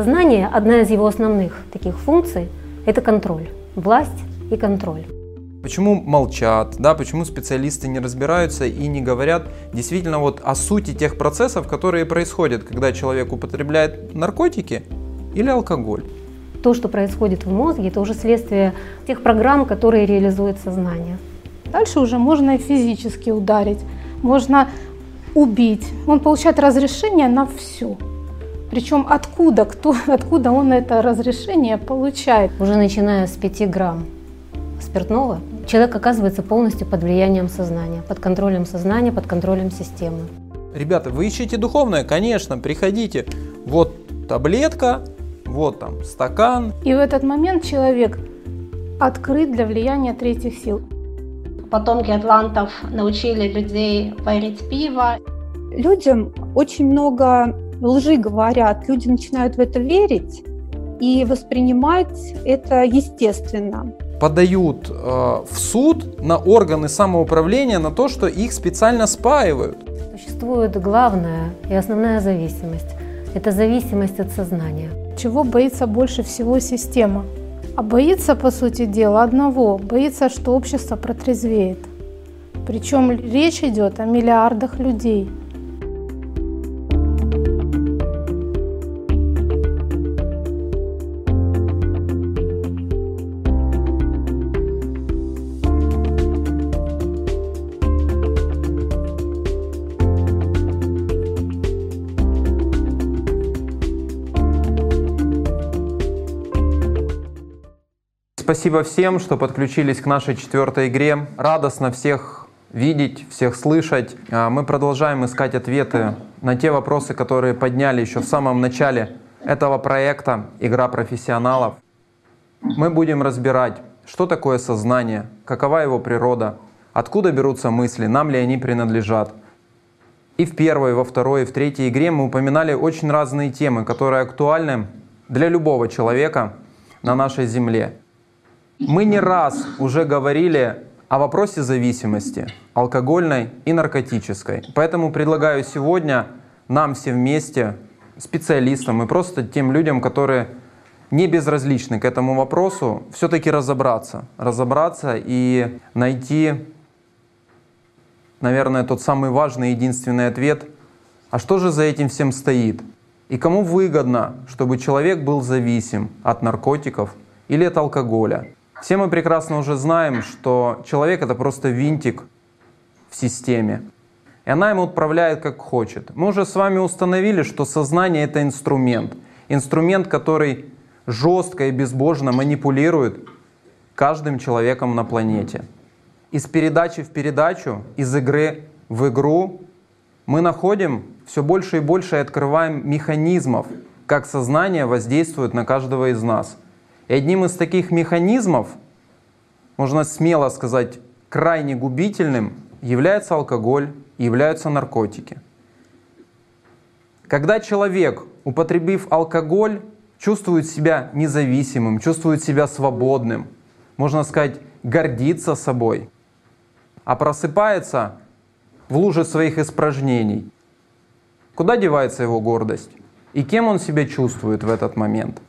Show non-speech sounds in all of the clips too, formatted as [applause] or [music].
Сознание, одна из его основных таких функций, это контроль, власть и контроль. Почему молчат, да, почему специалисты не разбираются и не говорят действительно вот о сути тех процессов, которые происходят, когда человек употребляет наркотики или алкоголь? То, что происходит в мозге, это уже следствие тех программ, которые реализует сознание. Дальше уже можно и физически ударить, можно убить. Он получает разрешение на все. Причем откуда, кто, откуда он это разрешение получает? Уже начиная с 5 грамм спиртного, человек оказывается полностью под влиянием сознания, под контролем сознания, под контролем системы. Ребята, вы ищете духовное? Конечно, приходите. Вот таблетка, вот там стакан. И в этот момент человек открыт для влияния третьих сил. Потомки атлантов научили людей варить пиво. Людям очень много лжи говорят, люди начинают в это верить и воспринимать это естественно. Подают э, в суд на органы самоуправления на то, что их специально спаивают. Существует главная и основная зависимость. Это зависимость от сознания. Чего боится больше всего система? А боится, по сути дела, одного. Боится, что общество протрезвеет. Причем речь идет о миллиардах людей – Спасибо всем, что подключились к нашей четвертой игре. Радостно всех видеть, всех слышать. А, мы продолжаем искать ответы на те вопросы, которые подняли еще в самом начале этого проекта «Игра профессионалов». Мы будем разбирать, что такое сознание, какова его природа, откуда берутся мысли, нам ли они принадлежат. И в первой, во второй, и в третьей игре мы упоминали очень разные темы, которые актуальны для любого человека на нашей Земле. Мы не раз уже говорили о вопросе зависимости, алкогольной и наркотической. Поэтому предлагаю сегодня нам все вместе, специалистам и просто тем людям, которые не безразличны к этому вопросу, все-таки разобраться. Разобраться и найти, наверное, тот самый важный единственный ответ, а что же за этим всем стоит? И кому выгодно, чтобы человек был зависим от наркотиков или от алкоголя? Все мы прекрасно уже знаем, что человек — это просто винтик в системе. И она ему отправляет как хочет. Мы уже с вами установили, что сознание — это инструмент. Инструмент, который жестко и безбожно манипулирует каждым человеком на планете. Из передачи в передачу, из игры в игру мы находим все больше и больше и открываем механизмов, как сознание воздействует на каждого из нас — и одним из таких механизмов, можно смело сказать, крайне губительным, является алкоголь являются наркотики. Когда человек, употребив алкоголь, чувствует себя независимым, чувствует себя свободным, можно сказать, гордится собой, а просыпается в луже своих испражнений, куда девается его гордость? И кем он себя чувствует в этот момент?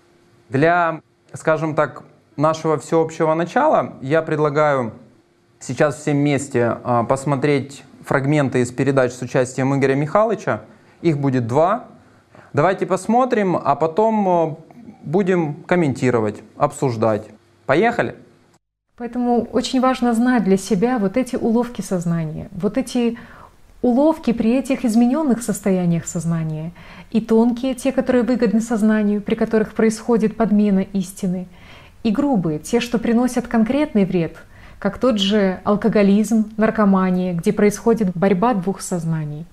Для скажем так, нашего всеобщего начала, я предлагаю сейчас всем вместе а, посмотреть фрагменты из передач с участием Игоря Михайловича. Их будет два. Давайте посмотрим, а потом а, будем комментировать, обсуждать. Поехали! Поэтому очень важно знать для себя вот эти уловки сознания, вот эти уловки при этих измененных состояниях сознания и тонкие, те, которые выгодны сознанию, при которых происходит подмена истины, и грубые, те, что приносят конкретный вред, как тот же алкоголизм, наркомания, где происходит борьба двух сознаний.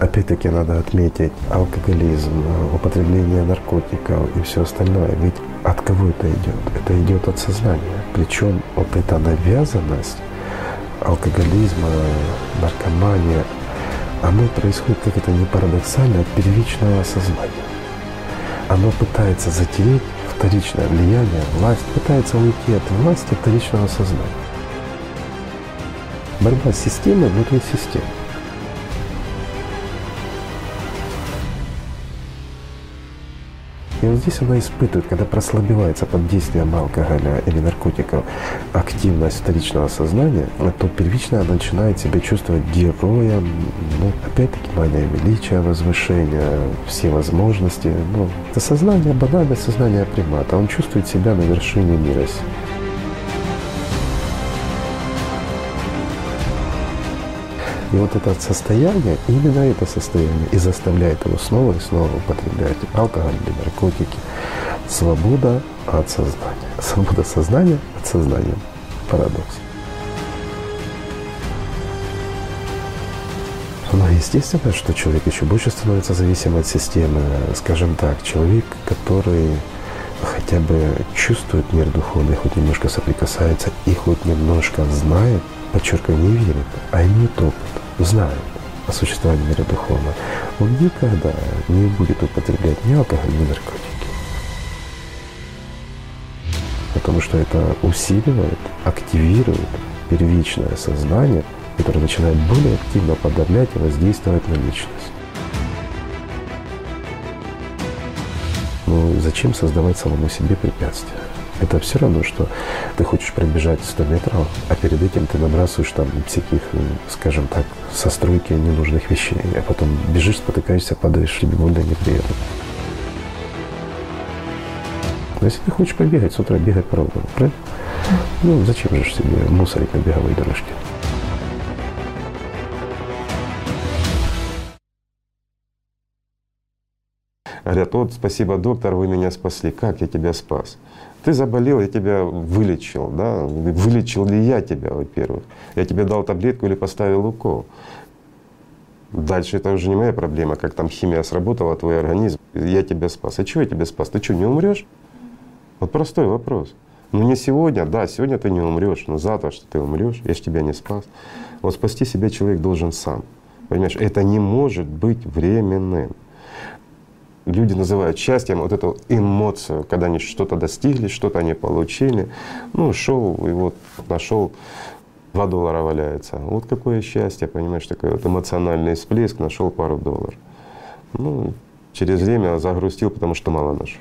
Опять-таки надо отметить алкоголизм, употребление наркотиков и все остальное. Ведь от кого это идет? Это идет от сознания. Причем вот эта навязанность алкоголизма, наркомания, оно происходит, как это не парадоксально, от первичного сознания. Оно пытается затереть вторичное влияние, власть, пытается уйти от власти вторичного сознания. борьба с системой внутри системы. И вот здесь она испытывает, когда прослабевается под действием алкоголя или наркотиков активность вторичного сознания, то первично она начинает себя чувствовать героем, ну, опять-таки, мания величия, возвышения, все возможности. Ну, это сознание, банальное сознание примата. Он чувствует себя на вершине мира И вот это состояние, именно это состояние и заставляет его снова и снова употреблять алкоголь или наркотики. Свобода от сознания. Свобода сознания от сознания. Парадокс. Но естественно, что человек еще больше становится зависим от системы. Скажем так, человек, который хотя бы чувствует мир духовный, хоть немножко соприкасается и хоть немножко знает, подчеркиваю, не верит, а имеет опыт, знает о существовании мира духовного, он никогда не будет употреблять ни алкоголь, ни наркотики. Потому что это усиливает, активирует первичное сознание, которое начинает более активно подавлять и воздействовать на личность. Ну, зачем создавать самому себе препятствия? Это все равно, что ты хочешь пробежать 100 метров, а перед этим ты набрасываешь там всяких, скажем так, со стройки ненужных вещей, а потом бежишь, спотыкаешься, падаешь, тебе больно неприятно. Но если ты хочешь побегать, с утра бегать пробовал, правильно? Ну, зачем же себе мусорить на беговой дорожке? Говорят, вот спасибо, доктор, вы меня спасли. Как я тебя спас? Ты заболел, я тебя вылечил, да? Вылечил ли я тебя, во-первых? Я тебе дал таблетку или поставил укол? Дальше это уже не моя проблема, как там химия сработала, твой организм. Я тебя спас. А чего я тебя спас? Ты что, не умрешь? Вот простой вопрос. Ну не сегодня, да, сегодня ты не умрешь, но завтра что ты умрешь, я же тебя не спас. Вот спасти себя человек должен сам. Понимаешь, это не может быть временным люди называют счастьем вот эту эмоцию, когда они что-то достигли, что-то они получили. Ну, шел и вот нашел 2 доллара валяется. Вот какое счастье, понимаешь, такой вот эмоциональный всплеск, нашел пару долларов. Ну, через время загрустил, потому что мало нашел.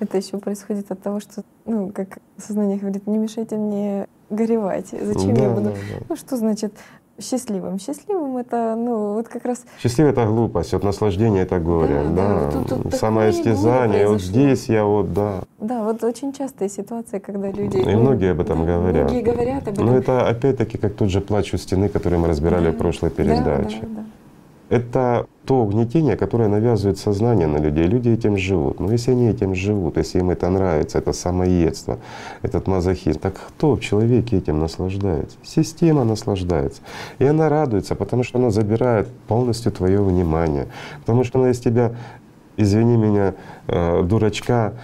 Это еще происходит от того, что, ну, как сознание говорит, не мешайте мне горевать. Зачем Да, я буду? да, да. Ну, что значит счастливым? Счастливым это, ну, вот как раз Счастливее это глупость, вот наслаждение это горе, Да, да. да, тут- тут Самоистязание, вот здесь я вот, да. Да, вот очень частая ситуация, когда люди... И ну, многие об этом да, говорят. Многие говорят об этом. Но это опять-таки как тот же плач у стены, который мы разбирали в прошлой передаче. Да, да, да. Это то угнетение, которое навязывает сознание на людей. Люди этим живут. Но если они этим живут, если им это нравится, это самоедство, этот мазохизм, так кто в человеке этим наслаждается? Система наслаждается. И она радуется, потому что она забирает полностью твое внимание. Потому что она из тебя, извини меня, э, дурачка,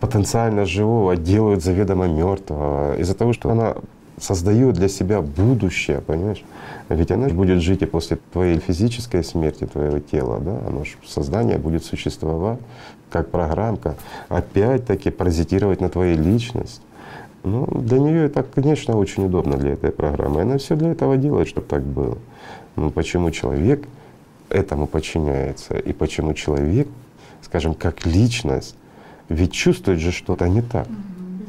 потенциально живого делают заведомо мертвого из-за того, что она создает для себя будущее, понимаешь? Ведь она ж будет жить и после твоей физической смерти твоего тела, да, оно ж сознание будет существовать как программка, опять-таки паразитировать на твоей личности. Ну, для нее это, конечно, очень удобно для этой программы. Она все для этого делает, чтобы так было. Но почему человек этому подчиняется и почему человек, скажем, как личность, ведь чувствует же что-то не так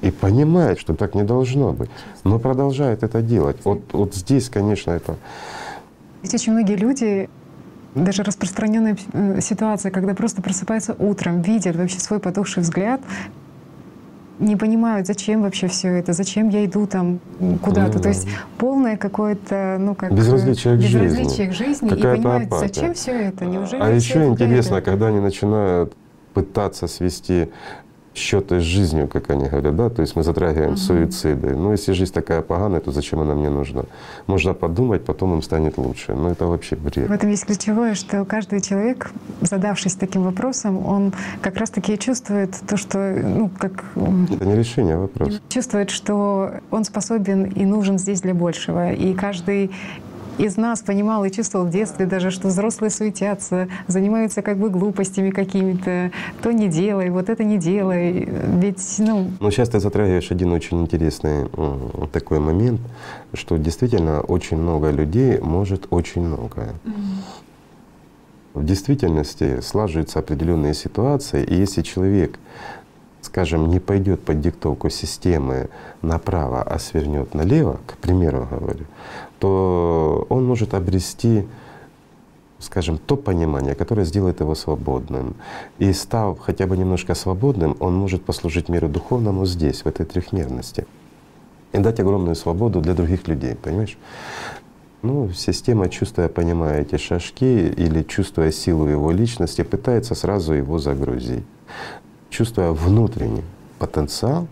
и понимает, что так не должно быть, но продолжает это делать. Вот, вот здесь, конечно, это Есть очень многие люди, даже распространенная э, ситуация, когда просто просыпаются утром, видят вообще свой потухший взгляд, не понимают, зачем вообще все это, зачем я иду там куда-то. Ну То да. есть полное какое-то, ну как... Безразличие к жизни. безразличие к жизни. И понимают, апатия. зачем все это, неужели А еще это интересно, этого? когда они начинают пытаться свести счеты с жизнью, как они говорят, да, то есть мы затрагиваем суициды. Ну, если жизнь такая поганая, то зачем она мне нужна? Можно подумать, потом им станет лучше. Но это вообще бред. В этом есть ключевое, что каждый человек, задавшись таким вопросом, он как раз-таки чувствует то, что, ну, как Это не решение вопроса. чувствует, что он способен и нужен здесь для большего. И каждый из нас понимал и чувствовал в детстве даже, что взрослые суетятся, занимаются как бы глупостями какими-то, то не делай, вот это не делай. Ведь, ну... Но сейчас ты затрагиваешь один очень интересный такой момент, что действительно очень много людей может очень многое. В действительности слаживаются определенные ситуации, и если человек скажем, не пойдет под диктовку системы направо, а свернет налево, к примеру говорю, то он может обрести скажем, то понимание, которое сделает его свободным. И став хотя бы немножко свободным, он может послужить миру духовному здесь, в этой трехмерности. И дать огромную свободу для других людей, понимаешь? Ну, система, чувствуя, понимая эти шажки или чувствуя силу его личности, пытается сразу его загрузить. Чувствуя внутренний потенциал,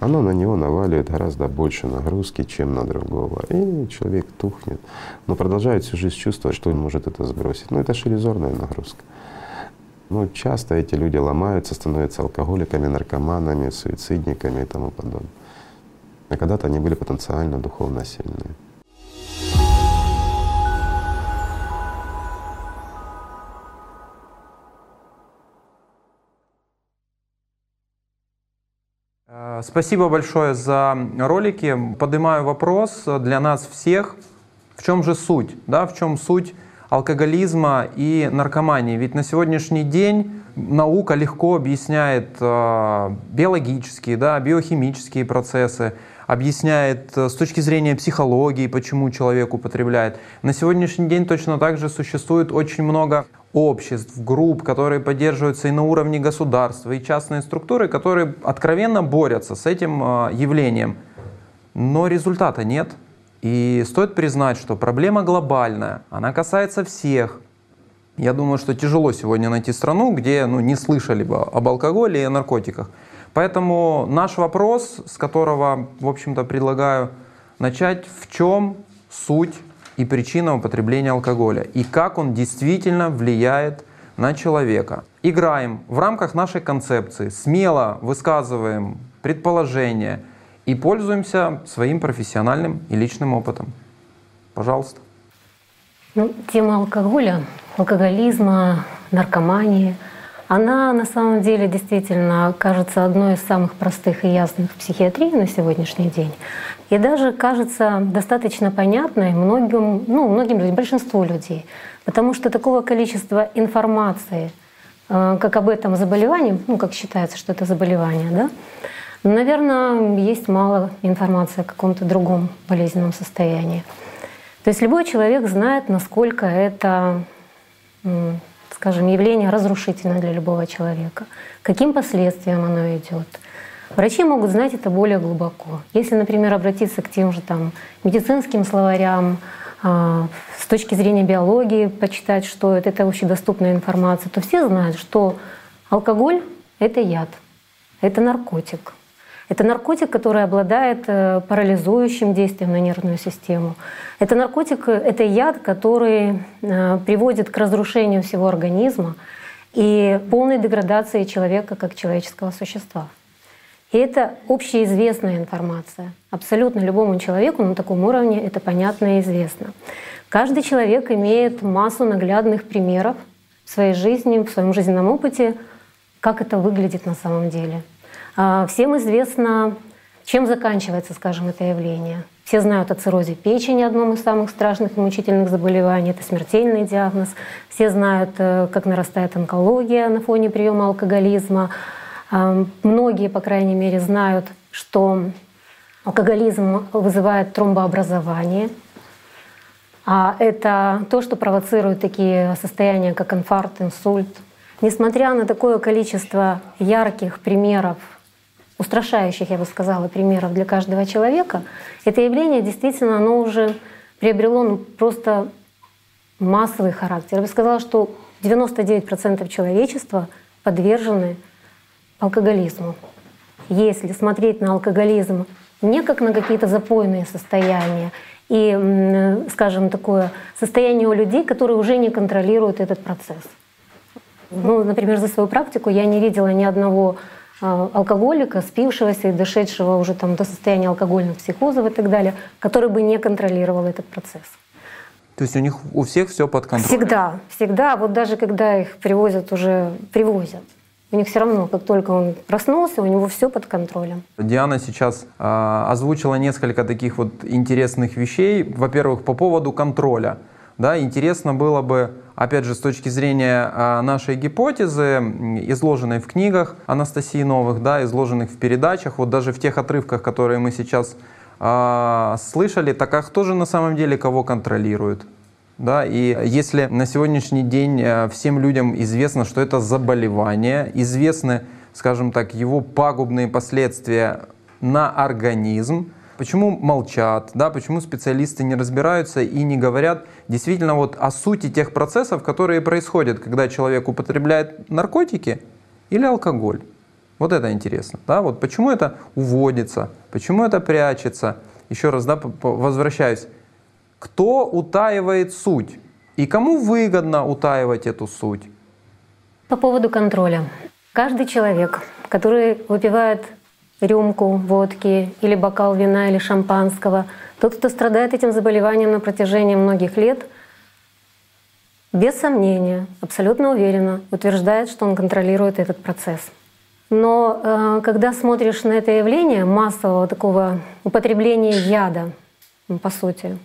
оно на него наваливает гораздо больше нагрузки, чем на другого. И человек тухнет, но продолжает всю жизнь чувствовать, что он может это сбросить. Ну это шелезорная нагрузка. Ну, часто эти люди ломаются, становятся алкоголиками, наркоманами, суицидниками и тому подобное. А когда-то они были потенциально духовно сильные. Спасибо большое за ролики. Поднимаю вопрос для нас всех. В чем же суть? Да, в чем суть алкоголизма и наркомании? Ведь на сегодняшний день наука легко объясняет э, биологические, да, биохимические процессы, объясняет э, с точки зрения психологии, почему человек употребляет. На сегодняшний день точно так же существует очень много обществ, групп, которые поддерживаются и на уровне государства, и частные структуры, которые откровенно борются с этим э, явлением. Но результата нет. И стоит признать, что проблема глобальная, она касается всех. Я думаю, что тяжело сегодня найти страну, где ну, не слышали бы об алкоголе и о наркотиках. Поэтому наш вопрос, с которого, в общем-то, предлагаю начать, в чем суть и причина употребления алкоголя, и как он действительно влияет на человека. Играем в рамках нашей концепции, смело высказываем предположения и пользуемся своим профессиональным и личным опытом. Пожалуйста. Ну, тема алкоголя, алкоголизма, наркомании – она на самом деле действительно кажется одной из самых простых и ясных в психиатрии на сегодняшний день. И даже кажется достаточно понятной многим, ну, многим людям, большинству людей. Потому что такого количества информации, э, как об этом заболевании, ну, как считается, что это заболевание, да, наверное, есть мало информации о каком-то другом болезненном состоянии. То есть любой человек знает, насколько это скажем, явление разрушительное для любого человека, каким последствиям оно идет. Врачи могут знать это более глубоко. Если, например, обратиться к тем же там, медицинским словарям, э, с точки зрения биологии почитать, что это, это общедоступная информация, то все знают, что алкоголь — это яд, это наркотик. Это наркотик, который обладает э, парализующим действием на нервную систему. Это наркотик, это яд, который э, приводит к разрушению всего организма и полной деградации человека как человеческого существа. И это общеизвестная информация. Абсолютно любому человеку на таком уровне это понятно и известно. Каждый человек имеет массу наглядных примеров в своей жизни, в своем жизненном опыте, как это выглядит на самом деле — а, всем известно, чем заканчивается, скажем, это явление. Все знают о циррозе печени, одном из самых страшных и мучительных заболеваний. Это смертельный диагноз. Все знают, э, как нарастает онкология на фоне приема алкоголизма. Многие, по крайней мере, знают, что алкоголизм вызывает тромбообразование. А это то, что провоцирует такие состояния, как инфаркт, инсульт. Несмотря на такое количество ярких примеров устрашающих, я бы сказала, примеров для каждого человека, это явление действительно, оно уже приобрело ну, просто массовый характер. Я бы сказала, что 99% человечества подвержены алкоголизму. Если смотреть на алкоголизм не как на какие-то запойные состояния, и, скажем, такое состояние у людей, которые уже не контролируют этот процесс. Ну, например, за свою практику я не видела ни одного а, алкоголика, спившегося и дошедшего уже там до состояния алкогольных психозов и так далее, который бы не контролировал этот процесс. То есть у них у всех все под контролем? Всегда, всегда. Вот даже когда их привозят уже, привозят, у них все равно, как только он проснулся, у него все под контролем. Диана сейчас э, озвучила несколько таких вот интересных вещей. Во-первых, по поводу контроля. Да, интересно было бы, опять же, с точки зрения э, нашей гипотезы, изложенной в книгах Анастасии Новых, да, изложенных в передачах, вот даже в тех отрывках, которые мы сейчас э, слышали, так а кто же на самом деле кого контролирует? Да, и если на сегодняшний день э, всем людям известно, что это заболевание, известны, скажем так, его пагубные последствия на организм, почему молчат, да, почему специалисты не разбираются и не говорят действительно вот о сути тех процессов, которые происходят, когда человек употребляет наркотики или алкоголь. Вот это интересно. Да? Вот почему это уводится, почему это прячется. Еще раз да, возвращаюсь. Кто утаивает суть? И кому выгодно утаивать эту суть? По поводу контроля. Каждый человек, который выпивает рюмку водки или бокал вина или шампанского, тот, кто страдает этим заболеванием на протяжении многих лет, без сомнения, абсолютно уверенно утверждает, что он контролирует этот процесс. Но э, когда смотришь на это явление массового такого употребления яда, по сути,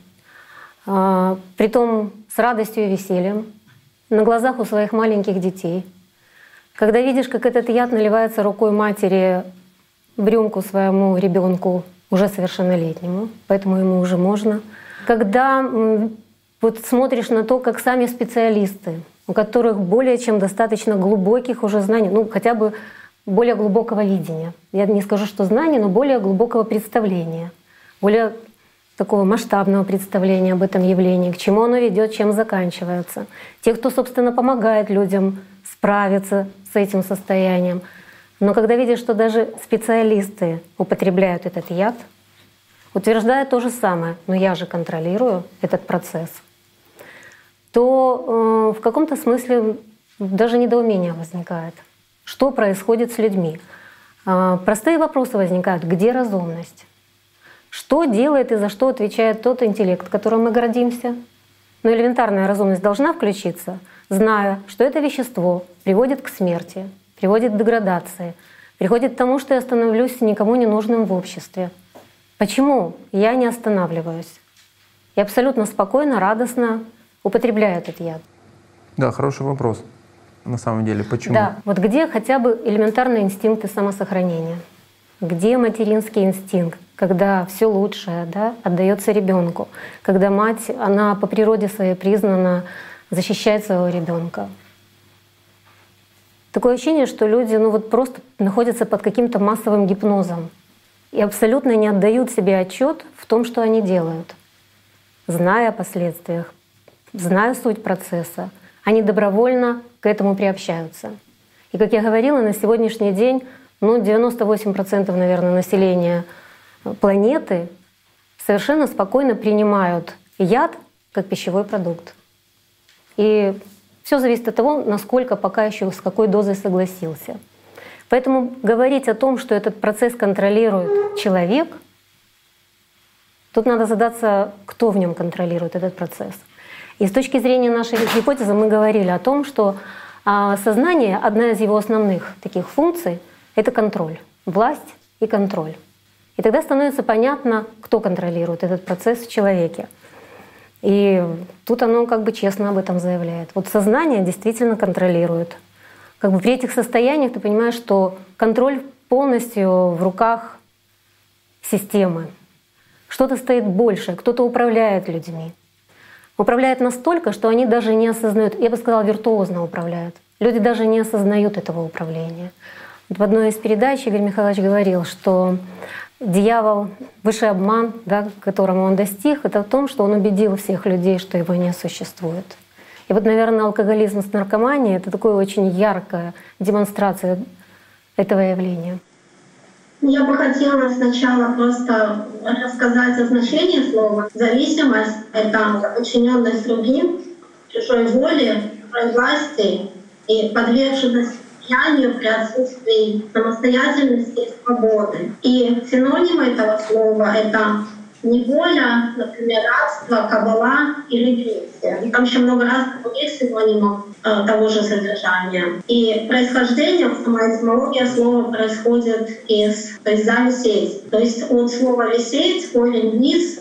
притом с радостью и весельем, на глазах у своих маленьких детей, когда видишь, как этот яд наливается рукой матери в рюмку своему ребенку уже совершеннолетнему, поэтому ему уже можно. Когда вот смотришь на то, как сами специалисты, у которых более чем достаточно глубоких уже знаний, ну хотя бы более глубокого видения. Я не скажу, что знаний, но более глубокого представления, более такого масштабного представления об этом явлении, к чему оно ведет, чем заканчивается. Те, кто, собственно, помогает людям справиться с этим состоянием. Но когда видишь, что даже специалисты употребляют этот яд, утверждая то же самое, но я же контролирую этот процесс, то э, в каком-то смысле даже недоумение возникает — что происходит с людьми. А, простые вопросы возникают. Где разумность? Что делает и за что отвечает тот интеллект, которым мы гордимся? Но элементарная разумность должна включиться, зная, что это вещество приводит к смерти, приводит к деградации, приводит к тому, что я становлюсь никому не нужным в обществе. Почему я не останавливаюсь? Я абсолютно спокойно, радостно употребляю этот яд. Да, хороший вопрос на самом деле? Почему? Да, вот где хотя бы элементарные инстинкты самосохранения? Где материнский инстинкт, когда все лучшее да, отдается ребенку, когда мать, она по природе своей признана защищает своего ребенка. Такое ощущение, что люди ну вот просто находятся под каким-то массовым гипнозом и абсолютно не отдают себе отчет в том, что они делают, зная о последствиях, зная суть процесса, они добровольно к этому приобщаются. И, как я говорила, на сегодняшний день ну, 98% наверное, населения планеты совершенно спокойно принимают яд как пищевой продукт. И все зависит от того, насколько пока еще с какой дозой согласился. Поэтому говорить о том, что этот процесс контролирует человек, тут надо задаться, кто в нем контролирует этот процесс. И с точки зрения нашей гипотезы мы говорили о том, что а, сознание, одна из его основных таких функций — это контроль, власть и контроль. И тогда становится понятно, кто контролирует этот процесс в человеке. И тут оно как бы честно об этом заявляет. Вот сознание действительно контролирует. Как бы при этих состояниях ты понимаешь, что контроль полностью в руках системы. Что-то стоит больше, кто-то управляет людьми управляет настолько, что они даже не осознают, я бы сказала, виртуозно управляют. Люди даже не осознают этого управления. В одной из передач Игорь Михайлович говорил, что дьявол, высший обман, да, которому он достиг, это в том, что он убедил всех людей, что его не существует. И вот, наверное, алкоголизм с наркоманией — это такая очень яркая демонстрация этого явления. Я бы хотела сначала просто рассказать о значении слова. Зависимость — это подчиненность другим, чужой воле, чужой власти и подверженность влиянию при отсутствии самостоятельности и свободы. И синоним этого слова — это неволя, например, рабство, кабала и регрессия. И там еще много разных других синонимов э, того же содержания. И происхождение, сама этимология слова происходит из, то есть за. То есть от слова висеть, корень вниз,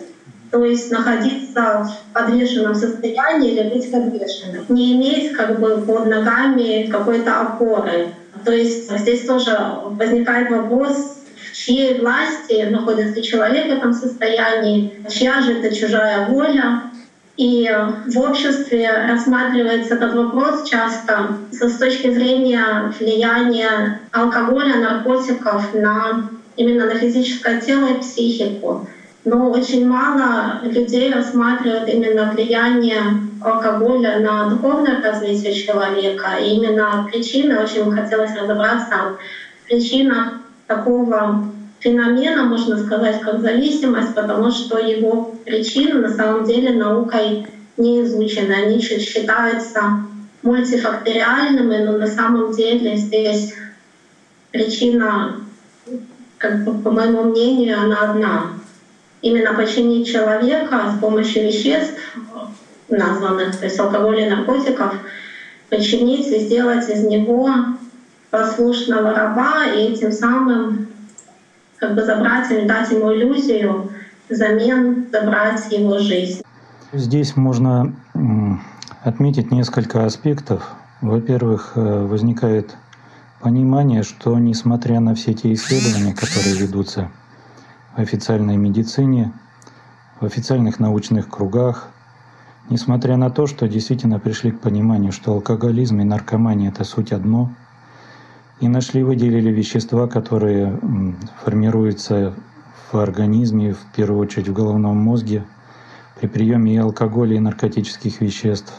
то есть находиться в подвешенном состоянии или быть подвешенным, не иметь как бы под ногами какой-то опоры. То есть здесь тоже возникает вопрос, в чьей власти находится человек в этом состоянии, чья же это чужая воля. И в обществе рассматривается этот вопрос часто с точки зрения влияния алкоголя, наркотиков на именно на физическое тело и психику. Но очень мало людей рассматривают именно влияние алкоголя на духовное развитие человека. И именно причины, очень бы хотелось разобраться в причинах такого феномена, можно сказать, как зависимость, потому что его причины на самом деле наукой не изучены. Они считаются мультифакториальными, но на самом деле здесь причина, как бы, по моему мнению, она одна. Именно починить человека с помощью веществ, названных, то есть алкоголя и наркотиков, починить и сделать из него послушного раба и тем самым как бы забрать или дать ему иллюзию, взамен забрать его жизнь. Здесь можно отметить несколько аспектов. Во-первых, э, возникает понимание, что несмотря на все те исследования, которые ведутся официальной медицине, в официальных научных кругах, несмотря на то, что действительно пришли к пониманию, что алкоголизм и наркомания — это суть одно — и нашли, выделили вещества, которые формируются в организме, в первую очередь в головном мозге, при приеме и алкоголя, и наркотических веществ.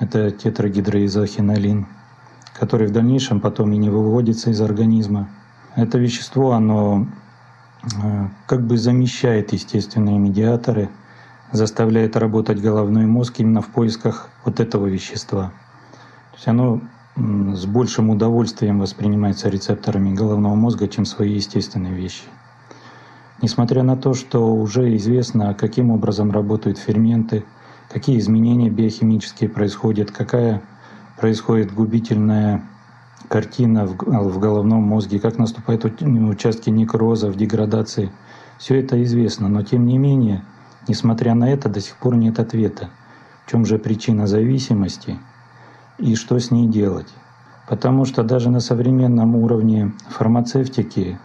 Это тетрагидроизохинолин, который в дальнейшем потом и не выводится из организма. Это вещество, оно как бы замещает естественные медиаторы, заставляет работать головной мозг именно в поисках вот этого вещества. То есть оно с большим удовольствием воспринимается рецепторами головного мозга, чем свои естественные вещи. Несмотря на то, что уже известно, каким образом работают ферменты, какие изменения биохимические происходят, какая происходит губительная картина в, головном мозге, как наступают участки некроза в деградации. Все это известно, но тем не менее, несмотря на это, до сих пор нет ответа. В чем же причина зависимости – и что с ней делать. Потому что даже на современном уровне фармацевтики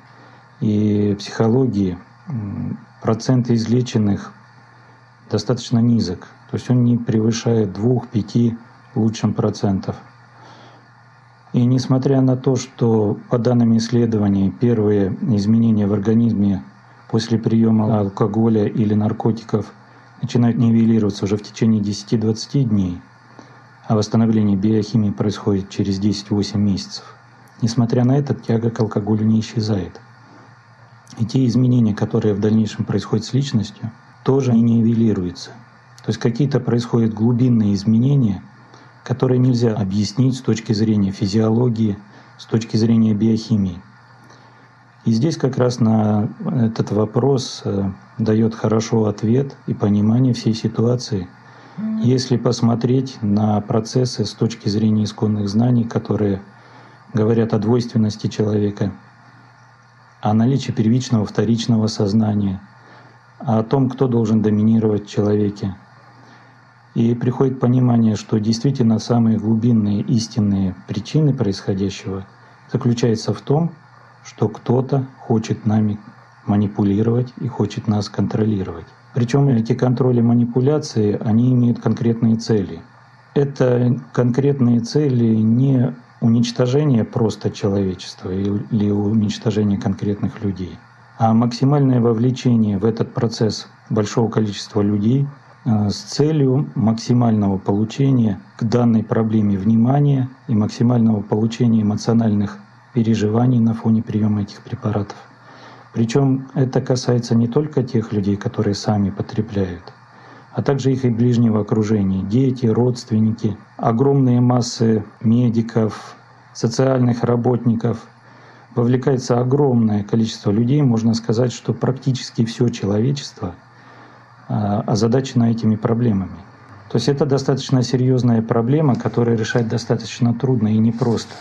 и психологии процент излеченных достаточно низок. То есть он не превышает 2-5 лучшим процентов. И несмотря на то, что по данным исследований первые изменения в организме после приема алкоголя или наркотиков начинают нивелироваться уже в течение 10-20 дней – а восстановление биохимии происходит через 10-8 месяцев. Несмотря на это, тяга к алкоголю не исчезает. И те изменения, которые в дальнейшем происходят с личностью, тоже не нивелируются. То есть какие-то происходят глубинные изменения, которые нельзя объяснить с точки зрения физиологии, с точки зрения биохимии. И здесь как раз на этот вопрос э, дает хорошо ответ и понимание всей ситуации – если посмотреть на процессы с точки зрения исконных знаний, которые говорят о двойственности человека, о наличии первичного, вторичного сознания, о том, кто должен доминировать в человеке. И приходит понимание, что действительно самые глубинные истинные причины происходящего заключаются в том, что кто-то хочет нами манипулировать и хочет нас контролировать. Причем эти контроли манипуляции, они имеют конкретные цели. Это конкретные цели не уничтожение просто человечества или уничтожение конкретных людей, а максимальное вовлечение в этот процесс большого количества людей с целью максимального получения к данной проблеме внимания и максимального получения эмоциональных переживаний на фоне приема этих препаратов. Причем это касается не только тех людей, которые сами потребляют, а также их и ближнего окружения, дети, родственники, огромные массы медиков, социальных работников, вовлекается огромное количество людей, можно сказать, что практически все человечество а, озадачено этими проблемами. То есть это достаточно серьезная проблема, которую решать достаточно трудно и непросто.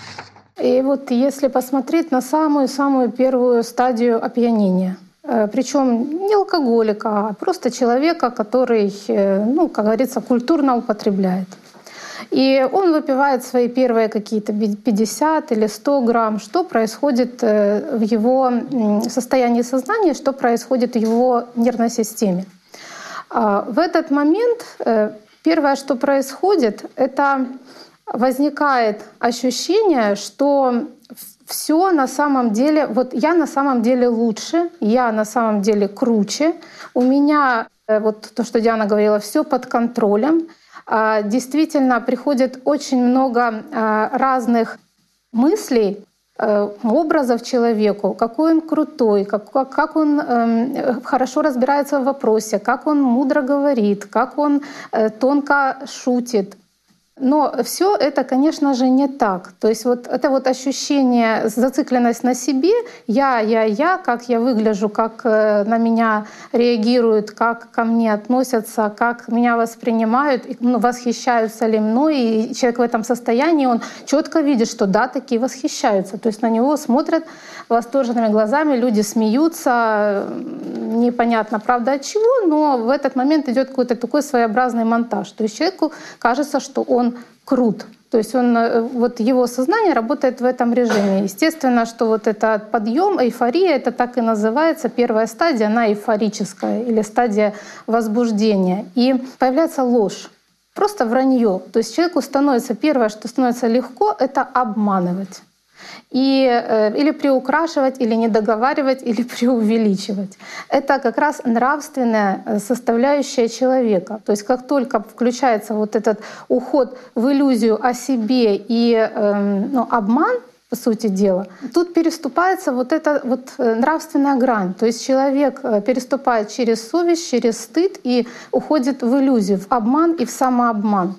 И вот если посмотреть на самую-самую первую стадию опьянения, э, причем не алкоголика, а просто человека, который, э, ну, как говорится, культурно употребляет. И он выпивает свои первые какие-то 50 или 100 грамм. Что происходит э, в его состоянии сознания, что происходит в его нервной системе. А в этот момент первое, что происходит, это возникает ощущение, что все на самом деле, вот я на самом деле лучше, я на самом деле круче, у меня, э, вот то, что Диана говорила, все под контролем. А, действительно, приходит очень много а, разных мыслей, э, образов человеку, какой он крутой, как, как он э, хорошо разбирается в вопросе, как он мудро говорит, как он э, тонко шутит. Но все это, конечно же, не так. То есть вот это вот ощущение, зацикленность на себе, я, я, я, как я выгляжу, как э, на меня реагируют, как ко мне относятся, как меня воспринимают, ну, восхищаются ли мной. И человек в этом состоянии, он четко видит, что да, такие восхищаются. То есть на него смотрят восторженными глазами, люди смеются, непонятно, правда, от чего, но в этот момент идет какой-то такой своеобразный монтаж. То есть человеку кажется, что он крут. То есть он, э, вот его сознание работает в этом режиме. Естественно, что вот этот подъем, эйфория, это так и называется, первая стадия, она эйфорическая или стадия возбуждения. И появляется ложь, просто вранье. То есть человеку становится, первое, что становится легко, это обманывать и, э, или приукрашивать, или не договаривать, или [laughs] преувеличивать. Это как раз нравственная э, составляющая человека. То есть как только включается вот этот уход в иллюзию о себе и эм, ну, обман, по сути дела. Тут переступается вот эта вот э, нравственная грань. То есть человек переступает через совесть, через стыд и уходит в иллюзию, в обман и в самообман.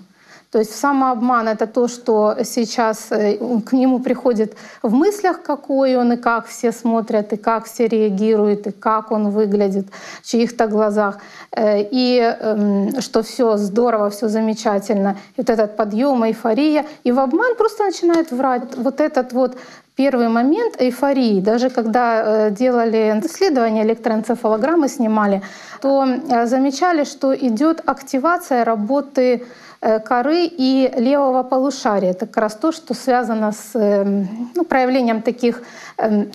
То есть самообман — это то, что сейчас э, к нему приходит в мыслях, какой он, и как все смотрят, и как все реагируют, и как он выглядит в чьих-то глазах, э, и эм, что все здорово, все замечательно. Вот этот подъем, эйфория. И в обман просто начинает врать. Вот этот вот первый момент эйфории, даже когда э, делали исследования, электроэнцефалограммы снимали, то замечали, что идет активация работы коры и левого полушария. Это как раз то, что связано с эм, ну, проявлением таких эм,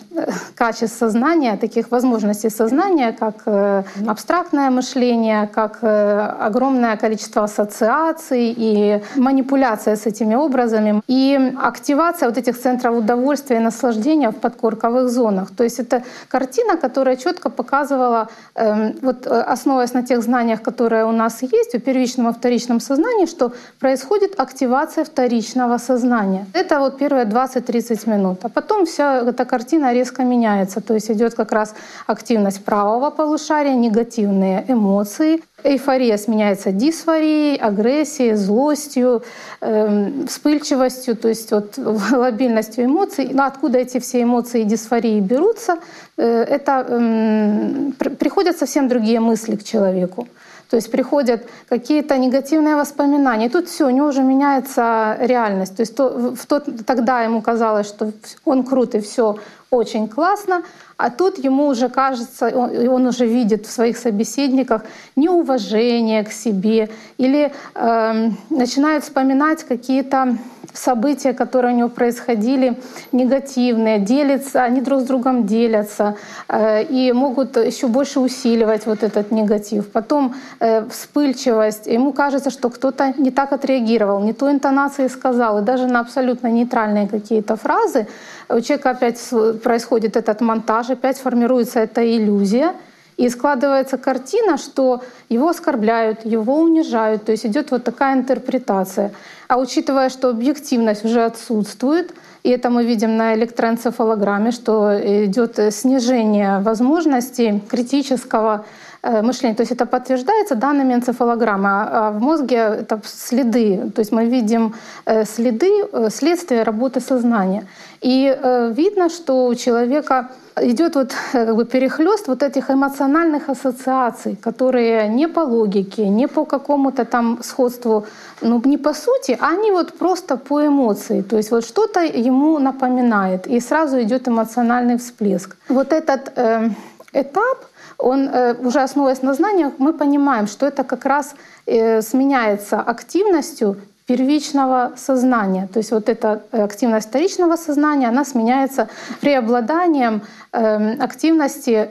качеств сознания, таких возможностей сознания, как э, абстрактное мышление, как э, огромное количество ассоциаций и манипуляция с этими образами, и активация вот этих центров удовольствия и наслаждения в подкорковых зонах. То есть это картина, которая четко показывала, эм, вот основываясь на тех знаниях, которые у нас есть, о первичном и вторичном сознании, что происходит активация вторичного сознания. Это вот первые 20-30 минут. А потом вся эта картина резко меняется. То есть идет как раз активность правого полушария, негативные эмоции, Эйфория сменяется дисфорией, агрессией, злостью, э, вспыльчивостью, то есть вот, [laughs] лобильностью эмоций. Но откуда эти все эмоции и дисфории берутся? Э, это э, приходят совсем другие мысли к человеку. То есть приходят какие-то негативные воспоминания. И тут все, у него уже меняется реальность. То есть то, в тот, тогда ему казалось, что он крут и все очень классно, а тут ему уже кажется, он, он уже видит в своих собеседниках неуважение к себе или э, начинает вспоминать какие-то события, которые у него происходили, негативные, делятся, они друг с другом делятся э, и могут еще больше усиливать вот этот негатив. Потом э, вспыльчивость. Ему кажется, что кто-то не так отреагировал, не той интонации сказал, и даже на абсолютно нейтральные какие-то фразы у человека опять происходит этот монтаж, опять формируется эта иллюзия, и складывается картина, что его оскорбляют, его унижают, то есть идет вот такая интерпретация. А учитывая, что объективность уже отсутствует, и это мы видим на электроэнцефалограмме, что идет снижение возможностей критического э, мышления. То есть это подтверждается данными энцефалограммы, а, а в мозге это следы. То есть мы видим э, следы э, следствия работы сознания. И видно, что у человека идет вот как бы перехлест вот этих эмоциональных ассоциаций, которые не по логике, не по какому-то там сходству, ну не по сути, а они вот просто по эмоции. То есть вот что-то ему напоминает, и сразу идет эмоциональный всплеск. Вот этот э, этап, он э, уже основываясь на знаниях, мы понимаем, что это как раз э, сменяется активностью первичного сознания. То есть вот эта э, активность вторичного сознания, она сменяется преобладанием э, активности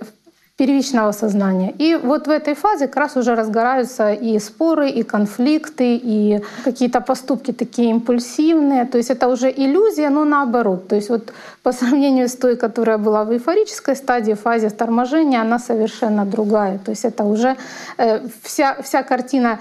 первичного сознания. И вот в этой фазе как раз уже разгораются и споры, и конфликты, и какие-то поступки такие импульсивные. То есть это уже иллюзия, но наоборот. То есть вот по сравнению с той, которая была в эйфорической стадии, фазе торможения, она совершенно другая. То есть это уже э, вся, вся картина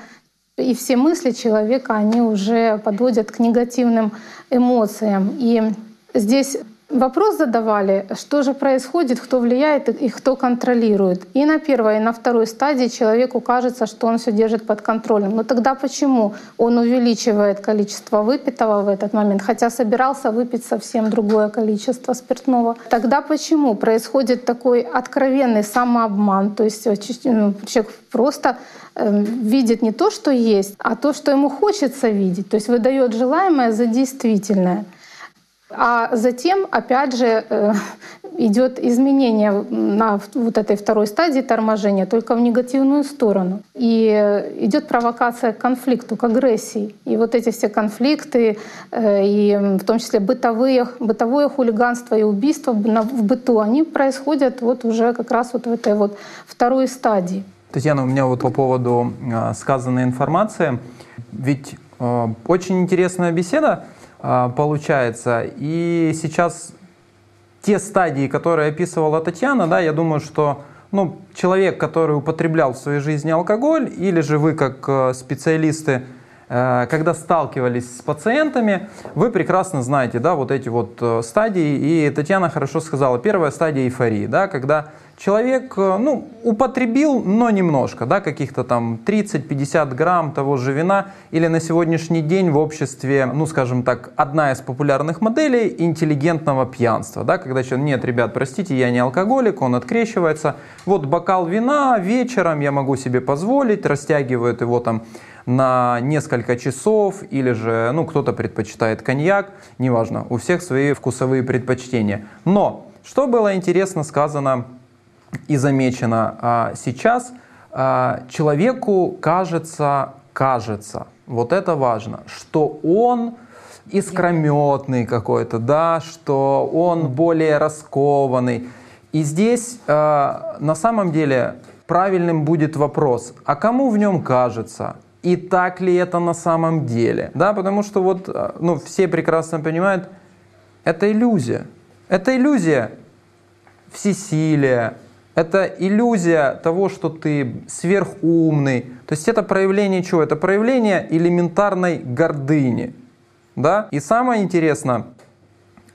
и все мысли человека, они уже подводят к негативным эмоциям. И здесь Вопрос задавали, что же происходит, кто влияет и кто контролирует. И на первой, и на второй стадии человеку кажется, что он все держит под контролем. Но тогда почему он увеличивает количество выпитого в этот момент, хотя собирался выпить совсем другое количество спиртного? Тогда почему происходит такой откровенный самообман? То есть ну, человек просто эм, видит не то, что есть, а то, что ему хочется видеть. То есть выдает желаемое за действительное. А затем, опять же, э, идет изменение на вот этой второй стадии торможения, только в негативную сторону. И идет провокация к конфликту, к агрессии. И вот эти все конфликты, э, и в том числе бытовые, бытовое хулиганство и убийство в быту, они происходят вот уже как раз вот в этой вот второй стадии. Татьяна, у меня вот по поводу э, сказанной информации. Ведь очень интересная беседа получается. И сейчас те стадии, которые описывала Татьяна, да, я думаю, что ну, человек, который употреблял в своей жизни алкоголь, или же вы как э, специалисты, э, когда сталкивались с пациентами, вы прекрасно знаете, да, вот эти вот э, стадии. И Татьяна хорошо сказала, первая стадия эйфории, да, когда человек э, ну, употребил, но немножко, да, каких-то там 30-50 грамм того же вина, или на сегодняшний день в обществе, ну, скажем так, одна из популярных моделей интеллигентного пьянства, да, когда человек, нет, ребят, простите, я не алкоголик, он открещивается, вот бокал вина вечером я могу себе позволить, растягивает его там на несколько часов, или же, ну, кто-то предпочитает коньяк, неважно, у всех свои вкусовые предпочтения. Но, что было интересно сказано и замечено а, сейчас, а, человеку кажется, кажется, вот это важно, что он искрометный какой-то, да, что он более раскованный. И здесь э, на самом деле правильным будет вопрос, а кому в нем кажется? И так ли это на самом деле? Да, потому что вот ну, все прекрасно понимают, это иллюзия. Это иллюзия всесилия, это иллюзия того, что ты сверхумный. То есть это проявление чего? Это проявление элементарной гордыни. Да? И самое интересное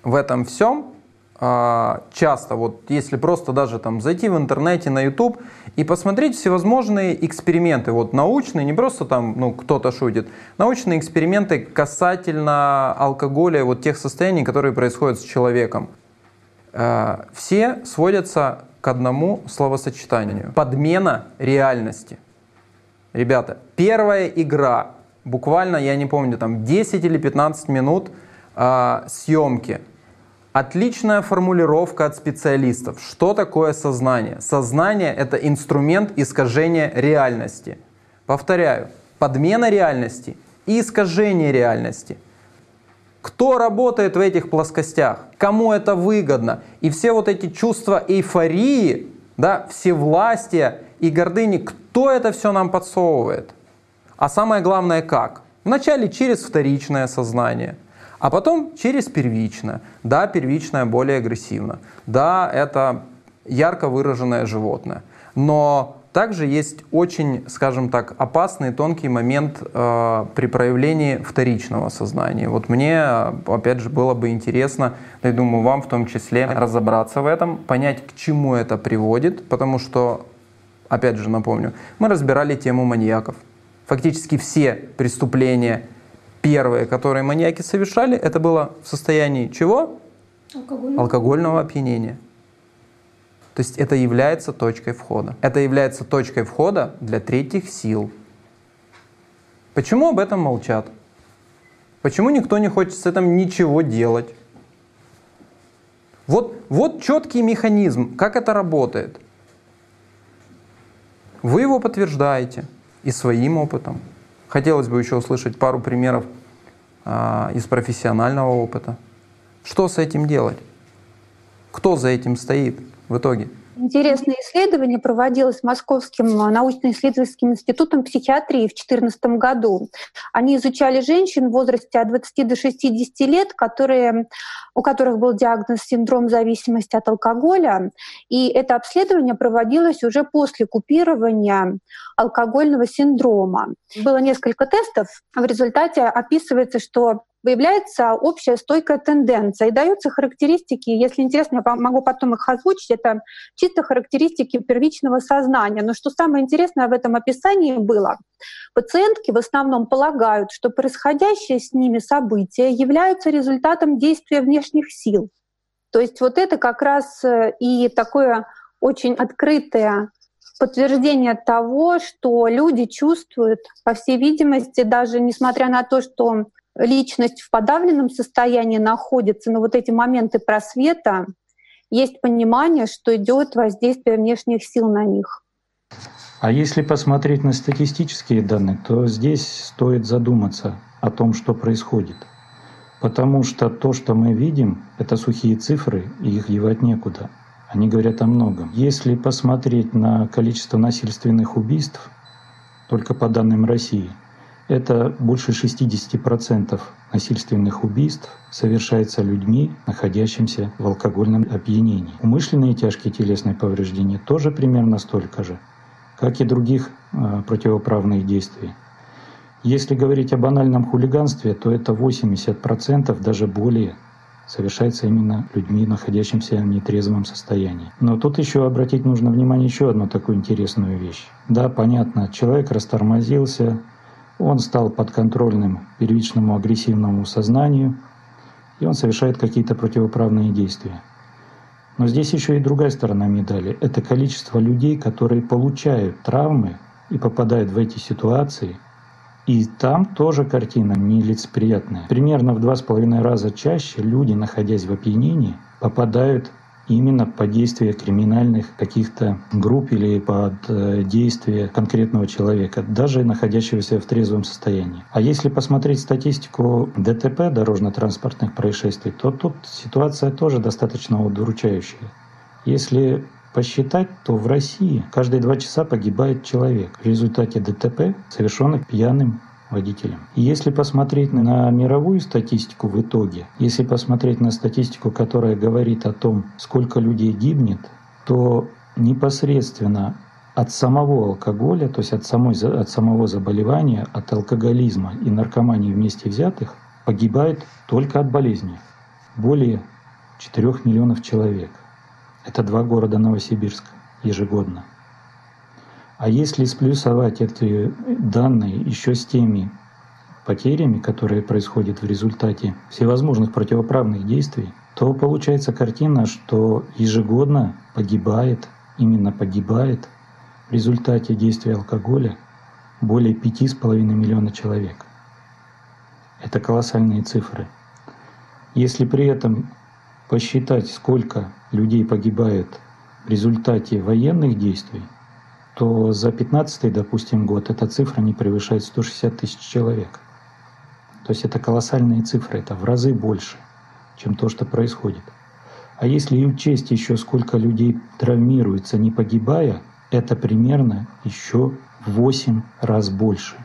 в этом всем, а, часто, вот если просто даже там зайти в интернете, на YouTube и посмотреть всевозможные эксперименты, вот научные, не просто там ну, кто-то шутит, научные эксперименты касательно алкоголя, вот тех состояний, которые происходят с человеком. А, все сводятся к одному словосочетанию. Подмена реальности. Ребята, первая игра, буквально, я не помню, там 10 или 15 минут э, съемки. Отличная формулировка от специалистов. Что такое сознание? Сознание — это инструмент искажения реальности. Повторяю, подмена реальности и искажение реальности. Кто работает в этих плоскостях? Кому это выгодно? И все вот эти чувства эйфории, да, всевластия и гордыни, кто это все нам подсовывает? А самое главное, как? Вначале через вторичное сознание, а потом через первичное. Да, первичное более агрессивно. Да, это ярко выраженное животное. Но также есть очень, скажем так, опасный тонкий момент э, при проявлении вторичного сознания. Вот мне, опять же, было бы интересно, я думаю, вам в том числе разобраться в этом, понять, к чему это приводит, потому что опять же напомню, мы разбирали тему маньяков. Фактически все преступления первые, которые маньяки совершали, это было в состоянии чего? Алкогольного, Алкогольного опьянения. То есть это является точкой входа. Это является точкой входа для третьих сил. Почему об этом молчат? Почему никто не хочет с этим ничего делать? Вот, вот четкий механизм, как это работает. Вы его подтверждаете и своим опытом. Хотелось бы еще услышать пару примеров а, из профессионального опыта. Что с этим делать? Кто за этим стоит в итоге? Интересное исследование проводилось Московским научно-исследовательским институтом психиатрии в 2014 году. Они изучали женщин в возрасте от 20 до 60 лет, которые, у которых был диагноз синдром зависимости от алкоголя. И это обследование проводилось уже после купирования алкогольного синдрома. Было несколько тестов. В результате описывается, что выявляется общая стойкая тенденция и даются характеристики, если интересно, я могу потом их озвучить, это чисто характеристики первичного сознания. Но что самое интересное в этом описании было, пациентки в основном полагают, что происходящее с ними события являются результатом действия внешних сил. То есть вот это как раз э, и такое очень открытое подтверждение того, что люди чувствуют, по всей видимости, даже несмотря на то, что личность в подавленном состоянии находится, но вот эти моменты просвета, есть понимание, что идет воздействие внешних сил на них. А если посмотреть на статистические данные, то здесь стоит задуматься о том, что происходит. Потому что то, что мы видим, это сухие цифры, и их девать некуда. Они говорят о многом. Если посмотреть на количество насильственных убийств, только по данным России – это больше 60% насильственных убийств совершается людьми, находящимися в алкогольном опьянении. Умышленные тяжкие телесные повреждения тоже примерно столько же, как и других э, противоправных действий. Если говорить о банальном хулиганстве, то это 80%, даже более, совершается именно людьми, находящимися в нетрезвом состоянии. Но тут еще обратить нужно внимание еще одну такую интересную вещь. Да, понятно, человек растормозился, он стал подконтрольным первичному агрессивному сознанию, и он совершает какие-то противоправные действия. Но здесь еще и другая сторона медали. Это количество людей, которые получают травмы и попадают в эти ситуации. И там тоже картина нелицеприятная. Примерно в два с половиной раза чаще люди, находясь в опьянении, попадают именно под действие криминальных каких-то групп или под э, действие конкретного человека, даже находящегося в трезвом состоянии. А если посмотреть статистику ДТП, дорожно-транспортных происшествий, то тут ситуация тоже достаточно удручающая. Если посчитать, то в России каждые два часа погибает человек в результате ДТП, совершенных пьяным водителям. Если посмотреть на мировую статистику в итоге, если посмотреть на статистику, которая говорит о том, сколько людей гибнет, то непосредственно от самого алкоголя, то есть от, самой, от самого заболевания, от алкоголизма и наркомании вместе взятых, погибает только от болезни. Более 4 миллионов человек. Это два города Новосибирска ежегодно. А если сплюсовать эти данные еще с теми потерями, которые происходят в результате всевозможных противоправных действий, то получается картина, что ежегодно погибает, именно погибает в результате действия алкоголя более 5,5 миллиона человек. Это колоссальные цифры. Если при этом посчитать, сколько людей погибает в результате военных действий, то за 15 допустим, год эта цифра не превышает 160 тысяч человек. То есть это колоссальные цифры, это в разы больше, чем то, что происходит. А если учесть еще, сколько людей травмируется, не погибая, это примерно еще в 8 раз больше.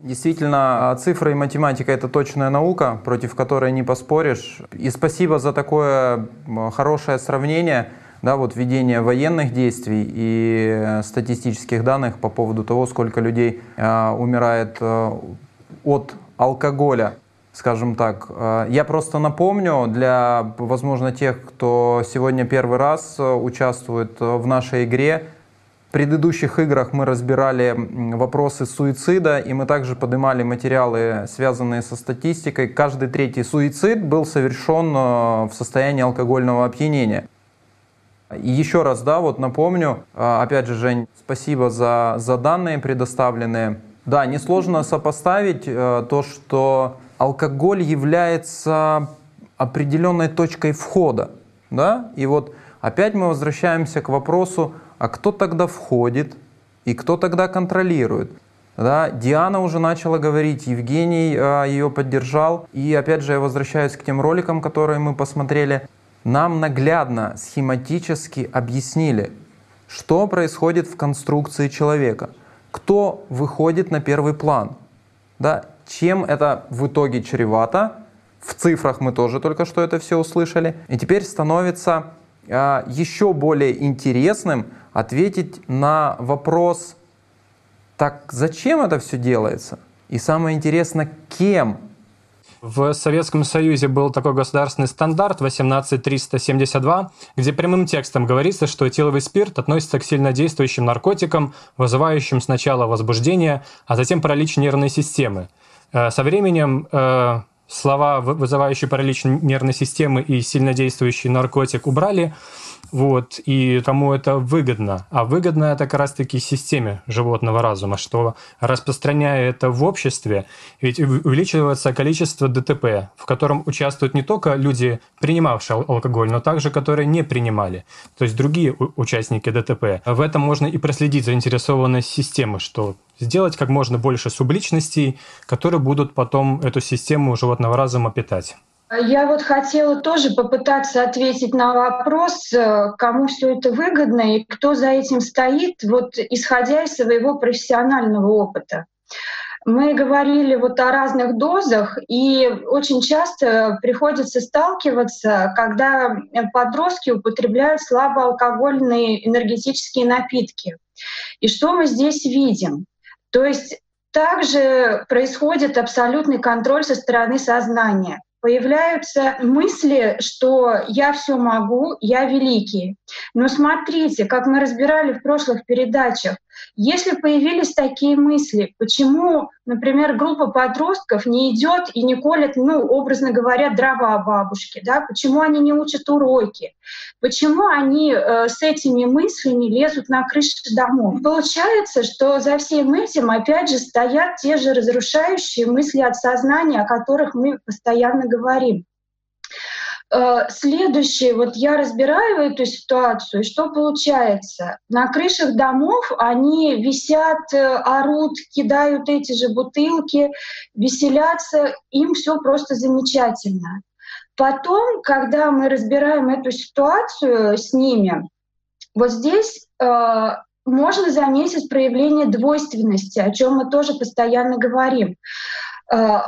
Действительно, а цифры и математика — это точная наука, против которой не поспоришь. И спасибо за такое хорошее сравнение — да, вот ведение военных действий и статистических данных по поводу того, сколько людей э, умирает э, от алкоголя, скажем так. Э, я просто напомню для, возможно, тех, кто сегодня первый раз участвует в нашей игре, предыдущих играх мы разбирали вопросы суицида, и мы также поднимали материалы, связанные со статистикой. Каждый третий суицид был совершен э, в состоянии алкогольного опьянения. Еще раз, да, вот напомню, э, опять же, Жень, спасибо за, за данные предоставленные. Да, несложно сопоставить э, то, что алкоголь является определенной точкой входа, да, и вот опять мы возвращаемся к вопросу, а кто тогда входит и кто тогда контролирует? Да, Диана уже начала говорить, Евгений а, ее поддержал. И опять же я возвращаюсь к тем роликам, которые мы посмотрели. Нам наглядно, схематически объяснили, что происходит в конструкции человека, кто выходит на первый план, да, чем это в итоге чревато. В цифрах мы тоже только что это все услышали. И теперь становится а, еще более интересным ответить на вопрос, так зачем это все делается? И самое интересное, кем? В Советском Союзе был такой государственный стандарт 18372, где прямым текстом говорится, что этиловый спирт относится к сильнодействующим наркотикам, вызывающим сначала возбуждение, а затем паралич нервной системы. Э, со временем э, слова, вызывающие паралич нервной системы и сильнодействующий наркотик убрали, вот, и кому это выгодно? А выгодно это как раз-таки системе животного разума, что распространяя это в обществе, ведь увеличивается количество ДТП, в котором участвуют не только люди, принимавшие алкоголь, но также которые не принимали, то есть другие участники ДТП. В этом можно и проследить заинтересованность системы, что сделать как можно больше субличностей, которые будут потом эту систему животного разума питать. Я вот хотела тоже попытаться ответить на вопрос, э, кому все это выгодно и кто за этим стоит, вот исходя из своего профессионального опыта. Мы говорили вот о разных дозах, и очень часто приходится сталкиваться, когда подростки употребляют слабоалкогольные энергетические напитки. И что мы здесь видим? То есть также происходит абсолютный контроль со стороны сознания появляются мысли, что я все могу, я великий. Но смотрите, как мы разбирали в прошлых передачах, если появились такие мысли, почему, например, группа подростков не идет и не колет, ну, образно говоря, дрова бабушки, да, почему они не учат уроки, почему они э, с этими мыслями лезут на крыши домов. Получается, что за всем этим опять же стоят те же разрушающие мысли от сознания, о которых мы постоянно говорим. Э, следующее, вот я разбираю эту ситуацию, и что получается? На крышах домов они висят, э, орут, кидают эти же бутылки, веселятся, им все просто замечательно. Потом, когда мы разбираем эту ситуацию с ними, вот здесь э, можно заметить проявление двойственности, о чем мы тоже постоянно говорим. Э,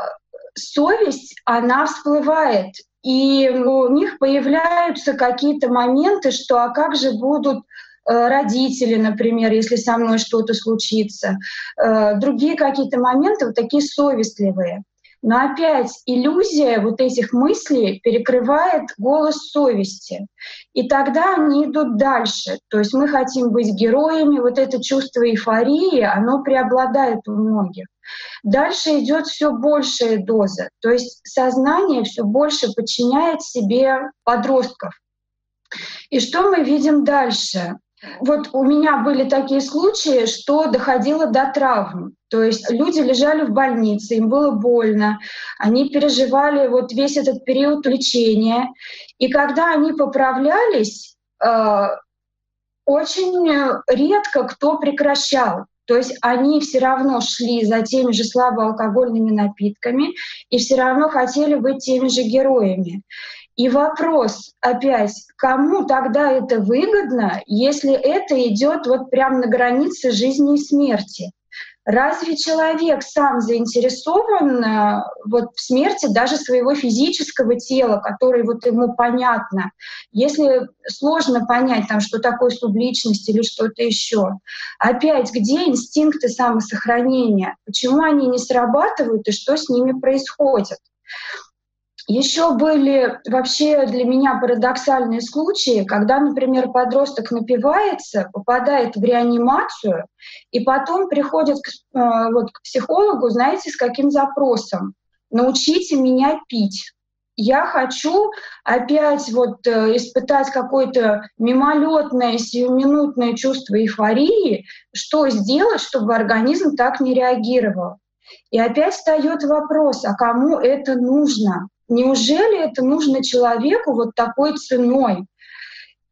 совесть, она всплывает, и у них появляются какие-то моменты, что а как же будут э, родители, например, если со мной что-то случится, э, другие какие-то моменты, вот такие совестливые. Но опять иллюзия вот этих мыслей перекрывает голос совести. И тогда они идут дальше. То есть мы хотим быть героями, вот это чувство эйфории, оно преобладает у многих. Дальше идет все большая доза, то есть сознание все больше подчиняет себе подростков. И что мы видим дальше? Вот у меня были такие случаи, что доходило до травм. То есть люди лежали в больнице, им было больно, они переживали вот весь этот период лечения. И когда они поправлялись, э, очень редко кто прекращал. То есть они все равно шли за теми же слабоалкогольными напитками и все равно хотели быть теми же героями. И вопрос опять, кому тогда это выгодно, если это идет вот прямо на границе жизни и смерти? Разве человек сам заинтересован э, вот в смерти даже своего физического тела, которое вот ему понятно? Если сложно понять, там, что такое субличность или что-то еще, опять, где инстинкты самосохранения? Почему они не срабатывают и что с ними происходит? Еще были вообще для меня парадоксальные случаи, когда, например, подросток напивается, попадает в реанимацию, и потом приходит к, э, вот, к психологу, знаете, с каким запросом? Научите меня пить. Я хочу опять вот э, испытать какое-то мимолетное, сиюминутное чувство эйфории, что сделать, чтобы организм так не реагировал. И опять встает вопрос, а кому это нужно? Неужели это нужно человеку вот такой ценой?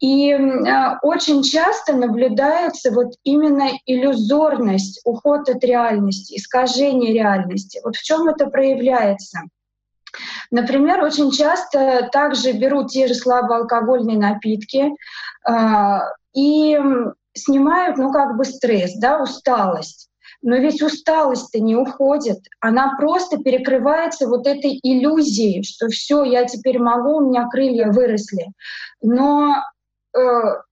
И э, очень часто наблюдается вот именно иллюзорность, уход от реальности, искажение реальности. Вот в чем это проявляется? Например, очень часто также берут те же слабоалкогольные напитки э, и снимают, ну, как бы стресс, да, усталость. Но ведь усталость-то не уходит, она просто перекрывается вот этой иллюзией, что все, я теперь могу, у меня крылья выросли. Но э,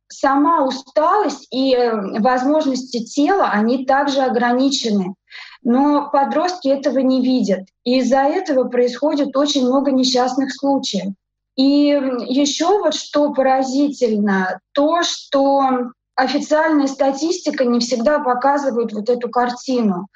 сама усталость и э, возможности тела, они также ограничены. Но подростки этого не видят. И из-за этого происходит очень много несчастных случаев. И еще вот что поразительно, то, что официальная статистика не всегда показывает вот эту картину,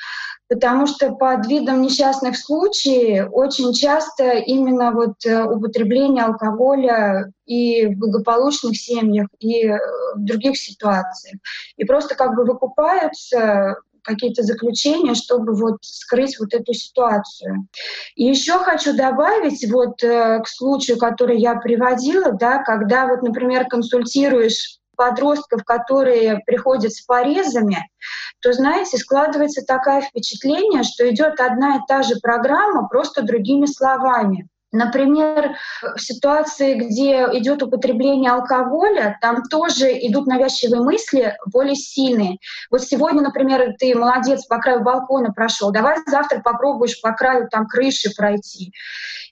потому что под видом несчастных случаев очень часто именно вот э, употребление алкоголя и в благополучных семьях, и в других ситуациях. И просто как бы выкупаются какие-то заключения, чтобы вот скрыть вот эту ситуацию. И еще хочу добавить вот э, к случаю, который я приводила, да, когда вот, например, консультируешь подростков, которые приходят с порезами, то, знаете, складывается такое впечатление, что идет одна и та же программа, просто другими словами. Например, в ситуации, где идет употребление алкоголя, там тоже идут навязчивые мысли более сильные. Вот сегодня, например, ты молодец, по краю балкона прошел, давай завтра попробуешь по краю там крыши пройти.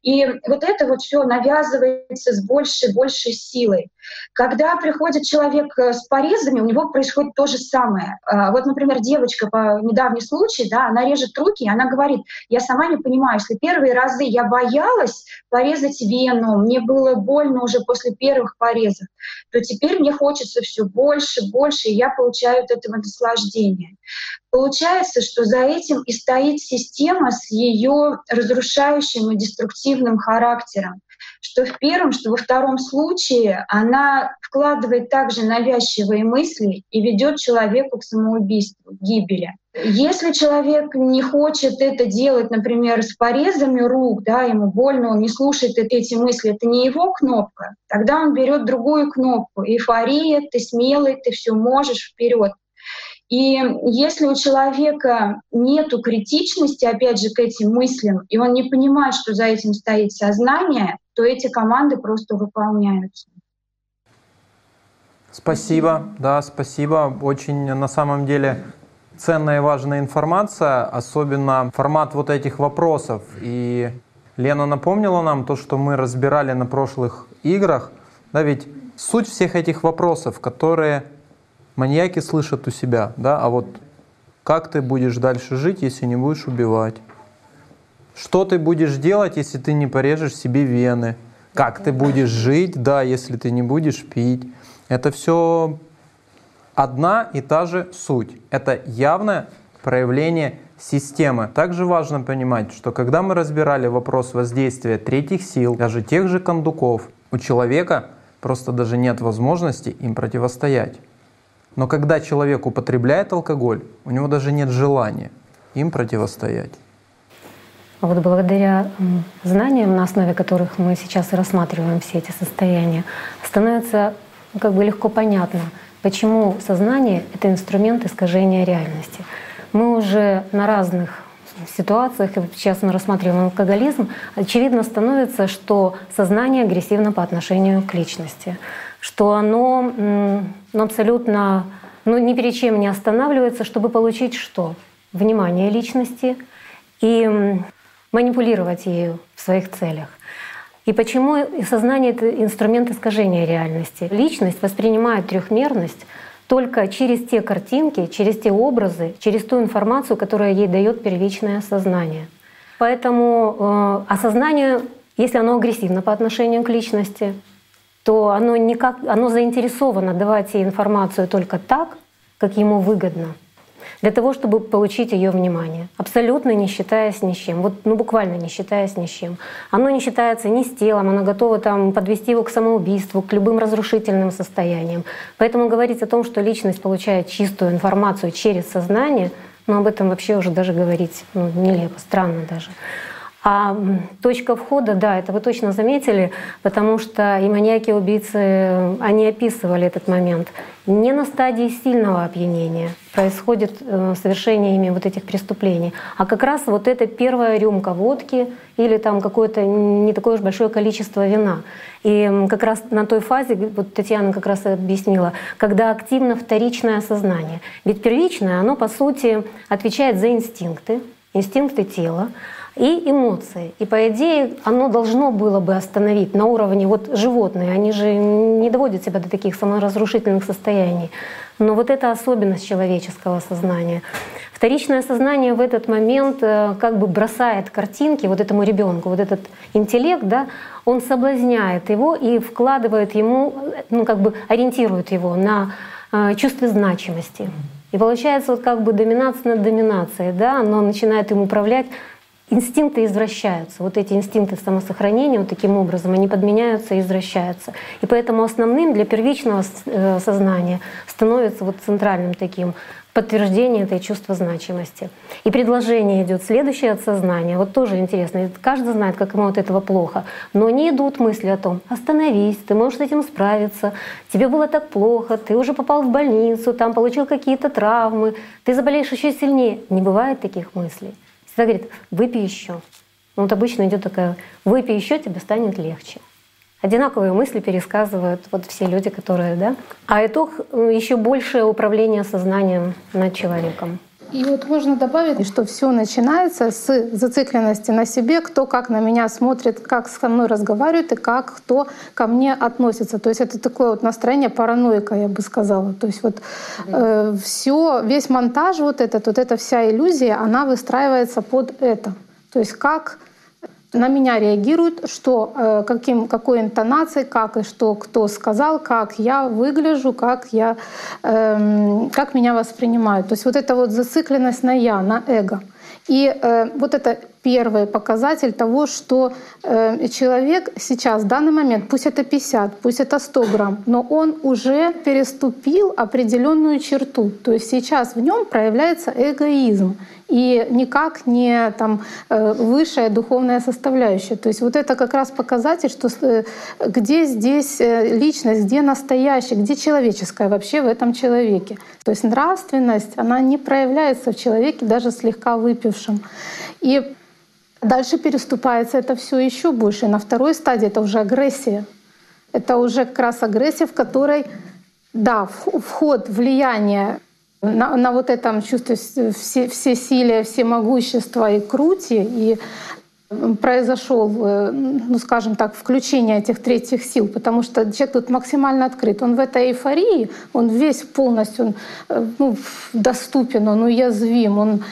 И вот это вот все навязывается с большей большей силой. Когда приходит человек э, с порезами, у него происходит то же самое. А, вот, например, девочка по недавний случай, да, она режет руки, и она говорит, я сама не понимаю, если первые разы я боялась порезать вену, мне было больно уже после первых порезов, то теперь мне хочется все больше, больше, и я получаю от этого наслаждение. Получается, что за этим и стоит система с ее разрушающим и деструктивным характером что в первом, что во втором случае она вкладывает также навязчивые мысли и ведет человека к самоубийству, к гибели. Если человек не хочет это делать, например, с порезами рук, да, ему больно, он не слушает эти мысли, это не его кнопка, тогда он берет другую кнопку. Эйфория, ты смелый, ты все можешь вперед. И если у человека нет критичности, опять же, к этим мыслям, и он не понимает, что за этим стоит сознание, то эти команды просто выполняются. Спасибо, да, спасибо. Очень на самом деле ценная и важная информация, особенно формат вот этих вопросов. И Лена напомнила нам то, что мы разбирали на прошлых играх, да, ведь суть всех этих вопросов, которые маньяки слышат у себя, да, а вот как ты будешь дальше жить, если не будешь убивать? Что ты будешь делать, если ты не порежешь себе вены? Как ты будешь жить, да, если ты не будешь пить? Это все одна и та же суть. Это явное проявление системы. Также важно понимать, что когда мы разбирали вопрос воздействия третьих сил, даже тех же кондуков, у человека просто даже нет возможности им противостоять. Но когда человек употребляет алкоголь, у него даже нет желания им противостоять. А вот благодаря знаниям, на основе которых мы сейчас и рассматриваем все эти состояния, становится как бы легко понятно, почему сознание — это инструмент искажения реальности. Мы уже на разных ситуациях, сейчас мы рассматриваем алкоголизм, очевидно становится, что сознание агрессивно по отношению к личности что оно ну, абсолютно ну, ни перед чем не останавливается, чтобы получить что? Внимание личности и манипулировать ею в своих целях. И почему сознание — это инструмент искажения реальности? Личность воспринимает трехмерность только через те картинки, через те образы, через ту информацию, которую ей дает первичное сознание. Поэтому э, осознание Если оно агрессивно по отношению к личности, то оно, никак, оно заинтересовано давать ей информацию только так, как ему выгодно — для того, чтобы получить ее внимание, абсолютно не считаясь ни с чем, вот, ну буквально не считаясь ни с чем. Оно не считается ни с телом, оно готово там, подвести его к самоубийству, к любым разрушительным состояниям. Поэтому говорить о том, что личность получает чистую информацию через сознание, ну об этом вообще уже даже говорить ну, нелепо, странно даже. А точка входа, да, это вы точно заметили, потому что и маньяки, и убийцы, они описывали этот момент. Не на стадии сильного опьянения происходит э, совершение ими вот этих преступлений, а как раз вот эта первая рюмка водки или там какое-то не такое уж большое количество вина. И как раз на той фазе, вот Татьяна как раз объяснила, когда активно вторичное сознание. Ведь первичное, оно по сути отвечает за инстинкты, инстинкты тела, и эмоции. И по идее оно должно было бы остановить на уровне вот животные, они же не доводят себя до таких саморазрушительных состояний. Но вот это особенность человеческого сознания. Вторичное сознание в этот момент э, как бы бросает картинки вот этому ребенку, вот этот интеллект, да, он соблазняет его и вкладывает ему, ну как бы ориентирует его на э, чувство значимости. И получается вот как бы доминация над доминацией, да, оно начинает им управлять инстинкты извращаются. Вот эти инстинкты самосохранения вот таким образом, они подменяются и извращаются. И поэтому основным для первичного э, сознания становится вот центральным таким подтверждение этой чувства значимости. И предложение идет следующее от сознания. Вот тоже интересно. Каждый знает, как ему от этого плохо. Но не идут мысли о том, остановись, ты можешь с этим справиться, тебе было так плохо, ты уже попал в больницу, там получил какие-то травмы, ты заболеешь еще сильнее. Не бывает таких мыслей. Всегда говорит, выпей еще. Ну, вот обычно идет такая, выпей еще, тебе станет легче. Одинаковые мысли пересказывают вот все люди, которые, да. А итог еще большее управление сознанием над человеком. И вот можно добавить, что все начинается с зацикленности на себе, кто как на меня смотрит, как со мной разговаривает и как кто ко мне относится. То есть это такое вот настроение параноика, я бы сказала. То есть вот э, все, весь монтаж вот этот, вот эта вся иллюзия, она выстраивается под это. То есть как на меня реагируют, что, э, каким, какой интонацией, как и что кто сказал, как я выгляжу, как, я, э, как меня воспринимают. То есть вот эта вот зацикленность на «я», на эго. И э, вот это первый показатель того, что э, человек сейчас, в данный момент, пусть это 50, пусть это 100 грамм, но он уже переступил определенную черту. То есть сейчас в нем проявляется эгоизм и никак не там, э, высшая духовная составляющая. То есть вот это как раз показатель, что э, где здесь личность, где настоящая, где человеческая вообще в этом человеке. То есть нравственность, она не проявляется в человеке даже слегка выпившем. И дальше переступается это все еще больше. На второй стадии это уже агрессия. Это уже как раз агрессия, в которой да, вход, влияние на, на вот этом чувстве все, все силе, все могущества и крути, и произошел, э, ну скажем так, включение этих третьих сил, потому что человек тут максимально открыт. Он в этой эйфории, он весь полностью он, э, ну, доступен, он уязвим, он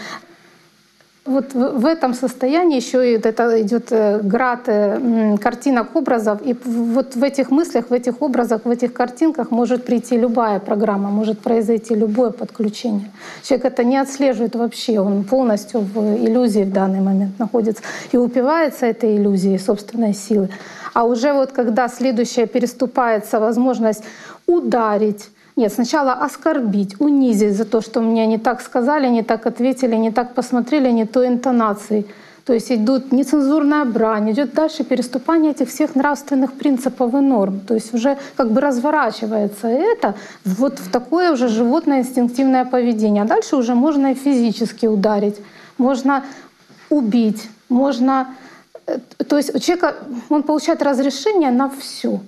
вот в этом состоянии еще это идет э, град э, картинок, образов. И вот в этих мыслях, в этих образах, в этих картинках может прийти любая программа, может произойти любое подключение. Человек это не отслеживает вообще, он полностью в иллюзии в данный момент находится и упивается этой иллюзией собственной силы. А уже вот когда следующая переступается возможность ударить, нет, сначала оскорбить, унизить за то, что мне не так сказали, не так ответили, не так посмотрели, не той интонацией. То есть идут нецензурная брань, идет дальше переступание этих всех нравственных принципов и норм. То есть уже как бы разворачивается это вот в такое уже животное инстинктивное поведение. А дальше уже можно и физически ударить, можно убить, можно... Э, то есть у человека, он получает разрешение на все.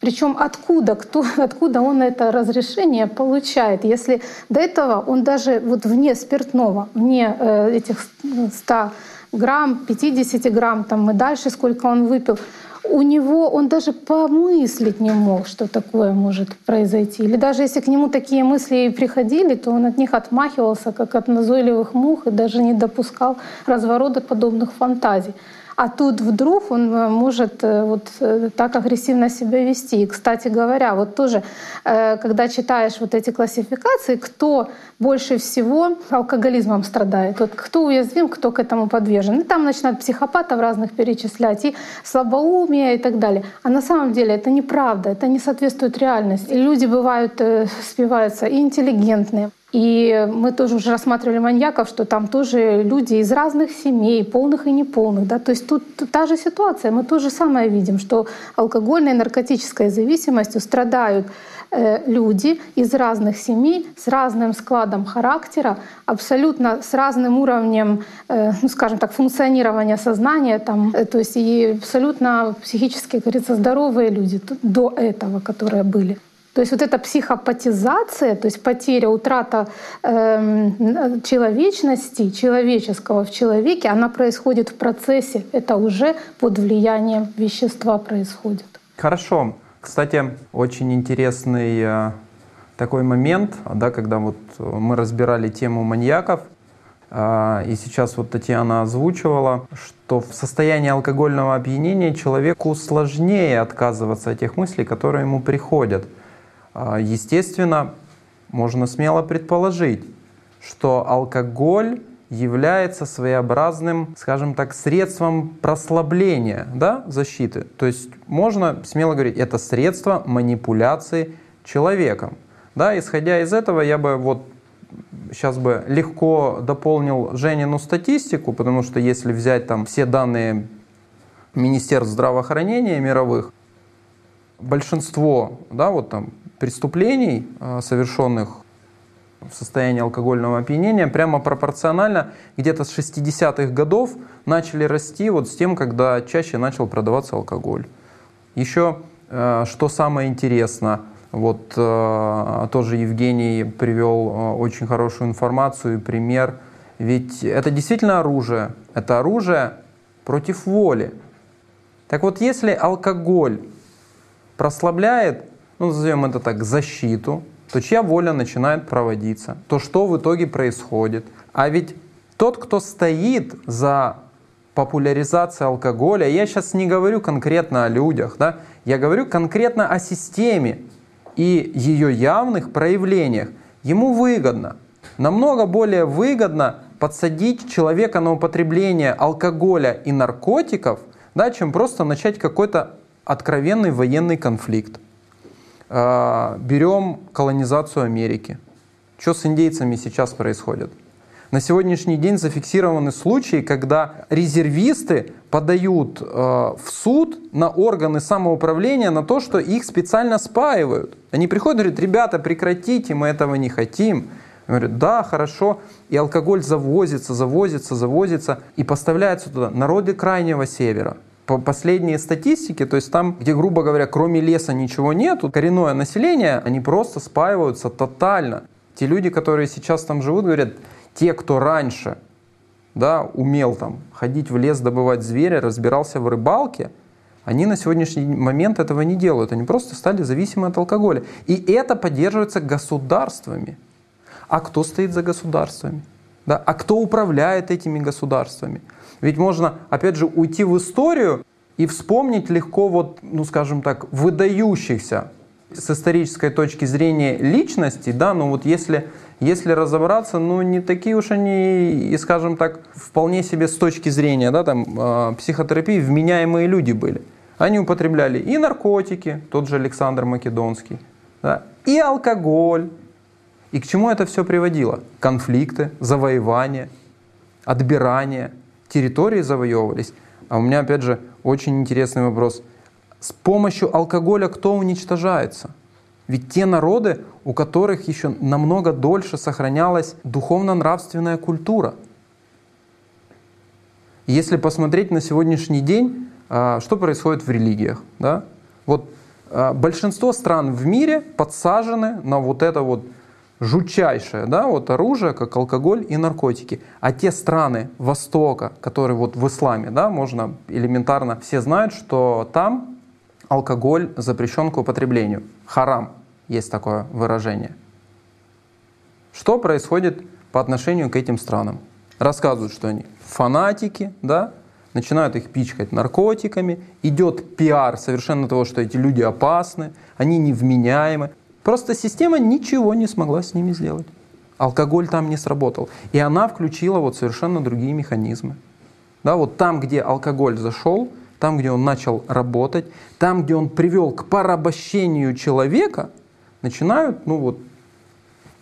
Причем откуда, кто, [laughs] откуда он это разрешение получает, если до этого он даже вот вне спиртного, вне э, этих 100 грамм, 50 грамм там и дальше, сколько он выпил, у него он даже помыслить не мог, что такое может произойти. Или даже если к нему такие мысли и приходили, то он от них отмахивался, как от назойливых мух, и даже не допускал разворота подобных фантазий. А тут вдруг он э, может э, вот э, так агрессивно себя вести. И, кстати говоря, вот тоже, когда читаешь вот эти классификации, кто больше всего алкоголизмом страдает, вот кто уязвим, кто к этому подвержен. И там начинают психопатов разных перечислять, и слабоумие и так далее. А на самом деле это неправда, это не соответствует реальности. И люди бывают, спиваются и интеллигентные, и мы тоже уже рассматривали маньяков, что там тоже люди из разных семей, полных и неполных. Да? То есть тут та же ситуация. Мы то же самое видим, что алкогольной и наркотической зависимостью страдают э, люди из разных семей с разным складом характера, абсолютно с разным уровнем, э, ну, скажем так, функционирования сознания, там, э, то есть и абсолютно психически, как говорится, здоровые люди до этого, которые были. То есть вот эта психопатизация, то есть потеря, утрата э, человечности, человеческого в человеке, она происходит в процессе. Это уже под влиянием вещества происходит. Хорошо. Кстати, очень интересный э, такой момент, да, когда вот мы разбирали тему маньяков, э, и сейчас вот Татьяна озвучивала, что в состоянии алкогольного опьянения человеку сложнее отказываться от тех мыслей, которые ему приходят – естественно, можно смело предположить, что алкоголь является своеобразным, скажем так, средством прослабления да, защиты. То есть можно смело говорить, это средство манипуляции человеком. Да, исходя из этого, я бы вот сейчас бы легко дополнил Женину статистику, потому что если взять там все данные Министерств здравоохранения мировых, большинство, да, вот там преступлений, а, совершенных в состоянии алкогольного опьянения, прямо пропорционально где-то с 60-х годов начали расти вот с тем, когда чаще начал продаваться алкоголь. Еще, а, что самое интересное, вот а, тоже Евгений привел очень хорошую информацию и пример. Ведь это действительно оружие. Это оружие против воли. Так вот, если алкоголь прослабляет ну, назовем это так, защиту, то чья воля начинает проводиться, то что в итоге происходит. А ведь тот, кто стоит за популяризацией алкоголя, я сейчас не говорю конкретно о людях, да, я говорю конкретно о системе и ее явных проявлениях. Ему выгодно, намного более выгодно подсадить человека на употребление алкоголя и наркотиков, да, чем просто начать какой-то откровенный военный конфликт. А, берем колонизацию Америки. Что с индейцами сейчас происходит? На сегодняшний день зафиксированы случаи, когда резервисты подают э, в суд на органы самоуправления на то, что их специально спаивают. Они приходят и говорят, ребята, прекратите, мы этого не хотим. Говорят, да, хорошо. И алкоголь завозится, завозится, завозится и поставляется туда народы Крайнего Севера по последние статистики, то есть там, где, грубо говоря, кроме леса ничего нету, коренное население, они просто спаиваются тотально. Те люди, которые сейчас там живут, говорят, те, кто раньше да, умел там ходить в лес, добывать зверя, разбирался в рыбалке, они на сегодняшний момент этого не делают. Они просто стали зависимы от алкоголя. И это поддерживается государствами. А кто стоит за государствами? Да? А кто управляет этими государствами? Ведь можно, опять же, уйти в историю и вспомнить легко, вот, ну скажем так, выдающихся с исторической точки зрения личности, да, но вот если, если разобраться, ну не такие уж они, и скажем так, вполне себе с точки зрения, да, там, э, психотерапии вменяемые люди были. Они употребляли и наркотики, тот же Александр Македонский, да, и алкоголь. И к чему это все приводило? Конфликты, завоевания, отбирание – территории завоевывались. А у меня, опять же, очень интересный вопрос. С помощью алкоголя кто уничтожается? Ведь те народы, у которых еще намного дольше сохранялась духовно-нравственная культура. Если посмотреть на сегодняшний день, а, что происходит в религиях, да? Вот а, большинство стран в мире подсажены на вот это вот жутчайшее да, вот оружие, как алкоголь и наркотики. А те страны Востока, которые вот в исламе, да, можно элементарно, все знают, что там алкоголь запрещен к употреблению. Харам есть такое выражение. Что происходит по отношению к этим странам? Рассказывают, что они фанатики, да, начинают их пичкать наркотиками, идет пиар совершенно того, что эти люди опасны, они невменяемы. Просто система ничего не смогла с ними сделать. Алкоголь там не сработал. И она включила вот совершенно другие механизмы. Да, вот там, где алкоголь зашел, там, где он начал работать, там, где он привел к порабощению человека, начинают, ну вот,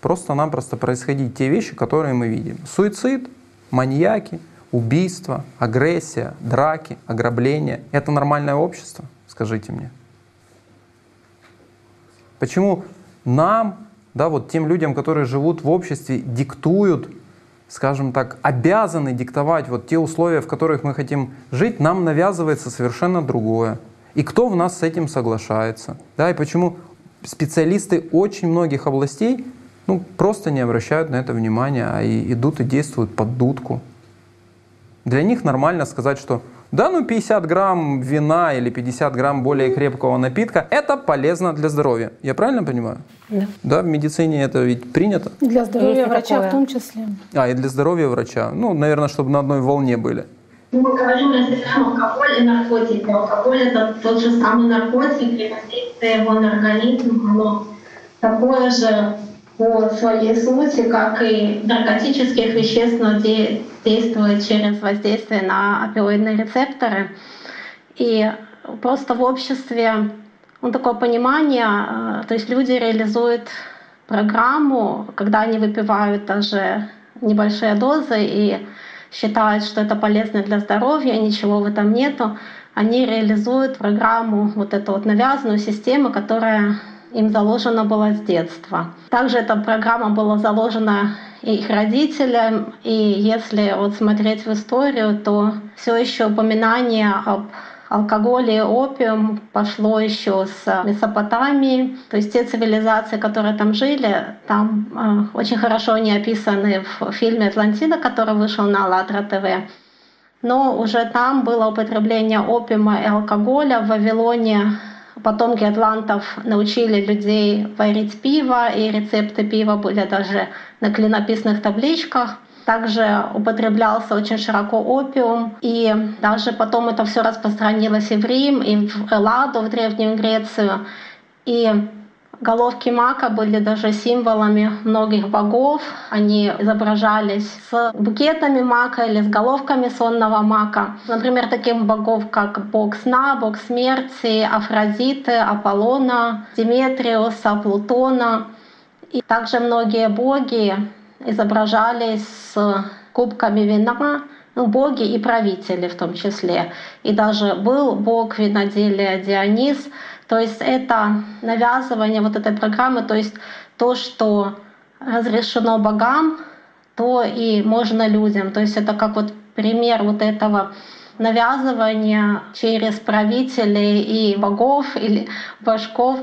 просто-напросто происходить те вещи, которые мы видим. Суицид, маньяки, убийства, агрессия, драки, ограбления. Это нормальное общество? Скажите мне. Почему нам, да, вот тем людям, которые живут в обществе, диктуют, скажем так, обязаны диктовать вот те условия, в которых мы хотим жить, нам навязывается совершенно другое. И кто в нас с этим соглашается? Да, и почему специалисты очень многих областей ну, просто не обращают на это внимания, а и идут и действуют под дудку. Для них нормально сказать, что да, ну 50 грамм вина или 50 грамм более крепкого напитка – это полезно для здоровья. Я правильно понимаю? Да. Да, в медицине это ведь принято? Для здоровья Есть врача такое. в том числе. А, и для здоровья врача. Ну, наверное, чтобы на одной волне были. Мы говорим, разделяем алкоголь и наркотики. Алкоголь – это тот же самый наркотик, и воздействие его на организм, оно такое же по своей сути, как и наркотических веществ, но де действует через воздействие на опиоидные рецепторы. И просто в обществе ну, такое понимание, э, то есть люди реализуют программу, когда они выпивают даже небольшие дозы и считают, что это полезно для здоровья, ничего в этом нету, они реализуют программу, вот эту вот навязанную систему, которая им заложено было с детства. Также эта программа была заложена их родителям, и если вот смотреть в историю, то все еще упоминание об алкоголе и опиум пошло еще с Месопотамии. То есть те цивилизации, которые там жили, там э, очень хорошо они описаны в фильме «Атлантида», который вышел на «АЛЛАТРА ТВ». Но уже там было употребление опиума и алкоголя. В Вавилоне потомки атлантов научили людей варить пиво, и рецепты пива были даже на клинописных табличках. Также употреблялся очень широко опиум, и даже потом это все распространилось и в Рим, и в Элладу, в Древнюю Грецию. И Головки мака были даже символами многих богов. Они изображались с букетами мака или с головками сонного мака. Например, таких богов, как бог сна, бог смерти, Афродиты, Аполлона, Диметриуса, Плутона. И также многие боги изображались с кубками вина, ну, боги и правители в том числе. И даже был бог виноделия Дионис, то есть это навязывание вот этой программы, то есть то, что разрешено богам, то и можно людям. То есть это как вот пример вот этого навязывания через правителей и богов или башков,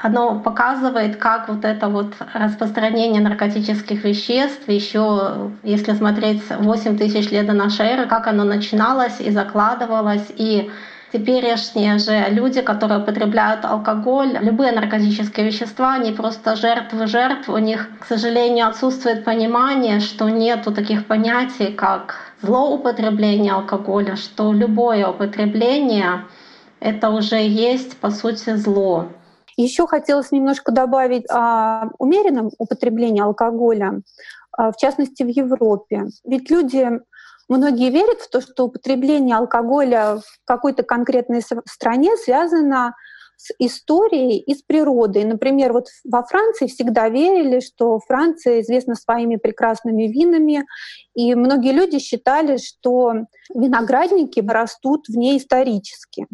оно показывает, как вот это вот распространение наркотических веществ, еще если смотреть 8 тысяч лет до нашей эры, как оно начиналось и закладывалось, и Теперешние же люди, которые употребляют алкоголь, любые наркотические вещества, они просто жертвы жертв. У них, к сожалению, отсутствует понимание, что нету таких понятий, как злоупотребление алкоголя, что любое употребление — это уже есть, по сути, зло. Еще хотелось немножко добавить о умеренном употреблении алкоголя, а, в частности в Европе. Ведь люди Многие верят в то, что употребление алкоголя в какой-то конкретной стране связано с историей и с природой. Например, вот во Франции всегда верили, что Франция известна своими прекрасными винами, и многие люди считали, что виноградники растут в ней исторически.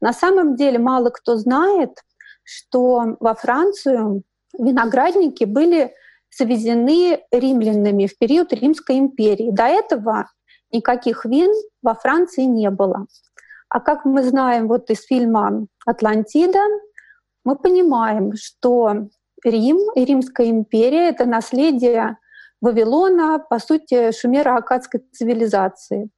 На самом деле мало кто знает, что во Францию виноградники были завезены римлянами в период Римской империи. До этого никаких вин во Франции не было. А как мы знаем вот из фильма «Атлантида», мы понимаем, что Рим и Римская империя — это наследие Вавилона, по сути, шумеро-акадской цивилизации.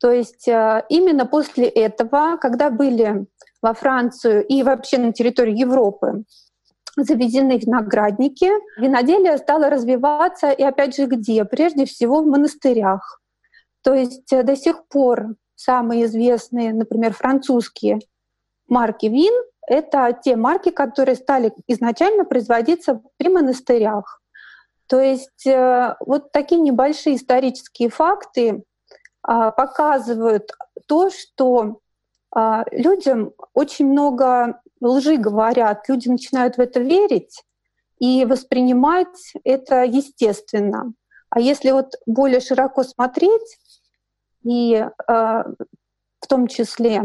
То есть э, именно после этого, когда были во Францию и вообще на территории Европы заведены виноградники, виноделие стало развиваться, и опять же где? Прежде всего в монастырях. То есть э, до сих пор самые известные, например, французские марки вин, это те марки, которые стали изначально производиться при монастырях. То есть э, вот такие небольшие исторические факты а, показывают то, что а, людям очень много лжи говорят, люди начинают в это верить и воспринимать это естественно. А если вот более широко смотреть и а, в том числе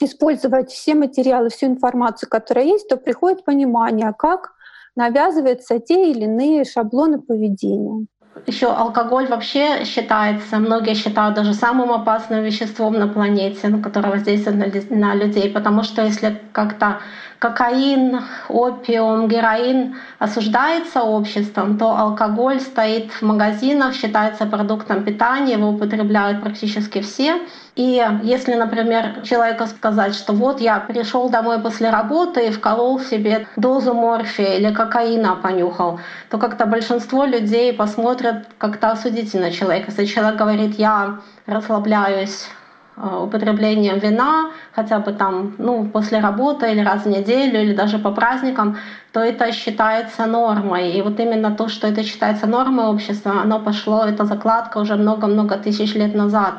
использовать все материалы, всю информацию, которая есть, то приходит понимание, как навязываются те или иные шаблоны поведения. Еще алкоголь вообще считается, многие считают даже самым опасным веществом на планете, ну, которое воздействует на, на людей, потому что если как-то кокаин, опиум, героин осуждается обществом, то алкоголь стоит в магазинах, считается продуктом питания, его употребляют практически все. И если, например, человеку сказать, что вот я пришел домой после работы и вколол себе дозу морфия или кокаина понюхал, то как-то большинство людей посмотрят как-то осудительно человека. Если человек говорит, я расслабляюсь Э, употреблением вина, хотя бы там, ну, после работы или раз в неделю, или даже по праздникам, то это считается нормой. И вот именно то, что это считается нормой общества, оно пошло, эта закладка уже много-много тысяч лет назад.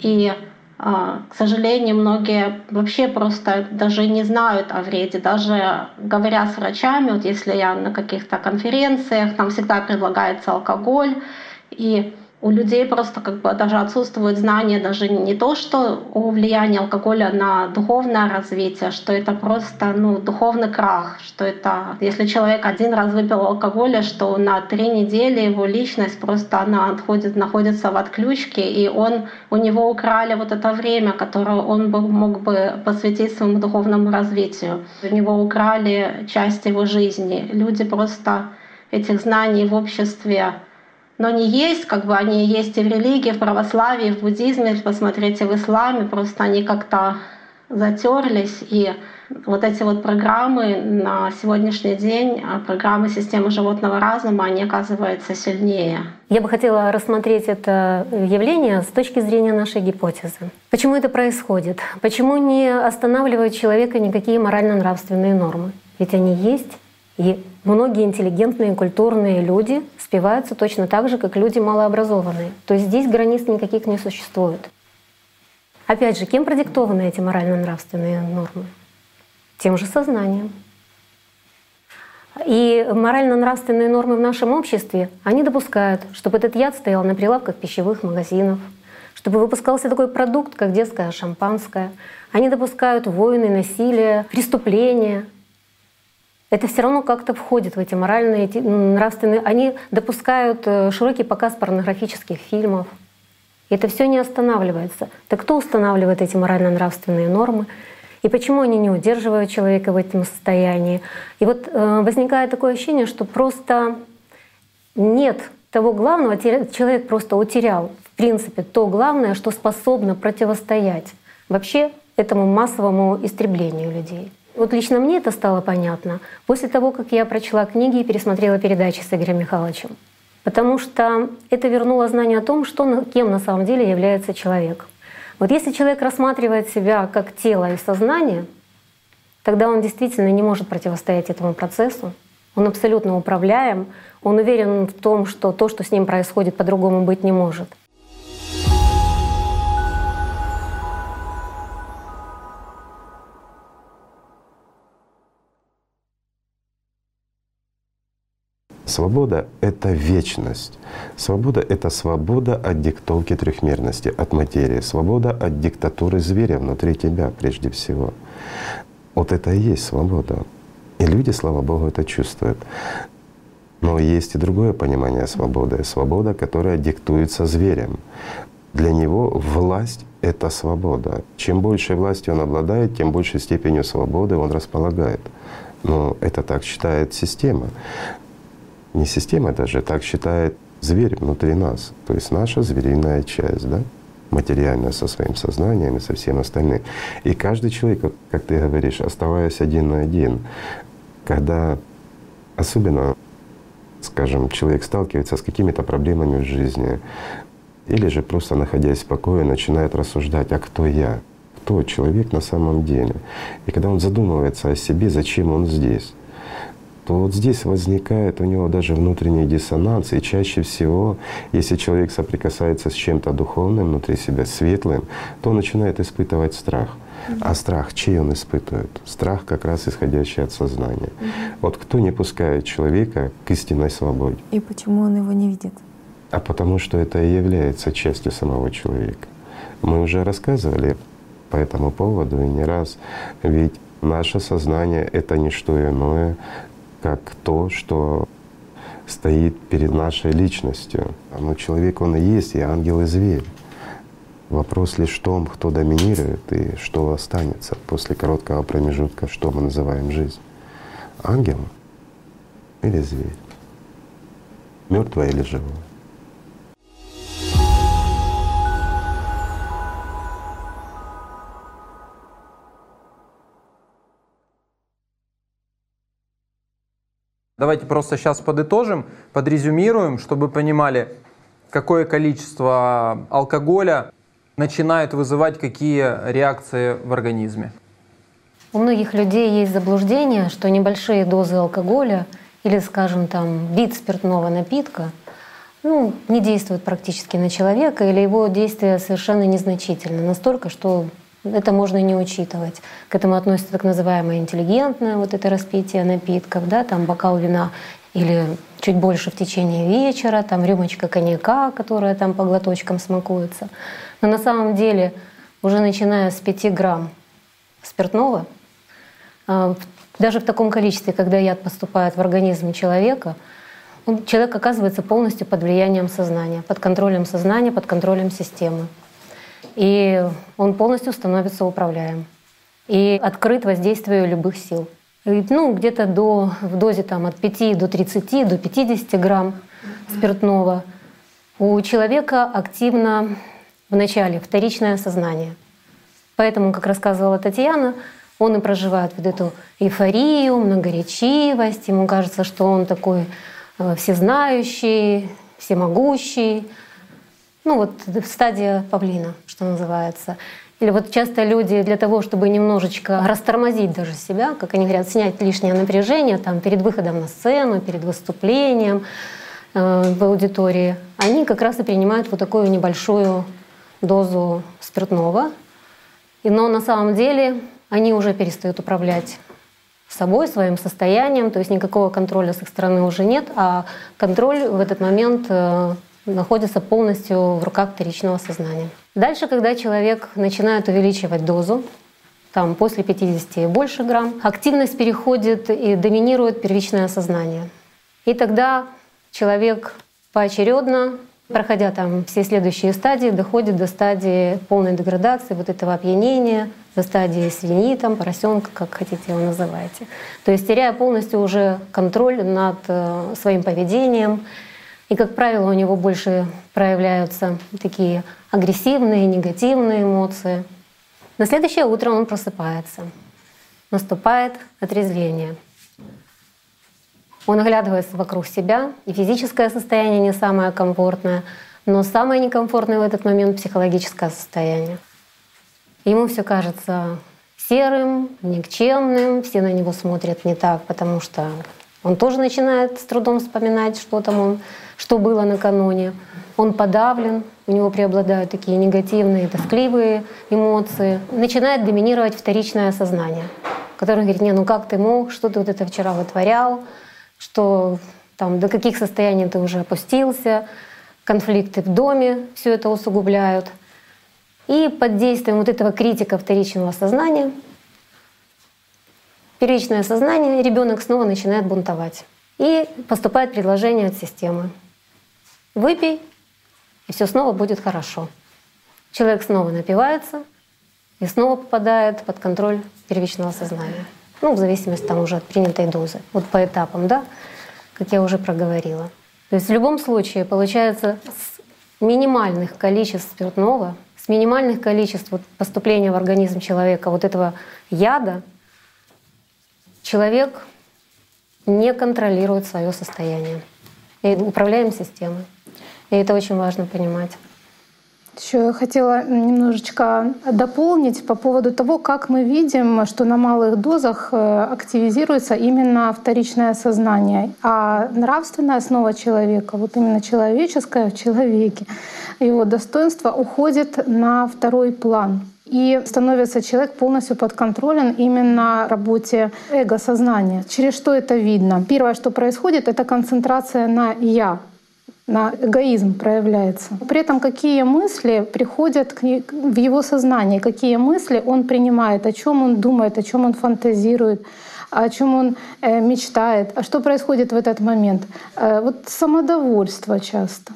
И э, к сожалению, многие вообще просто даже не знают о вреде. Даже говоря с врачами, вот если я на каких-то конференциях, там всегда предлагается алкоголь, и у людей просто как бы даже отсутствует знание даже не то, что о влиянии алкоголя на духовное развитие, что это просто ну, духовный крах, что это если человек один раз выпил алкоголя, что на три недели его личность просто она отходит, находится в отключке, и он, у него украли вот это время, которое он бы, мог бы посвятить своему духовному развитию. У него украли часть его жизни. Люди просто этих знаний в обществе но не есть, как бы они есть и в религии, в православии, в буддизме, посмотрите, в исламе, просто они как-то затерлись, и вот эти вот программы на сегодняшний день, а программы системы животного разума, они оказываются сильнее. Я бы хотела рассмотреть это явление с точки зрения нашей гипотезы. Почему это происходит? Почему не останавливают человека никакие морально-нравственные нормы? Ведь они есть, и многие интеллигентные, культурные люди спиваются точно так же, как люди малообразованные. То есть здесь границ никаких не существует. Опять же, кем продиктованы эти морально-нравственные нормы? Тем же сознанием. И морально-нравственные нормы в нашем обществе, они допускают, чтобы этот яд стоял на прилавках пищевых магазинов, чтобы выпускался такой продукт, как детское шампанское. Они допускают войны, насилие, преступления — это все равно как-то входит в эти моральные, эти нравственные. Они допускают э, широкий показ порнографических фильмов. И это все не останавливается. Так кто устанавливает эти морально-нравственные нормы? И почему они не удерживают человека в этом состоянии? И вот э, возникает такое ощущение, что просто нет того главного, человек просто утерял, в принципе, то главное, что способно противостоять вообще этому массовому истреблению людей. Вот лично мне это стало понятно после того, как я прочла книги и пересмотрела передачи с Игорем Михайловичем. Потому что это вернуло знание о том, что, кем на самом деле является человек. Вот если человек рассматривает себя как тело и сознание, тогда он действительно не может противостоять этому процессу. Он абсолютно управляем, он уверен в том, что то, что с ним происходит, по-другому быть не может. Свобода — это вечность. Свобода — это свобода от диктовки трехмерности, от материи. Свобода от диктатуры зверя внутри тебя прежде всего. Вот это и есть свобода. И люди, слава Богу, это чувствуют. Но есть и другое понимание свободы. Свобода, которая диктуется зверем. Для него власть — это свобода. Чем большей властью он обладает, тем большей степенью свободы он располагает. Но это так считает система не система даже, так считает зверь внутри нас, то есть наша звериная часть, да, материальная со своим сознанием и со всем остальным. И каждый человек, как ты говоришь, оставаясь один на один, когда особенно, скажем, человек сталкивается с какими-то проблемами в жизни, Или же просто находясь в покое, начинает рассуждать, а кто я? Кто человек на самом деле? И когда он задумывается о себе, зачем он здесь, то вот здесь возникает у него даже внутренний диссонанс. И чаще всего, если человек соприкасается с чем-то духовным внутри себя, светлым, то он начинает испытывать страх. А страх, чей он испытывает? Страх как раз исходящий от сознания. Вот кто не пускает человека к истинной свободе? И почему он его не видит? А потому что это и является частью самого человека. Мы уже рассказывали по этому поводу и не раз. Ведь наше сознание — это не что иное, как то, что стоит перед нашей личностью. Но человек, он и есть, и ангел, и зверь. Вопрос лишь в том, кто доминирует и что останется после короткого промежутка, что мы называем жизнь. Ангел или зверь? Мертвое или живое? Давайте просто сейчас подытожим, подрезюмируем, чтобы понимали, какое количество алкоголя начинает вызывать какие реакции в организме. У многих людей есть заблуждение, что небольшие дозы алкоголя или, скажем, там, вид спиртного напитка ну, не действуют практически на человека, или его действие совершенно незначительно, настолько, что это можно не учитывать. К этому относится так называемое интеллигентное вот это распитие напитков, да, там бокал вина или чуть больше в течение вечера, там рюмочка коньяка, которая там по глоточкам смакуется. Но на самом деле уже начиная с 5 грамм спиртного, а, даже в таком количестве, когда яд поступает в организм человека, человек оказывается полностью под влиянием сознания, под контролем сознания, под контролем системы и он полностью становится управляем и открыт воздействию любых сил. И, ну, где-то до, в дозе там, от 5 до 30, до 50 грамм спиртного у человека активно в начале вторичное сознание. Поэтому, как рассказывала Татьяна, он и проживает вот эту эйфорию, многоречивость. Ему кажется, что он такой э, всезнающий, всемогущий, ну вот стадия павлина, что называется. Или вот часто люди для того, чтобы немножечко растормозить даже себя, как они говорят, снять лишнее напряжение там, перед выходом на сцену, перед выступлением э, в аудитории, они как раз и принимают вот такую небольшую дозу спиртного. И, но на самом деле они уже перестают управлять собой, своим состоянием, то есть никакого контроля с их стороны уже нет, а контроль в этот момент э, находится полностью в руках вторичного сознания. Дальше, когда человек начинает увеличивать дозу, там после 50 и больше грамм, активность переходит и доминирует первичное сознание. И тогда человек поочередно, проходя там все следующие стадии, доходит до стадии полной деградации, вот этого опьянения, до стадии свиньи, там, поросенка, как хотите его называйте. То есть теряя полностью уже контроль над э, своим поведением, и, как правило, у него больше проявляются такие агрессивные, негативные эмоции. На следующее утро он просыпается. Наступает отрезвление. Он оглядывается вокруг себя, и физическое состояние не самое комфортное, но самое некомфортное в этот момент психологическое состояние. Ему все кажется серым, никчемным, все на него смотрят не так, потому что он тоже начинает с трудом вспоминать, что там он, что было накануне. Он подавлен, у него преобладают такие негативные, тоскливые эмоции. Начинает доминировать вторичное сознание, которое говорит, не, ну как ты мог, что ты вот это вчера вытворял, что там, до каких состояний ты уже опустился, конфликты в доме все это усугубляют. И под действием вот этого критика вторичного сознания первичное сознание, ребенок снова начинает бунтовать. И поступает предложение от системы. Выпей, и все снова будет хорошо. Человек снова напивается и снова попадает под контроль первичного сознания. Ну, в зависимости там уже от принятой дозы. Вот по этапам, да, как я уже проговорила. То есть в любом случае получается с минимальных количеств спиртного, с минимальных количеств вот поступления в организм человека вот этого яда, Человек не контролирует свое состояние. И управляем системой. И это очень важно понимать. Еще я хотела немножечко дополнить по поводу того, как мы видим, что на малых дозах э, активизируется именно вторичное сознание, а нравственная основа человека, вот именно человеческое в человеке, его достоинство уходит на второй план. И становится человек полностью подконтролен именно работе эго-сознания. Через что это видно? Первое, что происходит, это концентрация на «я», на эгоизм проявляется. При этом какие мысли приходят в его сознание, какие мысли он принимает, о чем он думает, о чем он фантазирует, о чем он э, мечтает. А что происходит в этот момент? Э, вот самодовольство часто.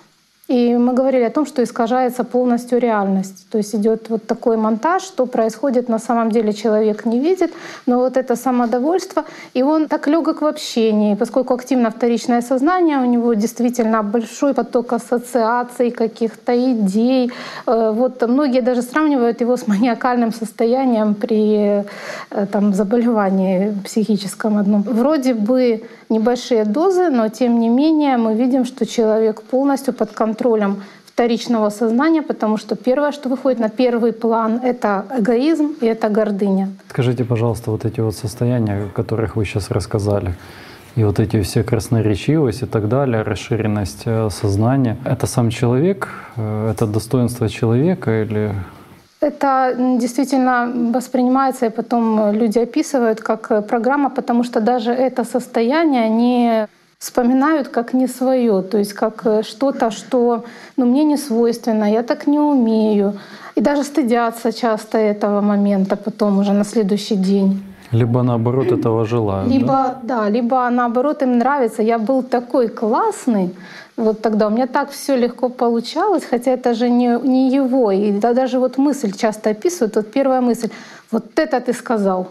И мы говорили о том, что искажается полностью реальность. То есть идет вот такой монтаж, что происходит на самом деле человек не видит, но вот это самодовольство, и он так легок в общении, поскольку активно вторичное сознание, у него действительно большой поток ассоциаций, каких-то идей. Э, вот многие даже сравнивают его с маниакальным состоянием при э, там, заболевании психическом одном. Вроде бы небольшие дозы, но тем не менее мы видим, что человек полностью под контролем вторичного сознания, потому что первое, что выходит на первый план, это эгоизм и это гордыня. Скажите, пожалуйста, вот эти вот состояния, о которых вы сейчас рассказали, и вот эти все красноречивость и так далее, расширенность э, сознания, это сам человек, э, это достоинство человека или это действительно воспринимается, и потом люди описывают как программа, потому что даже это состояние они вспоминают как не свое, то есть как что-то, что ну, мне не свойственно, я так не умею. И даже стыдятся часто этого момента потом уже на следующий день. Либо наоборот этого желают. Либо, да? да, либо наоборот им нравится. Я был такой классный, вот тогда у меня так все легко получалось, хотя это же не, не его. И да, даже вот мысль часто описывают, вот первая мысль, вот это ты сказал,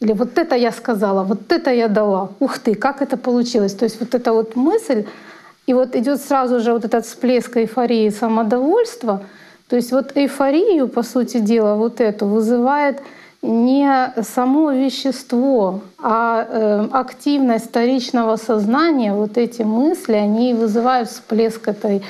или вот это я сказала, вот это я дала. Ух ты, как это получилось. То есть вот эта вот мысль, и вот идет сразу же вот этот всплеск эйфории, самодовольства. То есть вот эйфорию, по сути дела, вот эту вызывает не само вещество, а э, активность вторичного сознания, вот эти мысли, они вызывают всплеск этой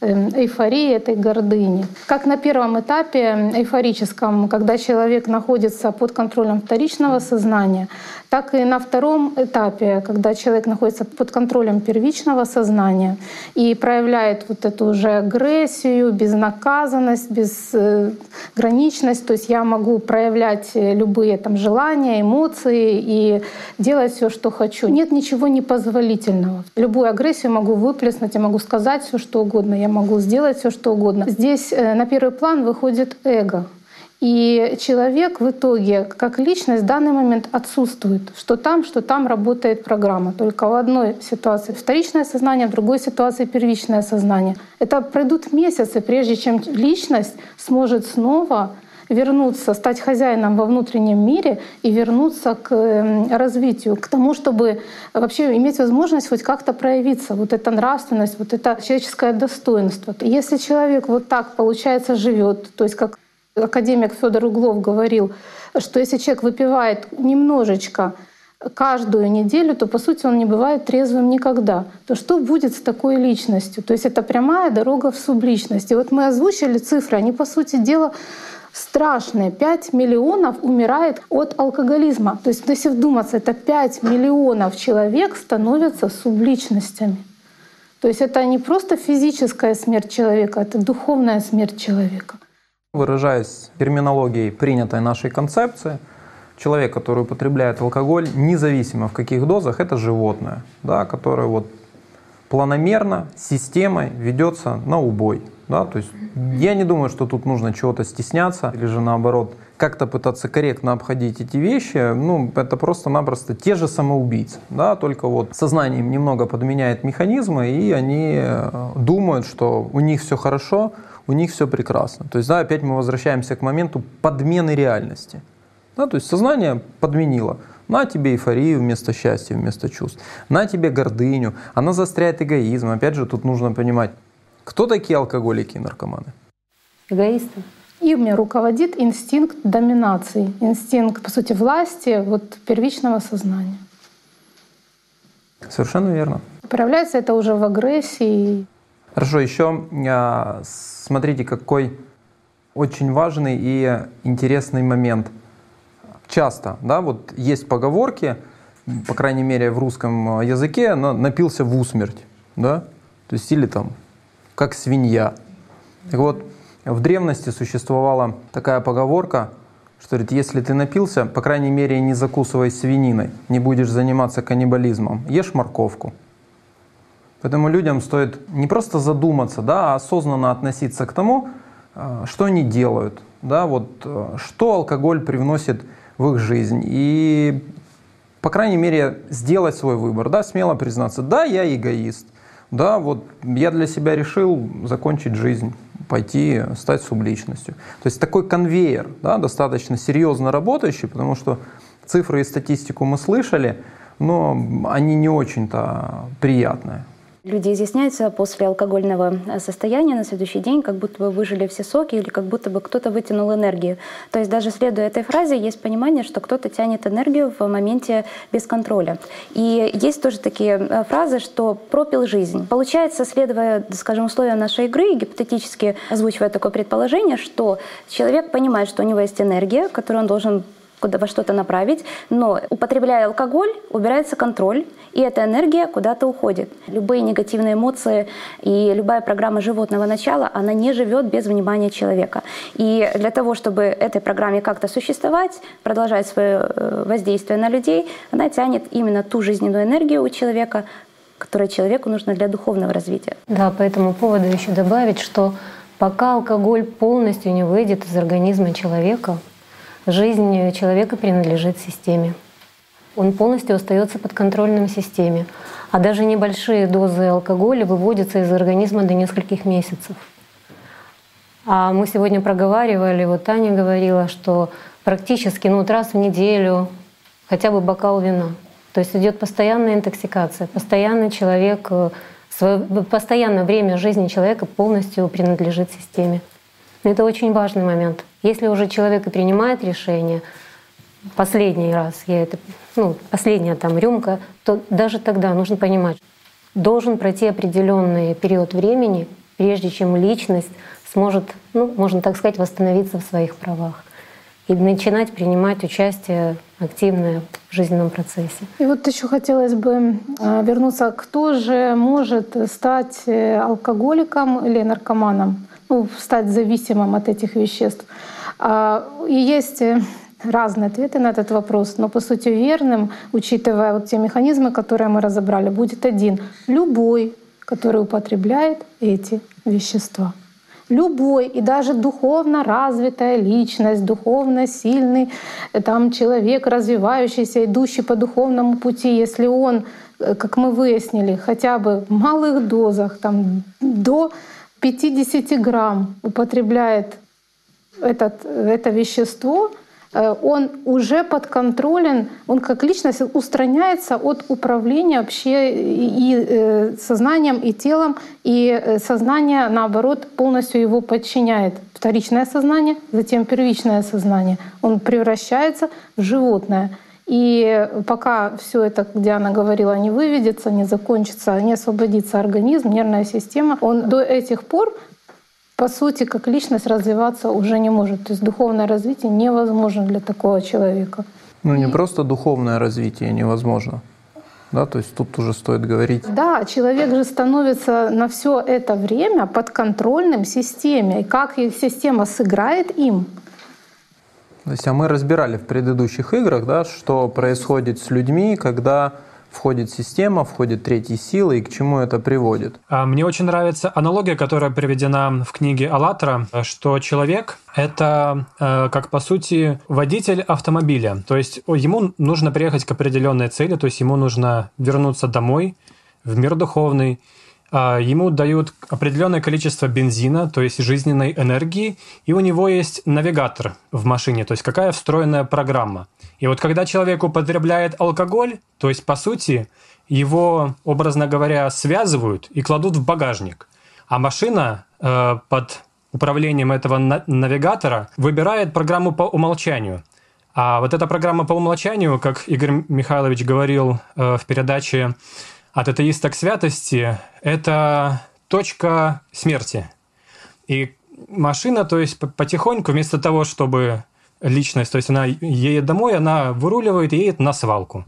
э, эйфории, этой гордыни. Как на первом этапе эйфорическом, когда человек находится под контролем вторичного сознания, так и на втором этапе, когда человек находится под контролем первичного сознания и проявляет вот эту уже агрессию, безнаказанность, безграничность, то есть я могу проявлять любые там желания, эмоции и делать все, что хочу. Нет ничего непозволительного. Любую агрессию могу выплеснуть, я могу сказать все, что угодно, я могу сделать все, что угодно. Здесь э, на первый план выходит эго. И человек в итоге, как личность, в данный момент отсутствует. Что там, что там работает программа. Только в одной ситуации вторичное сознание, в другой ситуации первичное сознание. Это пройдут месяцы, прежде чем личность сможет снова вернуться, стать хозяином во внутреннем мире и вернуться к эм, развитию, к тому, чтобы вообще иметь возможность хоть как-то проявиться. Вот эта нравственность, вот это человеческое достоинство. Если человек вот так, получается, живет, то есть как академик Федор Углов говорил, что если человек выпивает немножечко каждую неделю, то по сути он не бывает трезвым никогда. То что будет с такой личностью? То есть это прямая дорога в субличность. И вот мы озвучили цифры, они по сути дела страшные. 5 миллионов умирает от алкоголизма. То есть если вдуматься, это 5 миллионов человек становятся субличностями. То есть это не просто физическая смерть человека, это духовная смерть человека. Выражаясь терминологией принятой нашей концепции, человек, который употребляет алкоголь, независимо в каких дозах, это животное, да, которое вот планомерно, системой ведется на убой. Да? То есть я не думаю, что тут нужно чего-то стесняться или же наоборот как-то пытаться корректно обходить эти вещи. Ну, это просто-напросто те же самоубийцы. Да? Только вот сознание им немного подменяет механизмы, и они э, думают, что у них все хорошо, у них все прекрасно. То есть, да, опять мы возвращаемся к моменту подмены реальности. Да, то есть сознание подменило. На тебе эйфорию вместо счастья, вместо чувств. На тебе гордыню. Она застряет эгоизм. Опять же, тут нужно понимать, кто такие алкоголики и наркоманы? Эгоисты. Ими руководит инстинкт доминации, инстинкт, по сути, власти, вот первичного сознания. Совершенно верно. Проявляется это уже в агрессии. Хорошо, еще а, смотрите, какой очень важный и интересный момент. Часто, да, вот есть поговорки, по крайней мере в русском языке, напился в усмерть, да, то есть или там как свинья. Так вот, в древности существовала такая поговорка, что говорит, если ты напился, по крайней мере, не закусывай свининой, не будешь заниматься каннибализмом, ешь морковку. Поэтому людям стоит не просто задуматься, да, а осознанно относиться к тому, э, что они делают, да, вот, э, что алкоголь привносит в их жизнь. И, по крайней мере, сделать свой выбор, да, смело признаться, да, я эгоист, да, вот я для себя решил закончить жизнь, пойти стать субличностью. То есть такой конвейер, да, достаточно серьезно работающий, потому что цифры и статистику мы слышали, но они не очень-то приятные. Люди изъясняются после алкогольного э, состояния на следующий день, как будто бы выжили все соки или как будто бы кто-то вытянул энергию. То есть даже следуя этой фразе, есть понимание, что кто-то тянет энергию в моменте без контроля. И есть тоже такие э, фразы, что пропил жизнь. Получается, следуя, скажем, условиям нашей игры, гипотетически озвучивая такое предположение, что человек понимает, что у него есть энергия, которую он должен куда во что-то направить, но употребляя алкоголь, убирается контроль, и эта энергия куда-то уходит. Любые негативные эмоции и любая программа животного начала, она не живет без внимания человека. И для того, чтобы этой программе как-то существовать, продолжать свое э, воздействие на людей, она тянет именно ту жизненную энергию у человека, которая человеку нужна для духовного развития. Да, по этому поводу еще добавить, что пока алкоголь полностью не выйдет из организма человека, жизнь человека принадлежит системе. Он полностью остается под контролем системе. А даже небольшие дозы алкоголя выводятся из организма до нескольких месяцев. А мы сегодня проговаривали, вот Таня говорила, что практически ну, вот раз в неделю хотя бы бокал вина. То есть идет постоянная интоксикация, постоянный человек, э, свое, постоянное время жизни человека полностью принадлежит системе. Это очень важный момент. Если уже человек и принимает решение, последний раз я это, ну, последняя там рюмка, то даже тогда нужно понимать, должен пройти определенный период времени, прежде чем личность сможет, ну, можно так сказать, восстановиться в своих правах и начинать принимать участие активное в жизненном процессе. И вот еще хотелось бы а, вернуться, кто же может стать э, алкоголиком или наркоманом? Ну, стать зависимым от этих веществ. А, и есть э, разные ответы на этот вопрос, но по сути верным, учитывая вот те механизмы, которые мы разобрали, будет один. Любой, который употребляет эти вещества. Любой и даже духовно развитая личность, духовно сильный э, там, человек, развивающийся, идущий по духовному пути, если он, э, как мы выяснили, хотя бы в малых дозах, там, до 50 грамм употребляет этот, это вещество, э, он уже подконтролен, он как личность устраняется от управления вообще и э, сознанием, и телом, и э, сознание, наоборот, полностью его подчиняет. Вторичное сознание, затем первичное сознание. Он превращается в животное. И пока все это, где она говорила, не выведется, не закончится, не освободится организм, нервная система, он до этих пор по сути, как личность развиваться уже не может. То есть духовное развитие невозможно для такого человека. Ну не просто духовное развитие невозможно. Да, то есть тут уже стоит говорить. Да, человек же становится на все это время подконтрольным системе. И как их система сыграет им, то есть, а мы разбирали в предыдущих играх, да, что происходит с людьми, когда входит система, входит третья сила и к чему это приводит. А, мне очень нравится аналогия, которая приведена в книге «АЛЛАТРА», что человек — это, э, как по сути, водитель автомобиля. То есть ему нужно приехать к определенной цели, то есть ему нужно вернуться домой, в мир духовный, ему дают определенное количество бензина, то есть жизненной энергии, и у него есть навигатор в машине, то есть какая встроенная программа. И вот когда человек употребляет алкоголь, то есть по сути его, образно говоря, связывают и кладут в багажник, а машина э, под управлением этого навигатора выбирает программу по умолчанию. А вот эта программа по умолчанию, как Игорь Михайлович говорил э, в передаче от атеиста к святости – это точка смерти. И машина, то есть потихоньку, вместо того, чтобы личность, то есть она едет домой, она выруливает и едет на свалку.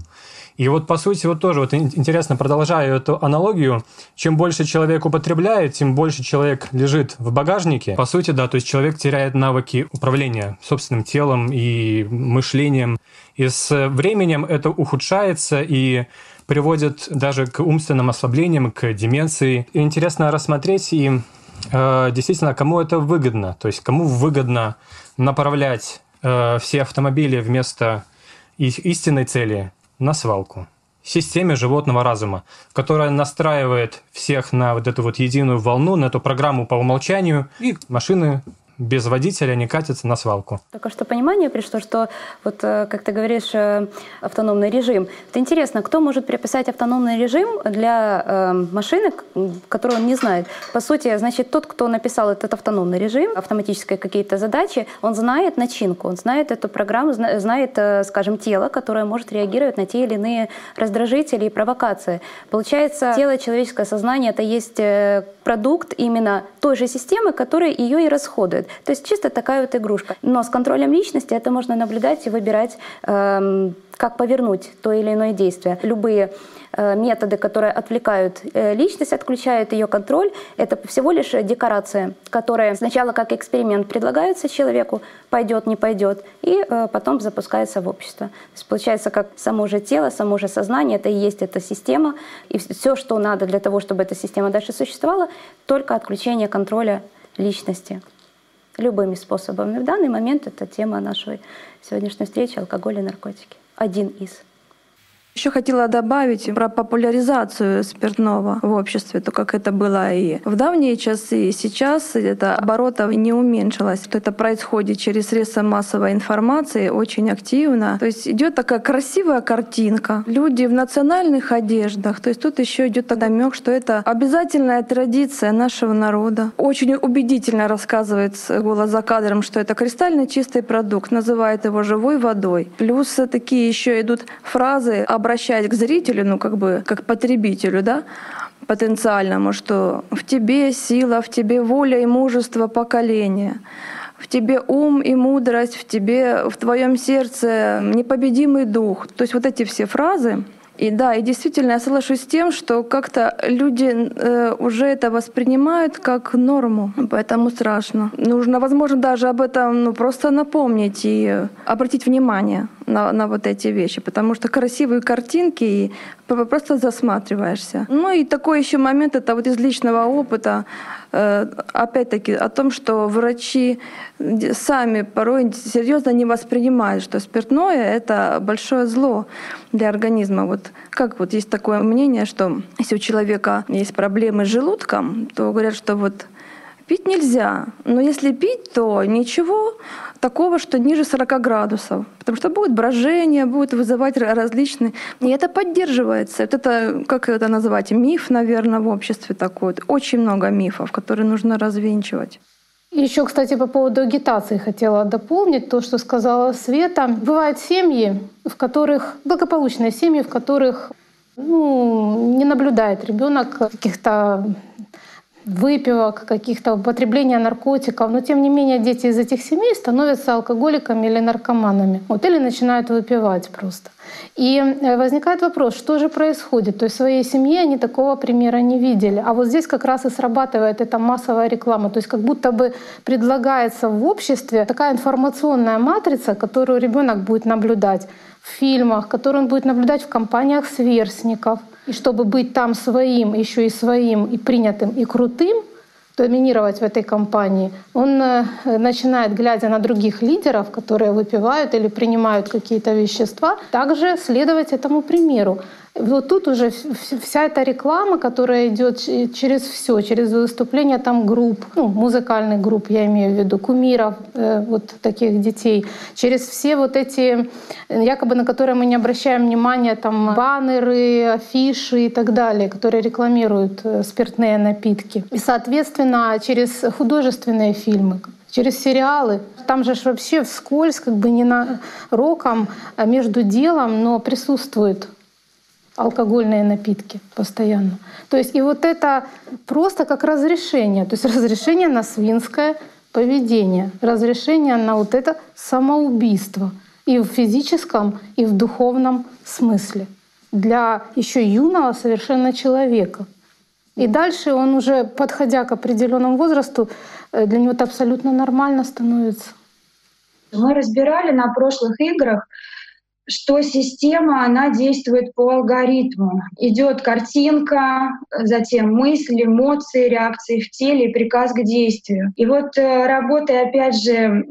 И вот, по сути, вот тоже вот интересно, продолжая эту аналогию, чем больше человек употребляет, тем больше человек лежит в багажнике. По сути, да, то есть человек теряет навыки управления собственным телом и мышлением. И с временем это ухудшается и приводит даже к умственным ослаблениям, к деменции. И интересно рассмотреть и э, действительно, кому это выгодно. То есть кому выгодно направлять э, все автомобили вместо их истинной цели на свалку. Системе животного разума, которая настраивает всех на вот эту вот единую волну, на эту программу по умолчанию, и машины без водителя не катятся на свалку. Только что понимание пришло, что вот, э, как ты говоришь, э, автономный режим. Это интересно, кто может приписать автономный режим для э, машины, которую он не знает? По сути, значит, тот, кто написал этот автономный режим, автоматические какие-то задачи, он знает начинку, он знает эту программу, знает, э, скажем, тело, которое может реагировать на те или иные раздражители и провокации. Получается, тело, человеческое сознание — это есть продукт именно той же системы, которая ее и расходует. То есть чисто такая вот игрушка. Но с контролем личности это можно наблюдать и выбирать, эм, как повернуть то или иное действие. Любые э, методы, которые отвлекают э, личность, отключают ее контроль, это всего лишь декорация, которая сначала как эксперимент предлагается человеку, пойдет, не пойдет, и э, потом запускается в общество. То есть получается, как само же тело, само же сознание, это и есть эта система, и все, что надо для того, чтобы эта система дальше существовала, только отключение контроля личности любыми способами. В данный момент это тема нашей сегодняшней встречи алкоголь и наркотики. Один из. Еще хотела добавить про популяризацию спиртного в обществе, то как это было и в давние часы, и сейчас это оборотов не уменьшилось. Что это происходит через средства массовой информации очень активно. То есть идет такая красивая картинка. Люди в национальных одеждах. То есть тут еще идет намек, что это обязательная традиция нашего народа. Очень убедительно рассказывает голос за кадром, что это кристально чистый продукт, называет его живой водой. Плюс такие еще идут фразы об обращаясь к зрителю, ну как бы как потребителю, да, потенциальному, что в тебе сила, в тебе воля и мужество поколения, в тебе ум и мудрость, в тебе, в твоем сердце непобедимый дух. То есть вот эти все фразы, и да, и действительно я соглашусь с тем, что как-то люди э, уже это воспринимают как норму, поэтому страшно. Нужно, возможно, даже об этом ну, просто напомнить и обратить внимание на, на вот эти вещи, потому что красивые картинки и просто засматриваешься. Ну и такой еще момент, это вот из личного опыта, опять-таки о том, что врачи сами порой серьезно не воспринимают, что спиртное — это большое зло для организма. Вот как вот есть такое мнение, что если у человека есть проблемы с желудком, то говорят, что вот пить нельзя, но если пить, то ничего, такого, что ниже 40 градусов, потому что будет брожение, будет вызывать различные... И это поддерживается. Это, как это назвать, миф, наверное, в обществе такой. Очень много мифов, которые нужно развенчивать. Еще, кстати, по поводу агитации хотела дополнить то, что сказала Света. Бывают семьи, в которых благополучные семьи, в которых ну, не наблюдает ребенок каких-то выпивок, каких-то употребления наркотиков, но тем не менее дети из этих семей становятся алкоголиками или наркоманами, вот, или начинают выпивать просто. И э, возникает вопрос, что же происходит? То есть в своей семье они такого примера не видели. А вот здесь как раз и срабатывает эта массовая реклама. То есть как будто бы предлагается в обществе такая информационная матрица, которую ребенок будет наблюдать в фильмах, которую он будет наблюдать в компаниях сверстников — и чтобы быть там своим, еще и своим, и принятым, и крутым, доминировать в этой компании, он э, начинает, глядя на других лидеров, которые выпивают или принимают какие-то вещества, также следовать этому примеру. Вот тут уже вся эта реклама, которая идет через все, через выступления там групп, ну, музыкальных групп, я имею в виду, кумиров, э, вот таких детей, через все вот эти, якобы на которые мы не обращаем внимания, там баннеры, афиши и так далее, которые рекламируют э, спиртные напитки. И, соответственно, через художественные фильмы, через сериалы. Там же вообще вскользь, как бы не на роком, а между делом, но присутствует алкогольные напитки постоянно. То есть и вот это просто как разрешение, то есть разрешение на свинское поведение, разрешение на вот это самоубийство и в физическом, и в духовном смысле для еще юного совершенно человека. И дальше он уже, подходя к определенному возрасту, э, для него это абсолютно нормально становится. Мы разбирали на прошлых играх, что система, она действует по алгоритму. Идет картинка, затем мысли, эмоции, реакции в теле и приказ к действию. И вот э, работая опять же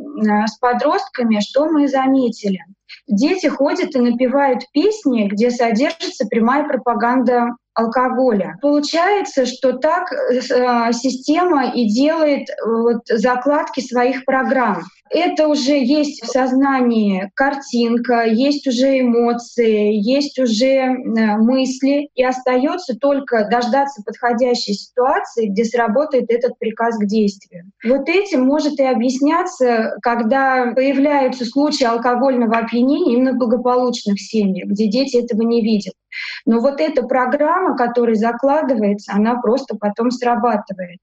с подростками, что мы заметили? Дети ходят и напевают песни, где содержится прямая пропаганда алкоголя. Получается, что так э, система и делает вот, закладки своих программ это уже есть в сознании картинка, есть уже эмоции, есть уже э, мысли, и остается только дождаться подходящей ситуации, где сработает этот приказ к действию. Вот этим может и объясняться, когда появляются случаи алкогольного опьянения именно в благополучных семьях, где дети этого не видят. Но вот эта программа, которая закладывается, она просто потом срабатывает.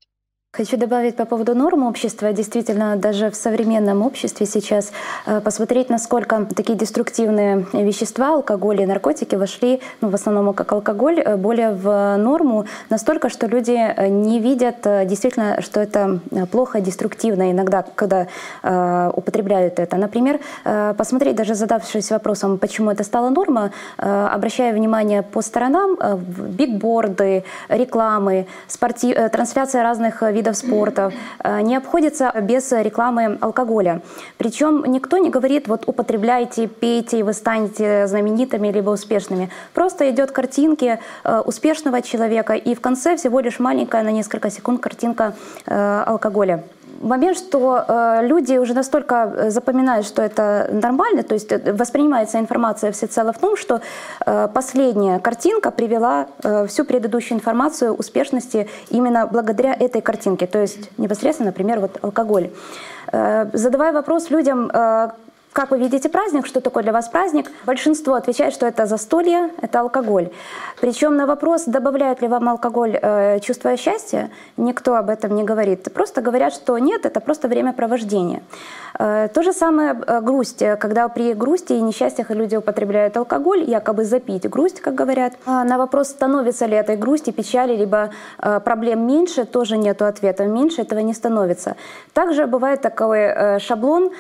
Хочу добавить по поводу норм общества. Действительно, даже в современном обществе сейчас э, посмотреть, насколько такие деструктивные вещества, алкоголь и наркотики вошли, ну, в основном как алкоголь, э, более в норму, настолько, что люди э, не видят действительно, что это плохо, деструктивно иногда, когда э, употребляют это. Например, э, посмотреть, даже задавшись вопросом, почему это стало норма, э, обращая внимание по сторонам, э, бигборды, рекламы, спорти... трансляция разных видов спорта, э, не обходится без рекламы алкоголя. Причем никто не говорит, вот употребляйте, пейте, и вы станете знаменитыми либо успешными. Просто идет картинки э, успешного человека, и в конце всего лишь маленькая на несколько секунд картинка э, алкоголя момент, что э, люди уже настолько э, запоминают, что это нормально, то есть э, воспринимается информация всецело в том, что э, последняя картинка привела э, всю предыдущую информацию успешности именно благодаря этой картинке, то есть непосредственно, например, вот алкоголь. Э, задавая вопрос людям, э, как вы видите праздник? Что такое для вас праздник? Большинство отвечает, что это застолье, это алкоголь. Причем на вопрос, добавляет ли вам алкоголь э, чувство счастья, никто об этом не говорит. Просто говорят, что нет, это просто времяпровождение. Э, то же самое э, грусть. Когда при грусти и несчастьях люди употребляют алкоголь, якобы запить грусть, как говорят. А на вопрос, становится ли этой грусти, печали, либо э, проблем меньше, тоже нет ответа. Меньше этого не становится. Также бывает такой шаблон,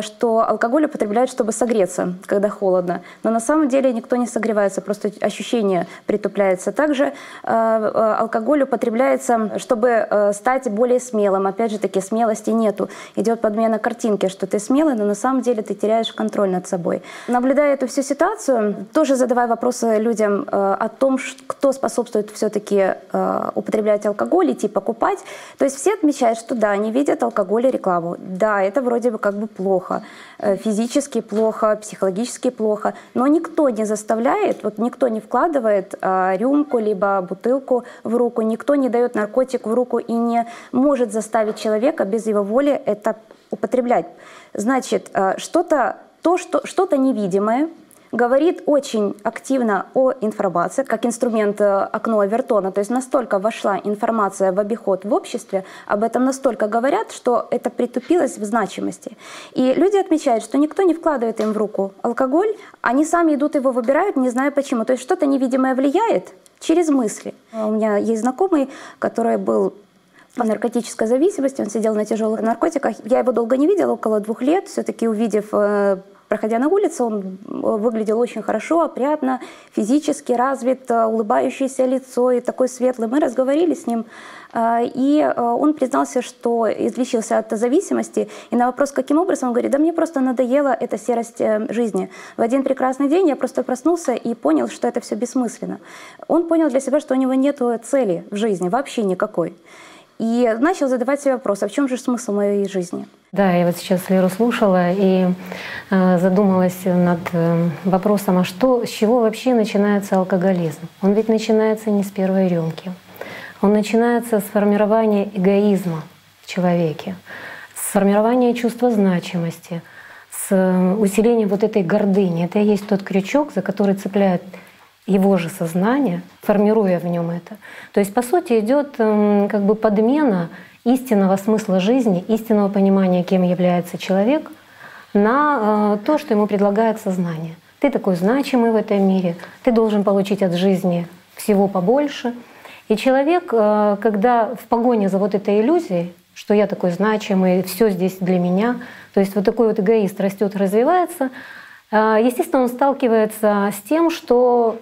что алкоголь употребляют, чтобы согреться, когда холодно. Но на самом деле никто не согревается, просто ощущение притупляется. Также алкоголь употребляется, чтобы стать более смелым. Опять же таки, смелости нету. Идет подмена картинки картинке, что ты смелый, но на самом деле ты теряешь контроль над собой. Наблюдая эту всю ситуацию, тоже задавая вопросы людям э, о том, кто способствует все-таки э, употреблять алкоголь, идти покупать. То есть все отмечают, что да, они видят алкоголь и рекламу. Да, это вроде бы как бы плохо. Э, физически плохо, психологически плохо. Но никто не заставляет, вот никто не вкладывает рюмку либо бутылку в руку, никто не дает наркотик в руку и не может заставить человека без его воли это употреблять. Значит, э, что-то то, что, что-то невидимое, говорит очень активно о информации, как инструмент э, окно Авертона. То есть настолько вошла информация в обиход в обществе, об этом настолько говорят, что это притупилось в значимости. И люди отмечают, что никто не вкладывает им в руку алкоголь, они сами идут его выбирают, не зная почему. То есть что-то невидимое влияет через мысли. У меня есть знакомый, который был по наркотической зависимости, он сидел на тяжелых наркотиках. Я его долго не видела, около двух лет. Все-таки увидев, э, проходя на улицу, он э, выглядел очень хорошо, опрятно, физически развит, э, улыбающееся лицо и такой светлый. Мы разговорили с ним, и он признался, что излечился от зависимости. И на вопрос, каким образом, он говорит, да мне просто надоела эта серость жизни. В один прекрасный день я просто проснулся и понял, что это все бессмысленно. Он понял для себя, что у него нет цели в жизни, вообще никакой и начал задавать себе вопрос, а в чем же смысл моей жизни? Да, я вот сейчас Леру слушала и э, задумалась над э, вопросом, а что, с чего вообще начинается алкоголизм? Он ведь начинается не с первой рюмки. Он начинается с формирования эгоизма в человеке, с формирования чувства значимости, с э, усиления вот этой гордыни. Это и есть тот крючок, за который цепляют его же сознание, формируя в нем это. То есть, по сути, идет эм, как бы подмена истинного смысла жизни, истинного понимания, кем является человек, на э, то, что ему предлагает сознание. Ты такой значимый в этом мире, ты должен получить от жизни всего побольше. И человек, э, когда в погоне за вот этой иллюзией, что я такой значимый, все здесь для меня, то есть вот такой вот эгоист растет, развивается, э, естественно, он сталкивается с тем, что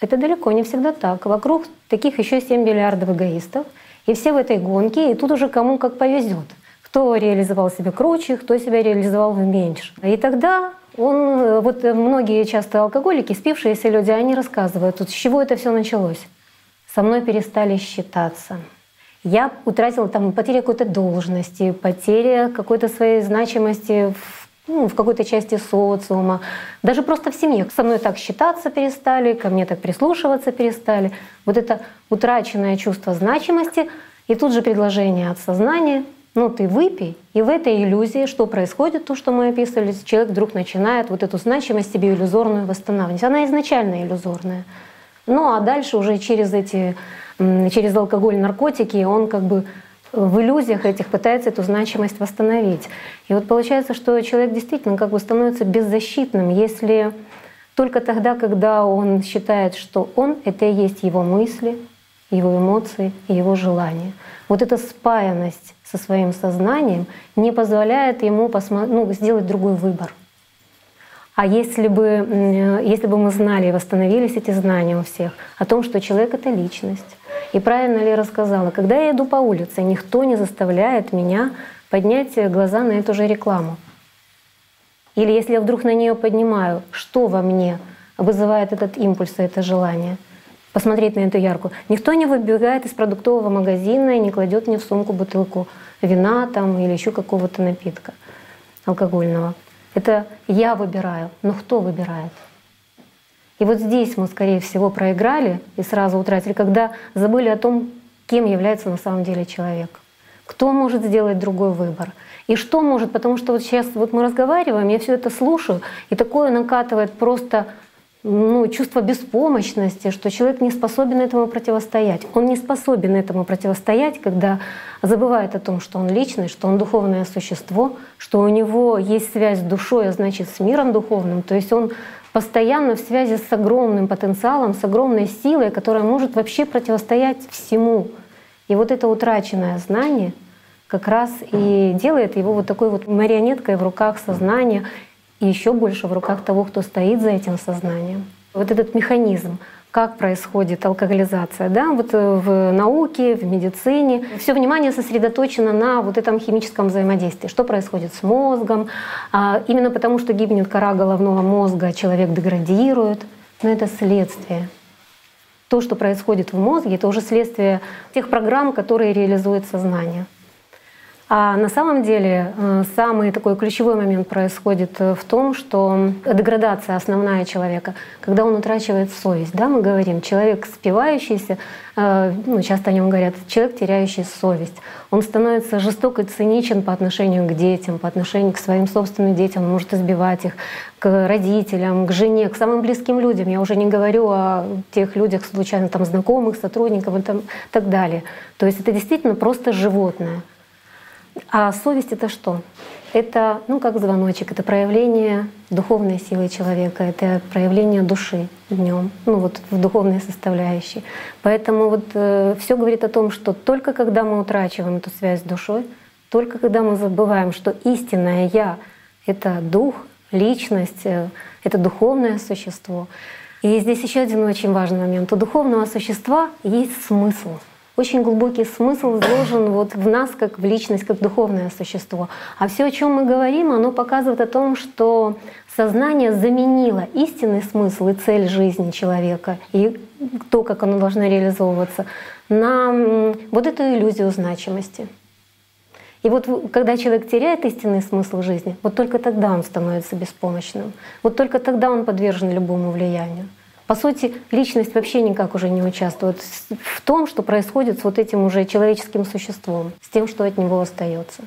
это далеко не всегда так. Вокруг таких еще 7 миллиардов эгоистов, и все в этой гонке, и тут уже кому как повезет. Кто реализовал себя круче, кто себя реализовал меньше. И тогда он, вот многие часто алкоголики, спившиеся люди, они рассказывают, тут с чего это все началось. Со мной перестали считаться. Я утратила там потеря какой-то должности, потеря какой-то своей значимости в ну, в какой-то части социума, даже просто в семье. Со мной так считаться перестали, ко мне так прислушиваться перестали. Вот это утраченное чувство значимости и тут же предложение от сознания ну ты выпей. И в этой иллюзии что происходит, то, что мы описывали, человек вдруг начинает вот эту значимость себе иллюзорную восстанавливать. Она изначально иллюзорная. Ну а дальше уже через эти, через алкоголь, наркотики он как бы в иллюзиях этих пытается эту значимость восстановить. И вот получается, что человек действительно как бы становится беззащитным, если только тогда, когда он считает, что он — это и есть его мысли, его эмоции и его желания. Вот эта спаянность со своим сознанием не позволяет ему посмо... ну, сделать другой выбор. А если бы, если бы мы знали и восстановились эти знания у всех о том, что человек — это личность, и правильно ли рассказала, когда я иду по улице, никто не заставляет меня поднять глаза на эту же рекламу. Или если я вдруг на нее поднимаю, что во мне вызывает этот импульс, это желание посмотреть на эту яркую. Никто не выбегает из продуктового магазина и не кладет мне в сумку бутылку вина там или еще какого-то напитка алкогольного. Это я выбираю, но кто выбирает? И вот здесь мы, скорее всего, проиграли и сразу утратили, когда забыли о том, кем является на самом деле человек. Кто может сделать другой выбор? И что может, потому что вот сейчас вот мы разговариваем, я все это слушаю, и такое накатывает просто ну, чувство беспомощности, что человек не способен этому противостоять. Он не способен этому противостоять, когда забывает о том, что он личность, что он духовное существо, что у него есть связь с душой, а значит с миром духовным. То есть он постоянно в связи с огромным потенциалом, с огромной силой, которая может вообще противостоять всему. И вот это утраченное знание как раз и делает его вот такой вот марионеткой в руках сознания и еще больше в руках того, кто стоит за этим сознанием. Вот этот механизм как происходит алкоголизация. Да? Вот э, в науке, в медицине все внимание сосредоточено на вот этом химическом взаимодействии. Что происходит с мозгом? А именно потому, что гибнет кора головного мозга, человек деградирует. Но это следствие. То, что происходит в мозге, это уже следствие тех программ, которые реализует сознание. А на самом деле э, самый такой ключевой момент происходит э, в том, что деградация основная человека, когда он утрачивает совесть. Да, мы говорим, человек спивающийся, э, ну, часто о нем говорят, человек, теряющий совесть. Он становится жестоко циничен по отношению к детям, по отношению к своим собственным детям, он может избивать их, к родителям, к жене, к самым близким людям. Я уже не говорю о тех людях, случайно там знакомых, сотрудников и там, так далее. То есть это действительно просто животное. А совесть это что? Это, ну, как звоночек, это проявление духовной силы человека, это проявление души в нем, ну вот в духовной составляющей. Поэтому вот э, все говорит о том, что только когда мы утрачиваем эту связь с душой, только когда мы забываем, что истинное я — это дух, личность, э, это духовное существо. И здесь еще один очень важный момент. У духовного существа есть смысл — очень глубокий смысл вложен вот в нас, как в личность, как духовное существо. А все, о чем мы говорим, оно показывает о том, что сознание заменило истинный смысл и цель жизни человека и то, как оно должно реализовываться, на вот эту иллюзию значимости. И вот когда человек теряет истинный смысл жизни, вот только тогда он становится беспомощным. Вот только тогда он подвержен любому влиянию. По сути, личность вообще никак уже не участвует в том, что происходит с вот этим уже человеческим существом, с тем, что от него остается.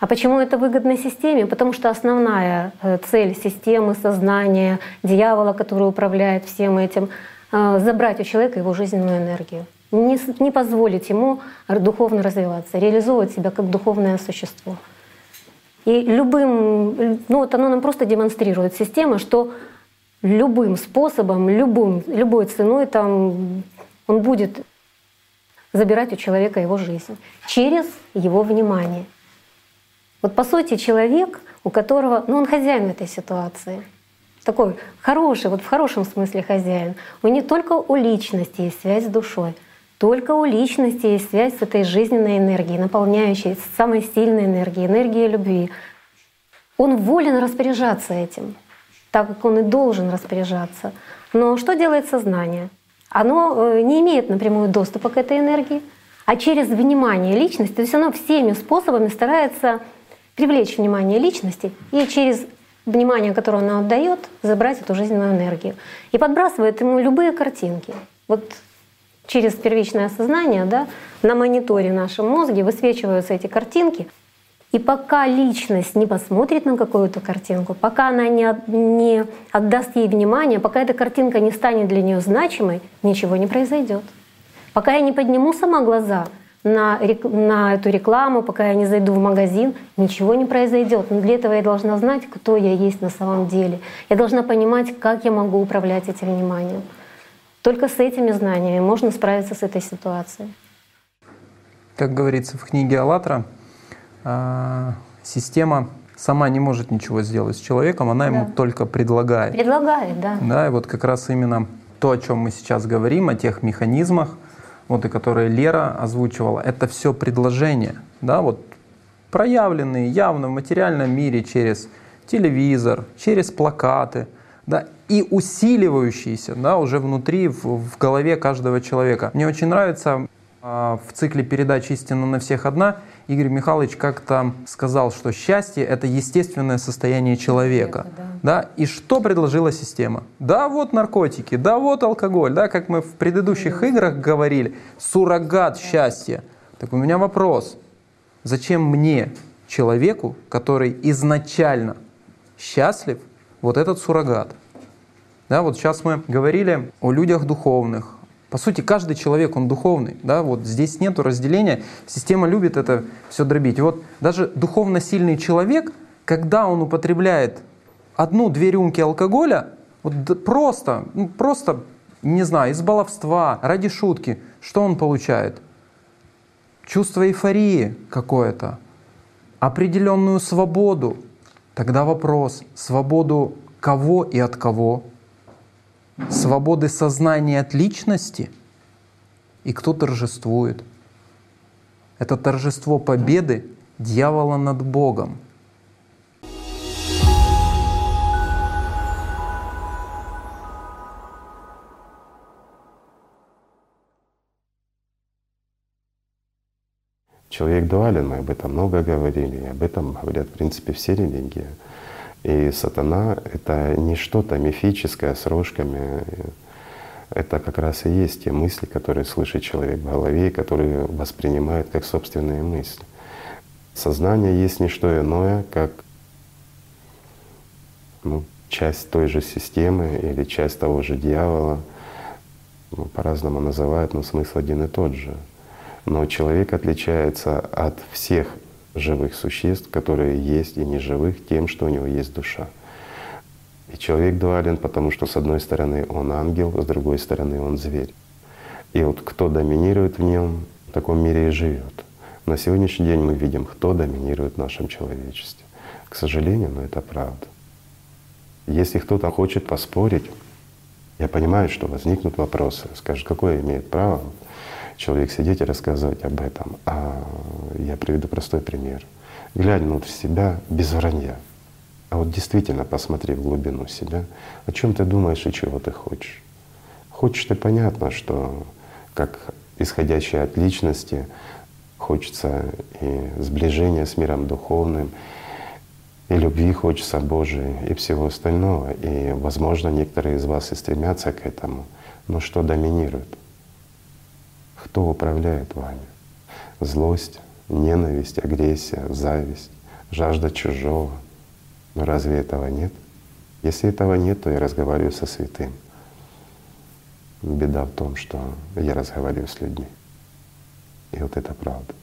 А почему это выгодно системе? Потому что основная э, цель системы, сознания, дьявола, который управляет всем этим, э, забрать у человека его жизненную энергию. Не, не позволить ему духовно развиваться, реализовывать себя как духовное существо. И любым, ну вот оно нам просто демонстрирует система, что любым способом, любым, любой ценой там он будет забирать у человека его жизнь через его внимание. Вот по сути человек, у которого, ну он хозяин в этой ситуации, такой хороший, вот в хорошем смысле хозяин. У не только у личности есть связь с душой, только у личности есть связь с этой жизненной энергией, наполняющей самой сильной энергией, энергией любви. Он волен распоряжаться этим, так как он и должен распоряжаться. Но что делает сознание? Оно э, не имеет напрямую доступа к этой энергии, а через внимание личности, то есть оно всеми способами старается привлечь внимание личности и через внимание, которое оно отдает, забрать эту жизненную энергию. И подбрасывает ему любые картинки. Вот через первичное сознание да, на мониторе нашем мозге высвечиваются эти картинки. И пока личность не посмотрит на какую-то картинку, пока она не, не отдаст ей внимание, пока эта картинка не станет для нее значимой, ничего не произойдет. Пока я не подниму сама глаза на, на эту рекламу, пока я не зайду в магазин, ничего не произойдет. Но для этого я должна знать, кто я есть на самом деле. Я должна понимать, как я могу управлять этим вниманием. Только с этими знаниями можно справиться с этой ситуацией. Как говорится в книге «АЛЛАТРА», система сама не может ничего сделать с человеком, она да. ему только предлагает. Предлагает, да. Да, и вот как раз именно то, о чем мы сейчас говорим, о тех механизмах, вот и которые Лера озвучивала, это все предложения, да, вот проявленные явно в материальном мире через телевизор, через плакаты, да, и усиливающиеся да, уже внутри, в, в голове каждого человека. Мне очень нравится э, в цикле передач «Истина на всех одна» Игорь Михайлович как-то сказал, что счастье — это естественное состояние человека. да. Да? И что предложила система? Да, вот наркотики, да, вот алкоголь, да, как мы в предыдущих играх говорили, суррогат счастья. Так у меня вопрос. Зачем мне, человеку, который изначально счастлив, вот этот суррогат? Да, вот сейчас мы говорили о людях духовных. По сути, каждый человек, он духовный. Да? Вот здесь нет разделения. Система любит это все дробить. Вот даже духовно сильный человек, когда он употребляет одну-две рюмки алкоголя, вот просто, ну, просто, не знаю, из баловства, ради шутки, что он получает? Чувство эйфории какое-то, определенную свободу. Тогда вопрос, свободу кого и от кого? Свободы сознания от личности, и кто торжествует. Это торжество победы дьявола над Богом. Человек дуален, мы об этом много говорили, об этом говорят, в принципе, все религии. И сатана — это не что-то мифическое с рожками. Это как раз и есть те мысли, которые слышит человек в голове, и которые воспринимает как собственные мысли. Сознание есть не что иное, как ну, часть той же системы или часть того же дьявола. Ну, по-разному называют, но смысл один и тот же. Но человек отличается от всех живых существ, которые есть и неживых, тем, что у него есть душа. И человек дуален, потому что с одной стороны он ангел, с другой стороны он зверь. И вот кто доминирует в нем, в таком мире и живет. На сегодняшний день мы видим, кто доминирует в нашем человечестве. К сожалению, но это правда. Если кто-то хочет поспорить, я понимаю, что возникнут вопросы. Скажет, какое имеет право человек сидеть и рассказывать об этом. А я приведу простой пример. Глянь внутрь себя без вранья. А вот действительно посмотри в глубину себя, о чем ты думаешь и чего ты хочешь. Хочешь ты понятно, что как исходящее от личности хочется и сближения с миром духовным, и любви хочется Божией, и всего остального. И, возможно, некоторые из вас и стремятся к этому. Но что доминирует? Кто управляет вами? Злость, ненависть, агрессия, зависть, жажда чужого. Но разве этого нет? Если этого нет, то я разговариваю со святым. Беда в том, что я разговариваю с людьми. И вот это правда.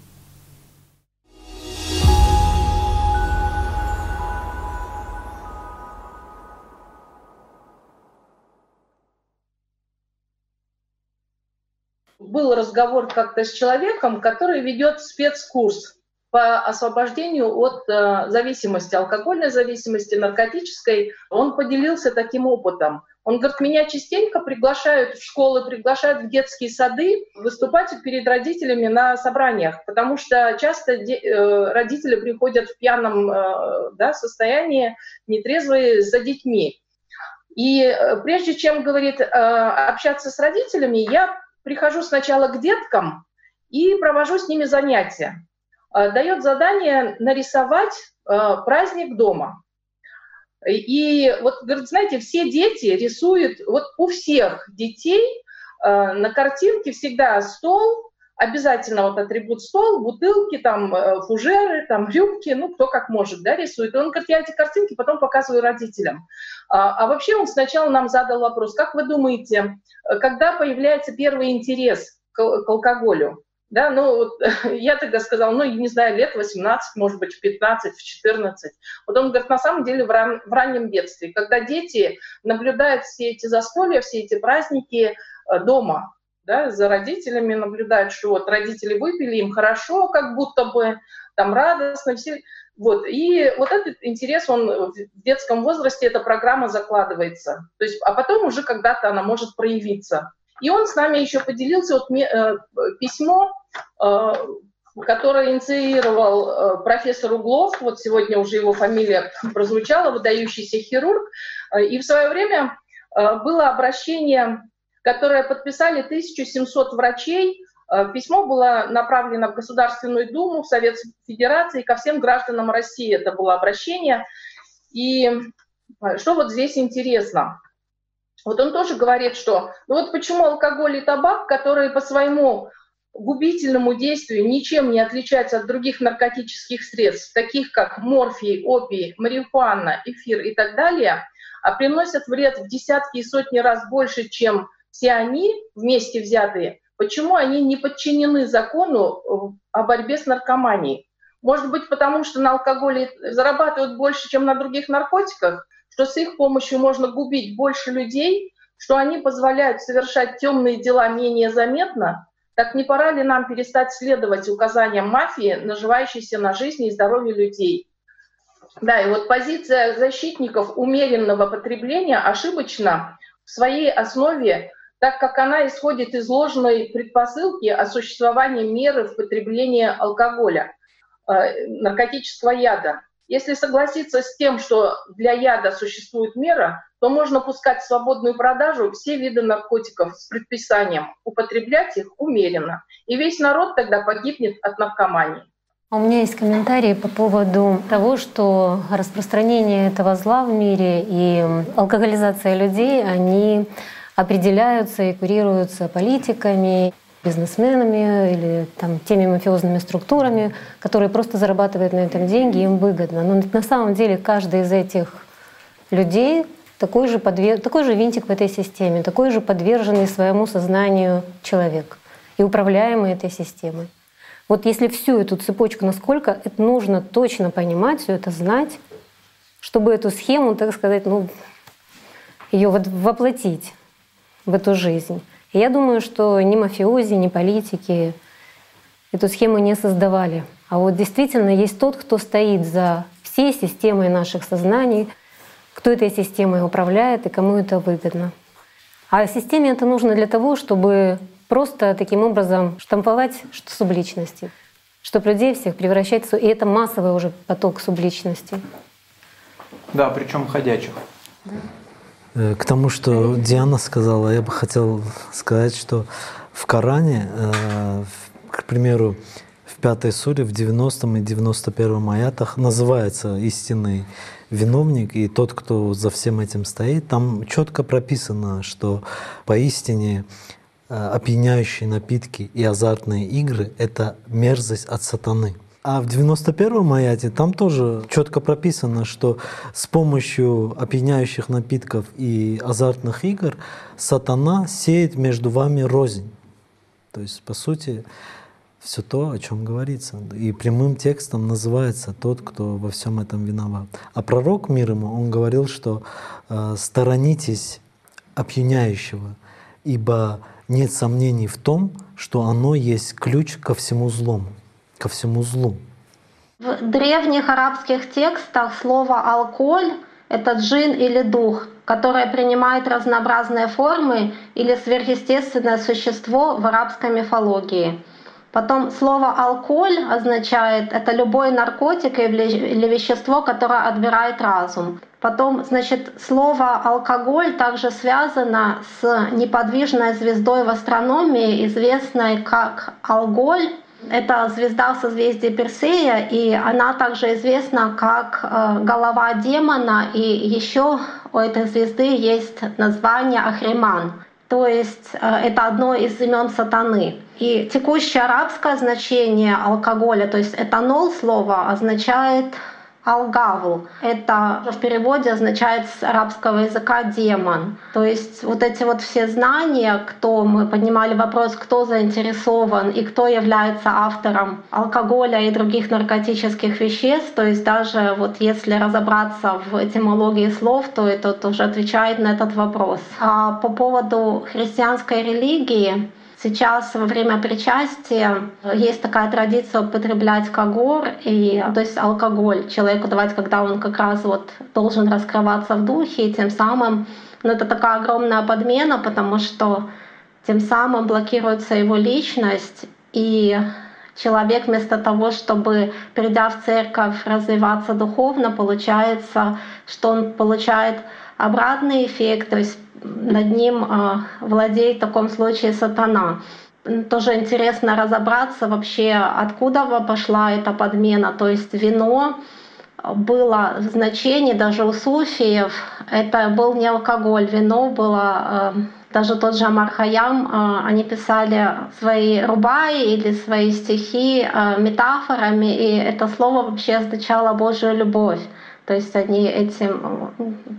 Был разговор как-то с человеком, который ведет спецкурс по освобождению от э, зависимости, алкогольной зависимости, наркотической. Он поделился таким опытом. Он говорит, меня частенько приглашают в школы, приглашают в детские сады выступать перед родителями на собраниях, потому что часто э, родители приходят в пьяном э, да, состоянии, нетрезвые, за детьми. И прежде чем, говорит, общаться с родителями, я прихожу сначала к деткам и провожу с ними занятия. Э, дает задание нарисовать э, праздник дома. И вот, знаете, все дети рисуют, вот у всех детей э, на картинке всегда стол, обязательно вот атрибут стол, бутылки, там, фужеры, там, рюмки, ну, кто как может, да, рисует. И он говорит, я эти картинки потом показываю родителям. А, а вообще он сначала нам задал вопрос, как вы думаете, когда появляется первый интерес к, к алкоголю? Да, ну, вот, [laughs] я тогда сказала, ну, не знаю, лет 18, может быть, в 15, в 14. Вот он говорит, на самом деле в, ран, в раннем детстве, когда дети наблюдают все эти застолья, все эти праздники э, дома, да, за родителями наблюдают, что вот родители выпили, им хорошо, как будто бы, там радостно, все, вот, и вот этот интерес, он в детском возрасте, эта программа закладывается. То есть, а потом уже когда-то она может проявиться. И он с нами еще поделился вот, э, письмо, э, которое инициировал э, профессор Углов, вот сегодня уже его фамилия прозвучала, выдающийся хирург. И в свое время было обращение, которое подписали 1700 врачей Письмо было направлено в Государственную Думу, в Совет Федерации, ко всем гражданам России это было обращение. И что вот здесь интересно? Вот он тоже говорит, что ну вот почему алкоголь и табак, которые по своему губительному действию ничем не отличаются от других наркотических средств, таких как морфий, опий, марихуана, эфир и так далее, а приносят вред в десятки и сотни раз больше, чем все они вместе взятые, почему они не подчинены закону э, о борьбе с наркоманией? Может быть, потому что на алкоголе зарабатывают больше, чем на других наркотиках? что с их помощью можно губить больше людей, что они позволяют совершать темные дела менее заметно, так не пора ли нам перестать следовать указаниям мафии, наживающейся на жизни и здоровье людей? Да, и вот позиция защитников умеренного потребления ошибочна в своей основе, так как она исходит из ложной предпосылки о существовании меры в потреблении алкоголя, э, наркотического яда. Если согласиться с тем, что для яда существует мера, то можно пускать в свободную продажу все виды наркотиков с предписанием употреблять их умеренно. И весь народ тогда погибнет от наркомании. У меня есть комментарии по поводу того, что распространение этого зла в мире и алкоголизация людей, они определяются и курируются политиками бизнесменами или там, теми мафиозными структурами, которые просто зарабатывают на этом деньги, им выгодно. Но на самом деле каждый из этих людей такой же, подвер... такой же винтик в этой системе, такой же подверженный своему сознанию человек и управляемый этой системой. Вот если всю эту цепочку, насколько это нужно точно понимать, все это знать, чтобы эту схему, так сказать, ну, ее вот воплотить в эту жизнь я думаю, что ни мафиози, ни политики эту схему не создавали. А вот действительно есть тот, кто стоит за всей системой наших сознаний, кто этой системой управляет и кому это выгодно. А системе это нужно для того, чтобы просто таким образом штамповать субличности, чтобы людей всех превращать в... И это массовый уже поток субличности. Да, причем ходячих. Да. Э, к тому, что Диана сказала, я бы хотел сказать, что в Коране, э, к примеру, в пятой суре, в 90 и 91 аятах называется истинный виновник и тот, кто за всем этим стоит. Там четко прописано, что поистине э, опьяняющие напитки и азартные игры — это мерзость от сатаны. А в 91-м аяте там тоже четко прописано, что с помощью опьяняющих напитков и азартных игр сатана сеет между вами рознь. То есть, по сути, все то, о чем говорится. И прямым текстом называется тот, кто во всем этом виноват. А пророк мир ему, он говорил, что э, сторонитесь опьяняющего, ибо нет сомнений в том, что оно есть ключ ко всему злому, ко всему злу. В древних арабских текстах слово «алкоголь» — это джин или дух, которое принимает разнообразные формы или сверхъестественное существо в арабской мифологии — Потом слово алкоголь означает это любой наркотик или вещество, которое отбирает разум. Потом, значит, слово алкоголь также связано с неподвижной звездой в астрономии, известной как Алголь. Это звезда в созвездии Персея, и она также известна как э, голова демона, и еще у этой звезды есть название Ахриман. То есть э, это одно из имен сатаны. И текущее арабское значение алкоголя, то есть этанол слова означает алгавл. Это в переводе означает с арабского языка демон. То есть вот эти вот все знания, кто мы поднимали вопрос, кто заинтересован и кто является автором алкоголя и других наркотических веществ, то есть даже вот если разобраться в этимологии слов, то это уже отвечает на этот вопрос. А по поводу христианской религии, Сейчас во время причастия есть такая традиция употреблять когор, и, то есть алкоголь. Человеку давать, когда он как раз вот должен раскрываться в духе, и тем самым ну, это такая огромная подмена, потому что тем самым блокируется его личность, и человек вместо того, чтобы, придя в церковь, развиваться духовно, получается, что он получает обратный эффект, то есть над ним а, владеет в таком случае сатана. Тоже интересно разобраться вообще, откуда пошла эта подмена. То есть вино было в значении даже у суфиев, это был не алкоголь, вино было а, даже тот же Амар а, они писали свои рубаи или свои стихи метафорами, и это слово вообще означало Божью любовь. То есть они этим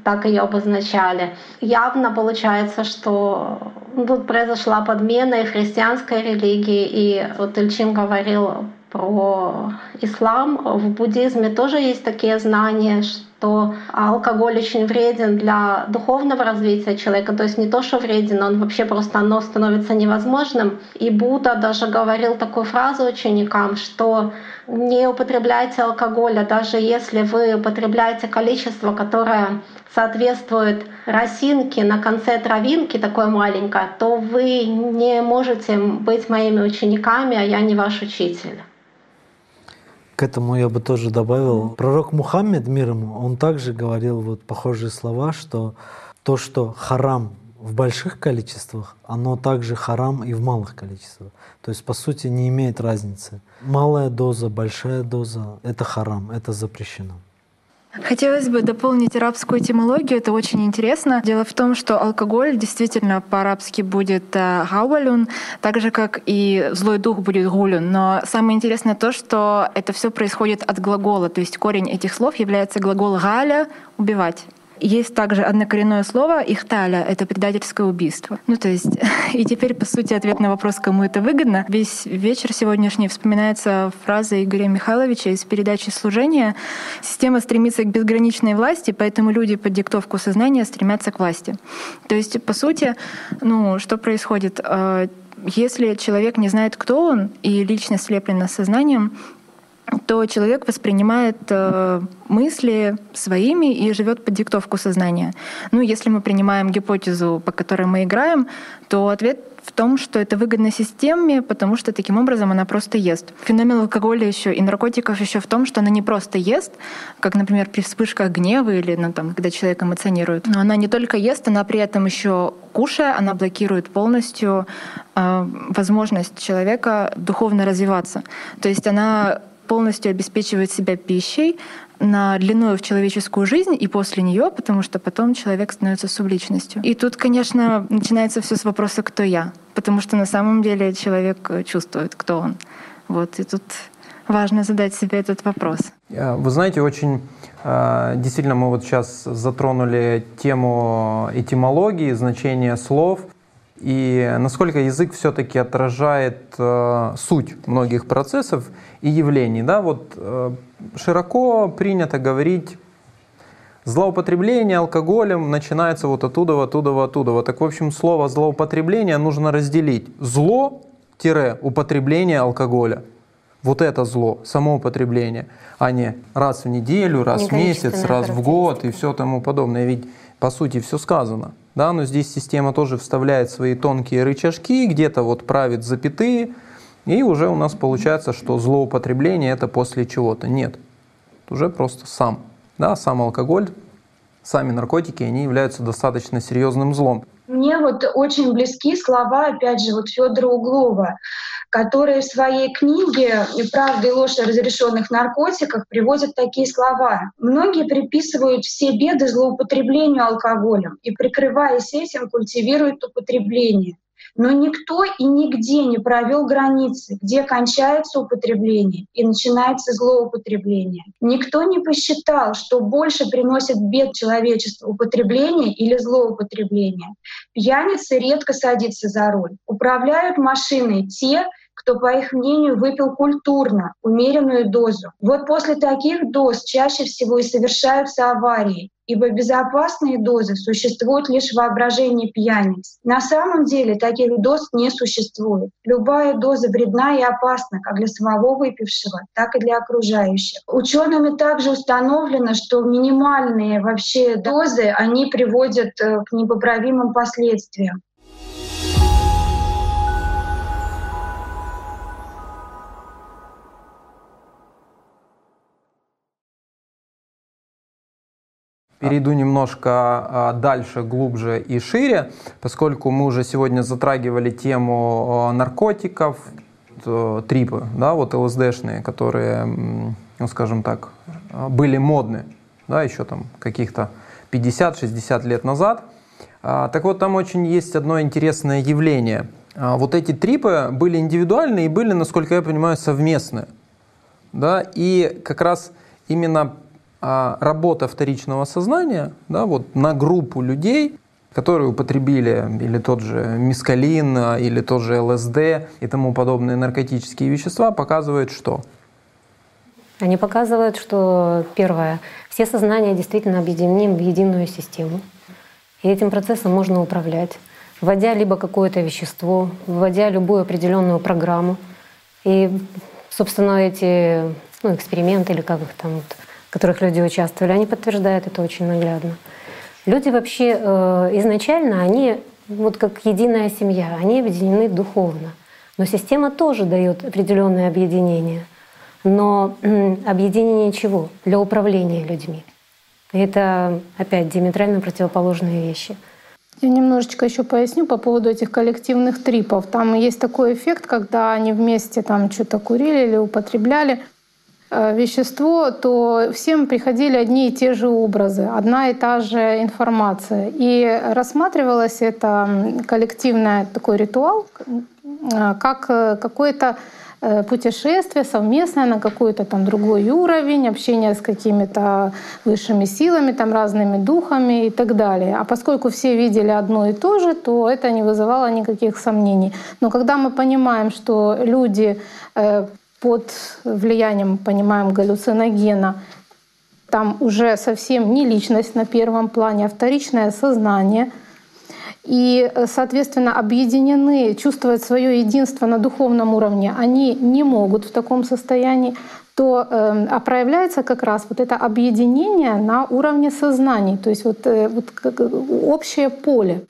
так ее обозначали. Явно получается, что тут произошла подмена и христианской религии, и вот Ильчин говорил про ислам. В буддизме тоже есть такие знания, что алкоголь очень вреден для духовного развития человека. То есть не то, что вреден, он вообще просто оно становится невозможным. И Будда даже говорил такую фразу ученикам, что не употребляйте алкоголя, даже если вы употребляете количество, которое соответствует росинке на конце травинки, такой маленькой, то вы не можете быть моими учениками, а я не ваш учитель. К этому я бы тоже добавил. Пророк Мухаммед, мир ему, он также говорил вот похожие слова, что то, что харам в больших количествах, оно также харам и в малых количествах. То есть, по сути, не имеет разницы. Малая доза, большая доза — это харам, это запрещено. Хотелось бы дополнить арабскую этимологию, это очень интересно. Дело в том, что алкоголь действительно по-арабски будет э, гауалюн, так же как и злой дух будет гулюн. Но самое интересное то, что это все происходит от глагола, то есть корень этих слов является глагол галя — убивать. Есть также однокоренное слово «ихталя» — это предательское убийство. Ну, то есть, [laughs] и теперь, по сути, ответ на вопрос, кому это выгодно. Весь вечер сегодняшний вспоминается фраза Игоря Михайловича из передачи «Служение». Система стремится к безграничной власти, поэтому люди под диктовку сознания стремятся к власти. То есть, по сути, ну, что происходит? А, если человек не знает, кто он, и личность слеплена сознанием, то человек воспринимает э, мысли своими и живет под диктовку сознания. Ну, если мы принимаем гипотезу, по которой мы играем, то ответ в том, что это выгодно системе, потому что таким образом она просто ест. Феномен алкоголя еще и наркотиков еще в том, что она не просто ест, как, например, при вспышках гнева или ну, там, когда человек эмоционирует, но она не только ест, она при этом еще кушая, она блокирует полностью э, возможность человека духовно развиваться. То есть она полностью обеспечивает себя пищей на длину в человеческую жизнь и после нее, потому что потом человек становится субличностью. И тут, конечно, начинается все с вопроса «кто я?», потому что на самом деле человек чувствует, кто он. Вот, и тут важно задать себе этот вопрос. Э, вы знаете, очень э, действительно мы вот сейчас затронули тему этимологии, значения слов и насколько язык все-таки отражает э, суть многих процессов и явлений. Да? Вот, э, широко принято говорить, злоупотребление алкоголем начинается вот оттуда, оттуда, оттуда. Так, в общем, слово злоупотребление нужно разделить. Зло-употребление алкоголя. Вот это зло, само употребление, а не раз в неделю, раз в месяц, раз в год и все тому подобное. Ведь по сути все сказано. Да, но здесь система тоже вставляет свои тонкие рычажки, где-то вот правит запятые, и уже у нас получается, что злоупотребление это после чего-то. Нет, уже просто сам. Да, сам алкоголь, сами наркотики, они являются достаточно серьезным злом. Мне вот очень близки слова, опять же, вот Федора Углова, который в своей книге «Правда и ложь о разрешенных наркотиках» приводит такие слова. Многие приписывают все беды злоупотреблению алкоголем и, прикрываясь этим, культивируют употребление. Но никто и нигде не провел границы, где кончается употребление и начинается злоупотребление. Никто не посчитал, что больше приносит бед человечеству употребление или злоупотребление. Пьяницы редко садятся за руль. Управляют машиной те, кто, по их мнению, выпил культурно, умеренную дозу. Вот после таких доз чаще всего и совершаются аварии, ибо безопасные дозы существуют лишь в воображении пьяниц. На самом деле таких доз не существует. Любая доза вредна и опасна как для самого выпившего, так и для окружающих. Учеными также установлено, что минимальные вообще дозы, они приводят э, к непоправимым последствиям. Перейду немножко а, дальше, глубже и шире, поскольку мы уже сегодня затрагивали тему а, наркотиков, трипы, да, вот ЛСДшные, которые, ну, скажем так, были модны, да, еще там каких-то 50-60 лет назад. А, так вот, там очень есть одно интересное явление. Вот эти трипы были индивидуальные и были, насколько я понимаю, совместные. Да, и как раз именно а работа вторичного сознания да, вот на группу людей, которые употребили или тот же мискалин, или тот же ЛСД и тому подобные наркотические вещества, показывает что? Они показывают, что первое, все сознания действительно объединены в единую систему. И этим процессом можно управлять, вводя либо какое-то вещество, вводя любую определенную программу. И, собственно, эти ну, эксперименты или как их там вот, в которых люди участвовали, они подтверждают это очень наглядно. Люди вообще э, изначально, они вот как единая семья, они объединены духовно. Но система тоже дает определенное объединение. Но объединение чего? Для управления людьми. Это опять диаметрально противоположные вещи. Я немножечко еще поясню по поводу этих коллективных трипов. Там есть такой эффект, когда они вместе там что-то курили или употребляли. Э, вещество, то всем приходили одни и те же образы, одна и та же информация. И рассматривалось это коллективный такой ритуал э, как э, какое-то путешествие совместное на какой-то там другой уровень, общение с какими-то высшими силами, там разными духами и так далее. А поскольку все видели одно и то же, то это не вызывало никаких сомнений. Но когда мы понимаем, что люди под влиянием, понимаем, галлюциногена, там уже совсем не личность на первом плане, а вторичное сознание. И, соответственно, объединены, чувствуют свое единство на духовном уровне, они не могут в таком состоянии, то, э, а проявляется как раз вот это объединение на уровне сознаний, то есть вот, э, вот как, общее поле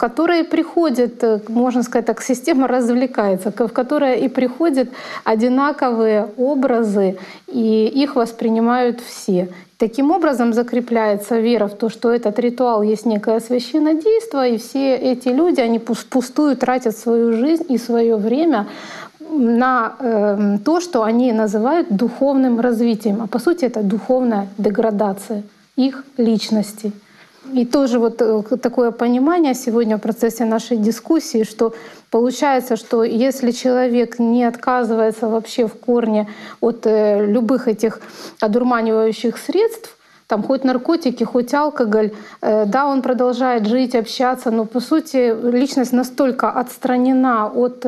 которые приходят, э, можно сказать так, система развлекается, в которой и приходят одинаковые образы, и их воспринимают все. Таким образом закрепляется вера в то, что этот ритуал есть некое священное действие, и все эти люди, они пустую тратят свою жизнь и свое время на э, то, что они называют духовным развитием. А по сути это духовная деградация их личности. И тоже вот э, такое понимание сегодня в процессе нашей дискуссии, что получается, что если человек не отказывается вообще в корне от э, любых этих одурманивающих средств, там хоть наркотики, хоть алкоголь, э, да, он продолжает жить, общаться, но по сути личность настолько отстранена от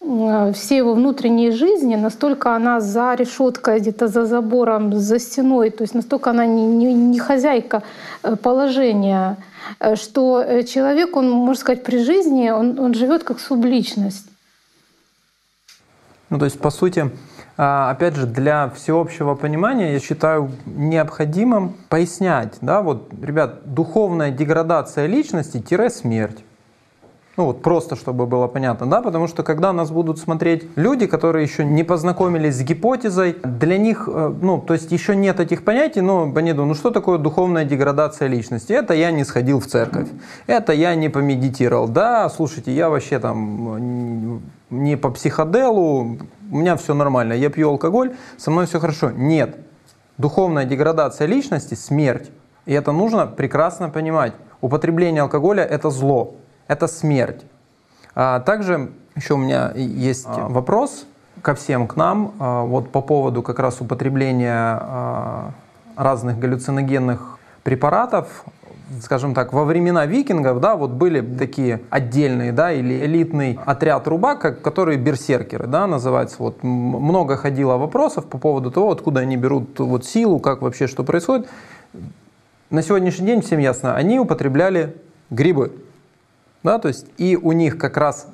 всей его внутренней жизни, настолько она за решеткой, где-то за забором, за стеной, то есть настолько она не, не, не хозяйка э, положения, э, что э, человек, он, можно сказать, при жизни, он, он живет как субличность. Ну, то есть, по сути, а, опять же, для всеобщего понимания я считаю необходимым пояснять, да, вот, ребят, духовная деградация личности-смерть. Ну вот просто, чтобы было понятно, да, потому что когда нас будут смотреть люди, которые еще не познакомились с гипотезой, для них, э, ну, то есть еще нет этих понятий, но они думают, ну что такое духовная деградация личности? Это я не сходил в церковь, это я не помедитировал, да, слушайте, я вообще там не по психоделу, у меня все нормально, я пью алкоголь, со мной все хорошо. Нет, духовная деградация личности – смерть. И это нужно прекрасно понимать. Употребление алкоголя – это зло это смерть. А также еще у меня есть а. вопрос ко всем, к нам, а, вот по поводу как раз употребления а, разных галлюциногенных препаратов, скажем так, во времена викингов, да, вот были такие отдельные, да, или элитный отряд рубак, которые берсеркеры, да, называется. Вот много ходило вопросов по поводу того, откуда они берут вот силу, как вообще что происходит. На сегодняшний день всем ясно, они употребляли грибы. Да, то есть и у них как раз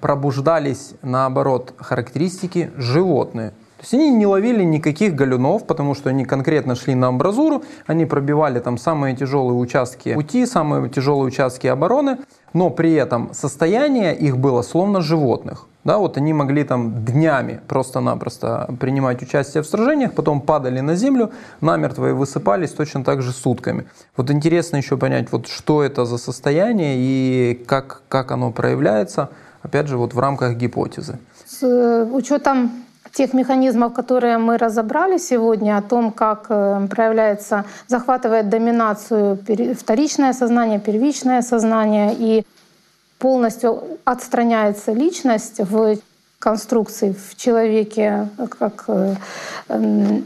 пробуждались, наоборот, характеристики животные. То есть они не ловили никаких галюнов, потому что они конкретно шли на амбразуру, они пробивали там самые тяжелые участки пути, самые тяжелые участки обороны, но при этом состояние их было словно животных. Да, вот они могли там днями просто-напросто принимать участие в сражениях, потом падали на землю, намертво и высыпались точно так же сутками. Вот интересно еще понять, вот что это за состояние и как, как оно проявляется, опять же, вот в рамках гипотезы. С э, учетом тех механизмов, которые мы разобрали сегодня, о том, как э, проявляется, захватывает доминацию вторичное сознание, первичное сознание и полностью отстраняется личность в конструкции в человеке как э,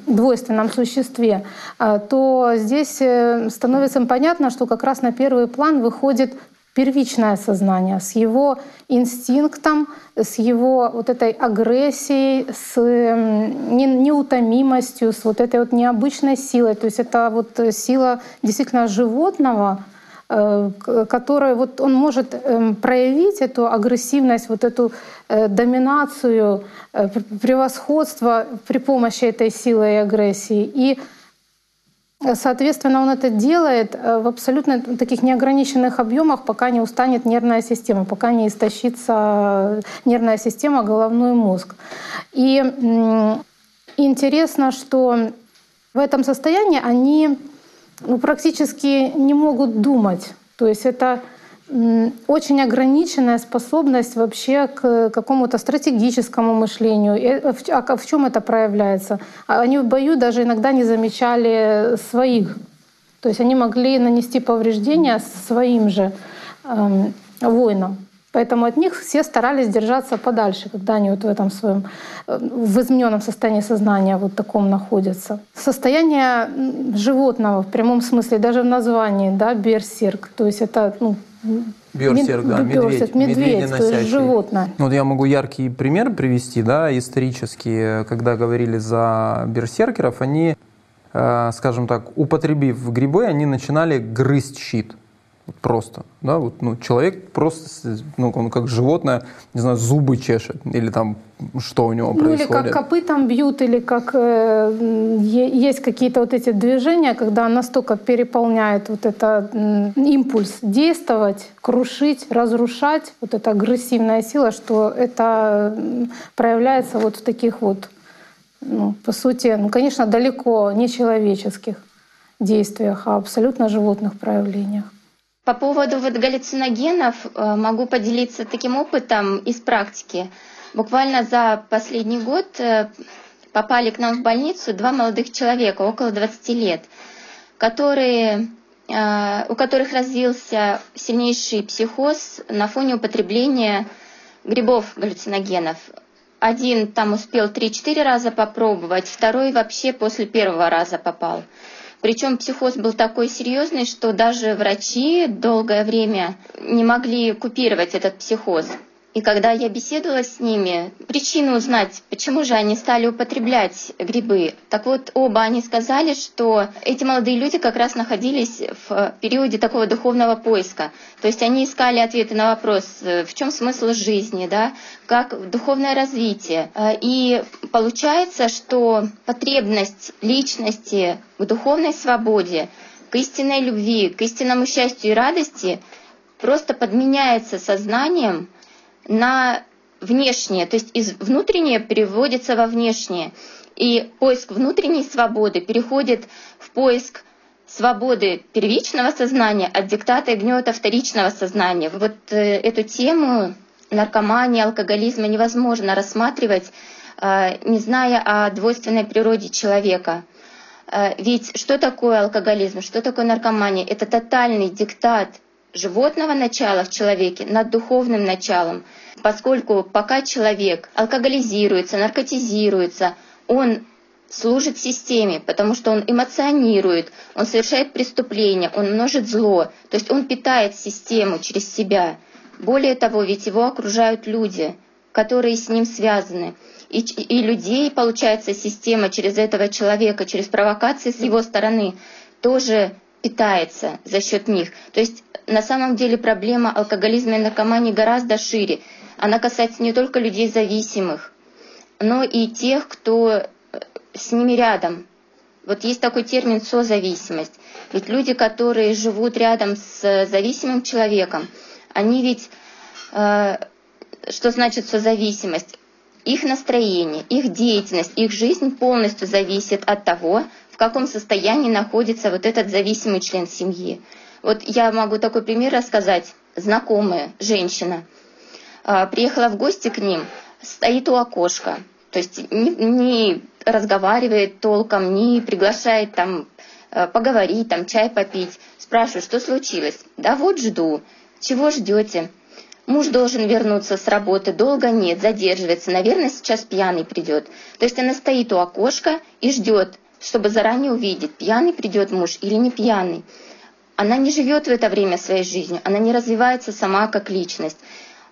двойственном существе, а, то здесь э, становится понятно, что как раз на первый план выходит первичное сознание с его инстинктом, с его вот этой агрессией, с неутомимостью, с вот этой вот необычной силой. То есть это вот сила действительно животного, Э, который вот он может эм, проявить эту агрессивность, вот эту э, доминацию, э, превосходство при помощи этой силы и агрессии. И Соответственно, он это делает в абсолютно таких неограниченных объемах, пока не устанет нервная система, пока не истощится нервная система, головной мозг. И интересно, что в этом состоянии они ну, практически не могут думать. То есть это очень ограниченная способность вообще к какому-то стратегическому мышлению. А в чем это проявляется? Они в бою даже иногда не замечали своих. То есть они могли нанести повреждения своим же эм, воинам. Поэтому от них все старались держаться подальше, когда они вот в этом своем э, в измененном состоянии сознания вот таком находятся. Состояние животного в прямом смысле, даже в названии, да, берсерк, то есть это ну, Берсерк, да, медведь, медведь, то есть животное. Ну, вот я могу яркий пример привести, да, исторически, когда говорили за берсеркеров, они, э, скажем так, употребив грибы, они начинали грызть щит. Просто, да, вот, ну, человек просто, ну, он как животное, не знаю, зубы чешет, или там, что у него ну, происходит. или как копытом бьют, или как э, есть какие-то вот эти движения, когда настолько переполняет вот этот э, импульс действовать, крушить, разрушать, вот эта агрессивная сила, что это проявляется вот в таких вот, ну, по сути, ну, конечно, далеко не человеческих действиях, а абсолютно животных проявлениях. По поводу вот галлюциногенов э, могу поделиться таким опытом из практики. Буквально за последний год э, попали к нам в больницу два молодых человека, около 20 лет, которые э, у которых развился сильнейший психоз на фоне употребления грибов галлюциногенов. Один там успел 3-4 раза попробовать, второй вообще после первого раза попал. Причем психоз был такой серьезный, что даже врачи долгое время не могли купировать этот психоз. И когда я беседовала с ними, причину узнать, почему же они стали употреблять грибы. Так вот, оба они сказали, что эти молодые люди как раз находились в периоде такого духовного поиска. То есть они искали ответы на вопрос, в чем смысл жизни, да, как духовное развитие. И получается, что потребность личности к духовной свободе, к истинной любви, к истинному счастью и радости просто подменяется сознанием, на внешнее, то есть из внутреннее переводится во внешнее. И поиск внутренней свободы переходит в поиск свободы первичного сознания от диктата и гнета вторичного сознания. Вот э, эту тему наркомании, алкоголизма невозможно рассматривать, э, не зная о двойственной природе человека. Э, ведь что такое алкоголизм, что такое наркомания? Это тотальный диктат животного начала в человеке над духовным началом, поскольку пока человек алкоголизируется, наркотизируется, он служит системе, потому что он эмоционирует, он совершает преступления, он множит зло, то есть он питает систему через себя. Более того, ведь его окружают люди, которые с ним связаны. И, и людей, получается, система через этого человека, через провокации с его стороны тоже питается за счет них. То есть на самом деле проблема алкоголизма и наркомании гораздо шире. Она касается не только людей зависимых, но и тех, кто э, с ними рядом. Вот есть такой термин «созависимость». Ведь люди, которые живут рядом с зависимым человеком, они ведь... Э, что значит созависимость? Их настроение, их деятельность, их жизнь полностью зависит от того, каком состоянии находится вот этот зависимый член семьи. Вот я могу такой пример рассказать. Знакомая женщина а, приехала в гости к ним, стоит у окошка, то есть не, не разговаривает толком, не приглашает там а, поговорить, там чай попить. Спрашиваю, что случилось? Да вот жду. Чего ждете? Муж должен вернуться с работы, долго нет, задерживается, наверное, сейчас пьяный придет. То есть она стоит у окошка и ждет, чтобы заранее увидеть, пьяный придет муж или не пьяный она не живет в это время своей жизнью, она не развивается сама как личность.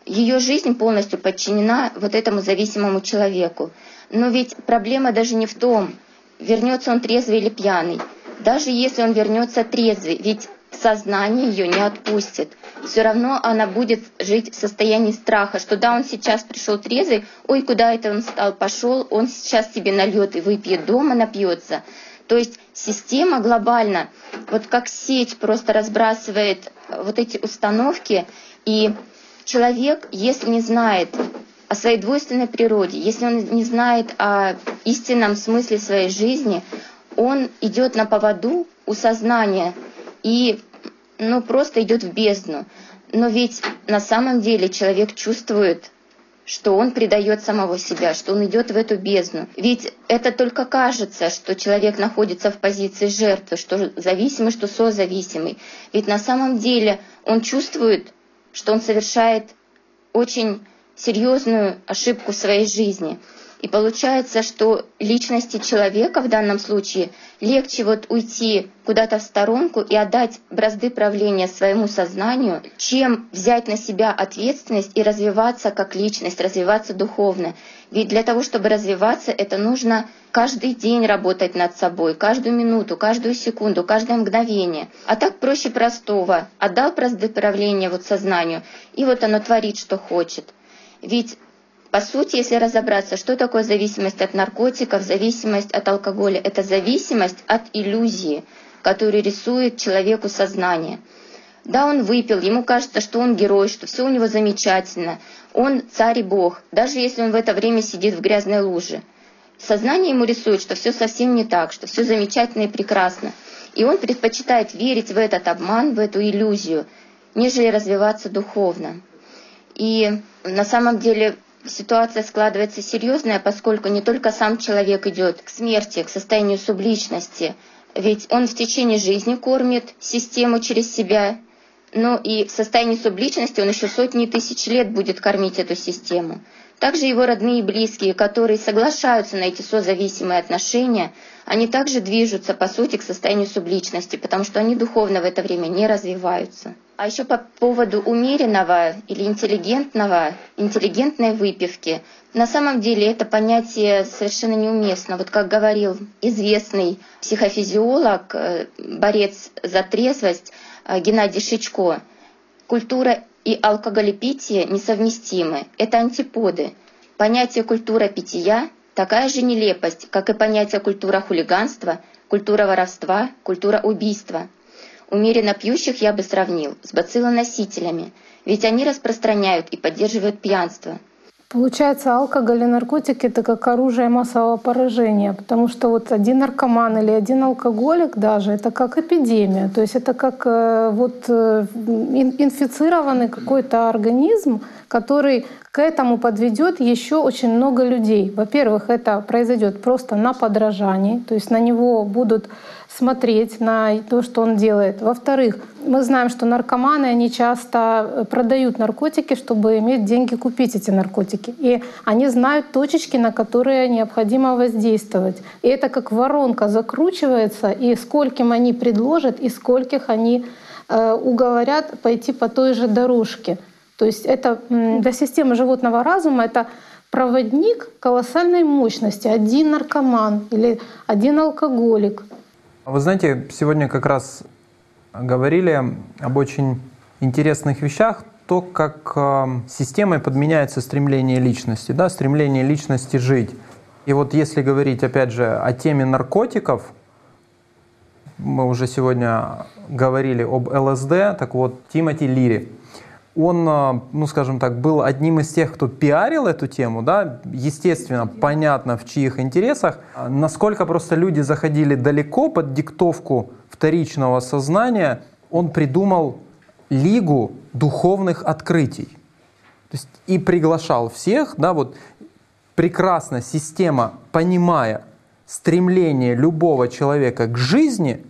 Ее жизнь полностью подчинена вот этому зависимому человеку. Но ведь проблема даже не в том, вернется он трезвый или пьяный. Даже если он вернется трезвый, ведь сознание ее не отпустит. Все равно она будет жить в состоянии страха, что да, он сейчас пришел трезвый, ой, куда это он стал, пошел, он сейчас себе нальет и выпьет дома, напьется. То есть система глобально, вот как сеть просто разбрасывает вот эти установки, и человек, если не знает о своей двойственной природе, если он не знает о истинном смысле своей жизни, он идет на поводу у сознания и ну, просто идет в бездну. Но ведь на самом деле человек чувствует что он предает самого себя, что он идет в эту бездну. Ведь это только кажется, что человек находится в позиции жертвы, что зависимый, что созависимый. Ведь на самом деле он чувствует, что он совершает очень серьезную ошибку в своей жизни – и получается, что личности человека в данном случае легче вот уйти куда-то в сторонку и отдать бразды правления своему сознанию, чем взять на себя ответственность и развиваться как личность, развиваться духовно. Ведь для того, чтобы развиваться, это нужно каждый день работать над собой, каждую минуту, каждую секунду, каждое мгновение. А так проще простого. Отдал бразды правления вот сознанию, и вот оно творит, что хочет. Ведь по сути, если разобраться, что такое зависимость от наркотиков, зависимость от алкоголя, это зависимость от иллюзии, которую рисует человеку сознание. Да, он выпил, ему кажется, что он герой, что все у него замечательно, он царь и бог, даже если он в это время сидит в грязной луже. Сознание ему рисует, что все совсем не так, что все замечательно и прекрасно. И он предпочитает верить в этот обман, в эту иллюзию, нежели развиваться духовно. И на самом деле ситуация складывается серьезная, поскольку не только сам человек идет к смерти, к состоянию субличности, ведь он в течение жизни кормит систему через себя, но и в состоянии субличности он еще сотни тысяч лет будет кормить эту систему. Также его родные и близкие, которые соглашаются на эти созависимые отношения, они также движутся, по сути, к состоянию субличности, потому что они духовно в это время не развиваются. А еще по поводу умеренного или интеллигентного, интеллигентной выпивки. На самом деле это понятие совершенно неуместно. Вот как говорил известный психофизиолог, э, борец за трезвость э, Геннадий Шичко, культура и алкоголепитие несовместимы. Это антиподы. Понятие культура питья – такая же нелепость, как и понятие культура хулиганства, культура воровства, культура убийства. Умеренно пьющих я бы сравнил с бациллоносителями, ведь они распространяют и поддерживают пьянство – Получается, алкоголь и наркотики — это как оружие массового поражения, потому что вот один наркоман или один алкоголик даже — это как эпидемия, то есть это как э, вот э, инфицированный какой-то организм, который к этому подведет еще очень много людей. Во-первых, это произойдет просто на подражании, то есть на него будут смотреть на то, что он делает. Во-вторых, мы знаем, что наркоманы, они часто э, продают наркотики, чтобы иметь деньги купить эти наркотики. И они знают точечки, на которые необходимо воздействовать. И это как воронка закручивается, и скольким они предложат, и скольких они э, уговорят пойти по той же дорожке. То есть это для системы животного разума это проводник колоссальной мощности. Один наркоман или один алкоголик — вы знаете, сегодня как раз говорили об очень интересных вещах, то, как э, системой подменяется стремление личности, да, стремление личности жить. И вот если говорить, опять же, о теме наркотиков, мы уже сегодня говорили об ЛСД, так вот, Тимоти Лири – он, а, ну скажем так, был одним из тех, кто пиарил эту тему, да, естественно, понятно, в чьих интересах. А насколько просто люди заходили далеко под диктовку вторичного сознания, он придумал лигу духовных открытий. То есть и приглашал всех, да, вот прекрасно система, понимая стремление любого человека к жизни,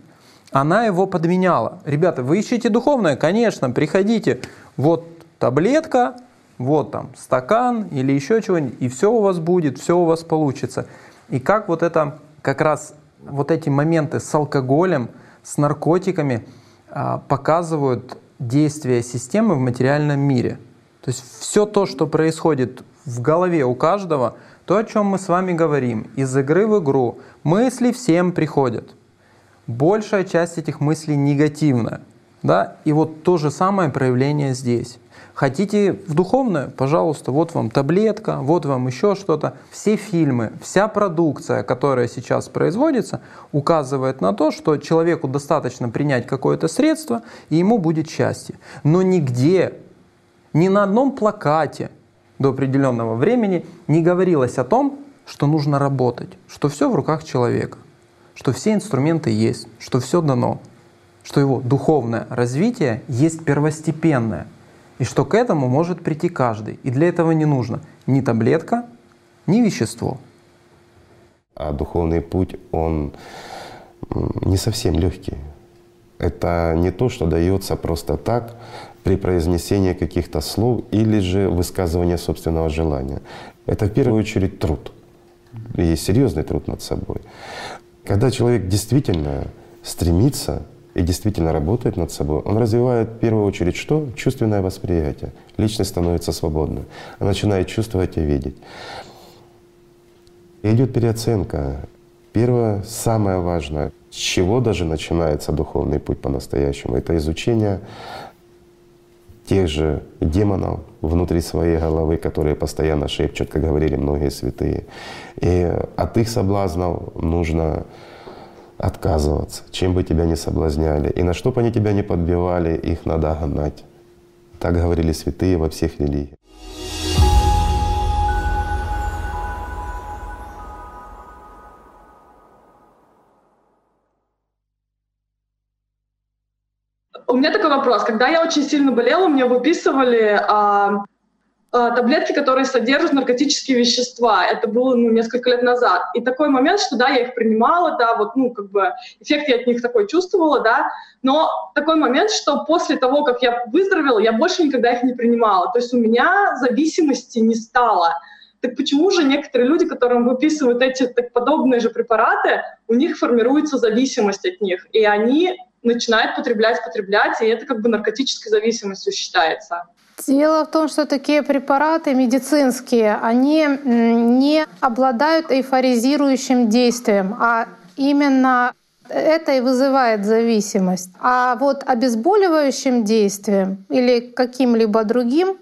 она его подменяла. Ребята, вы ищете духовное? Конечно, приходите вот таблетка, вот там стакан или еще чего-нибудь, и все у вас будет, все у вас получится. И как вот это, как раз вот эти моменты с алкоголем, с наркотиками а, показывают действие системы в материальном мире. То есть все то, что происходит в голове у каждого, то, о чем мы с вами говорим, из игры в игру, мысли всем приходят. Большая часть этих мыслей негативная. Да? И вот то же самое проявление здесь. Хотите в духовное? Пожалуйста, вот вам таблетка, вот вам еще что-то. Все фильмы, вся продукция, которая сейчас производится, указывает на то, что человеку достаточно принять какое-то средство, и ему будет счастье. Но нигде, ни на одном плакате до определенного времени не говорилось о том, что нужно работать, что все в руках человека, что все инструменты есть, что все дано что его духовное развитие есть первостепенное, и что к этому может прийти каждый. И для этого не нужно ни таблетка, ни вещество. А духовный путь, он не совсем легкий. Это не то, что дается просто так при произнесении каких-то слов или же высказывания собственного желания. Это в первую очередь труд. И серьезный труд над собой. Когда человек действительно стремится и действительно работает над собой, он развивает в первую очередь что? Чувственное восприятие. Личность становится свободной. Она начинает чувствовать и видеть. И идет переоценка. Первое, самое важное, с чего даже начинается духовный путь по-настоящему, это изучение тех же демонов внутри своей головы, которые постоянно шепчут, как говорили многие святые. И от их соблазнов нужно отказываться, чем бы тебя ни соблазняли. И на что бы они тебя не подбивали, их надо гнать. Так говорили святые во всех религиях. У меня такой вопрос. Когда я очень сильно болела, мне выписывали а, таблетки, которые содержат наркотические вещества. Это было ну, несколько лет назад. И такой момент, что да, я их принимала, да, вот, ну, как бы эффект я от них такой чувствовала, да, но такой момент, что после того, как я выздоровела, я больше никогда их не принимала. То есть у меня зависимости не стало. Так почему же некоторые люди, которым выписывают эти так подобные же препараты, у них формируется зависимость от них, и они начинают потреблять, потреблять, и это как бы наркотической зависимостью считается. Дело в том, что такие препараты медицинские, они не обладают эйфоризирующим действием, а именно это и вызывает зависимость. А вот обезболивающим действием или каким-либо другим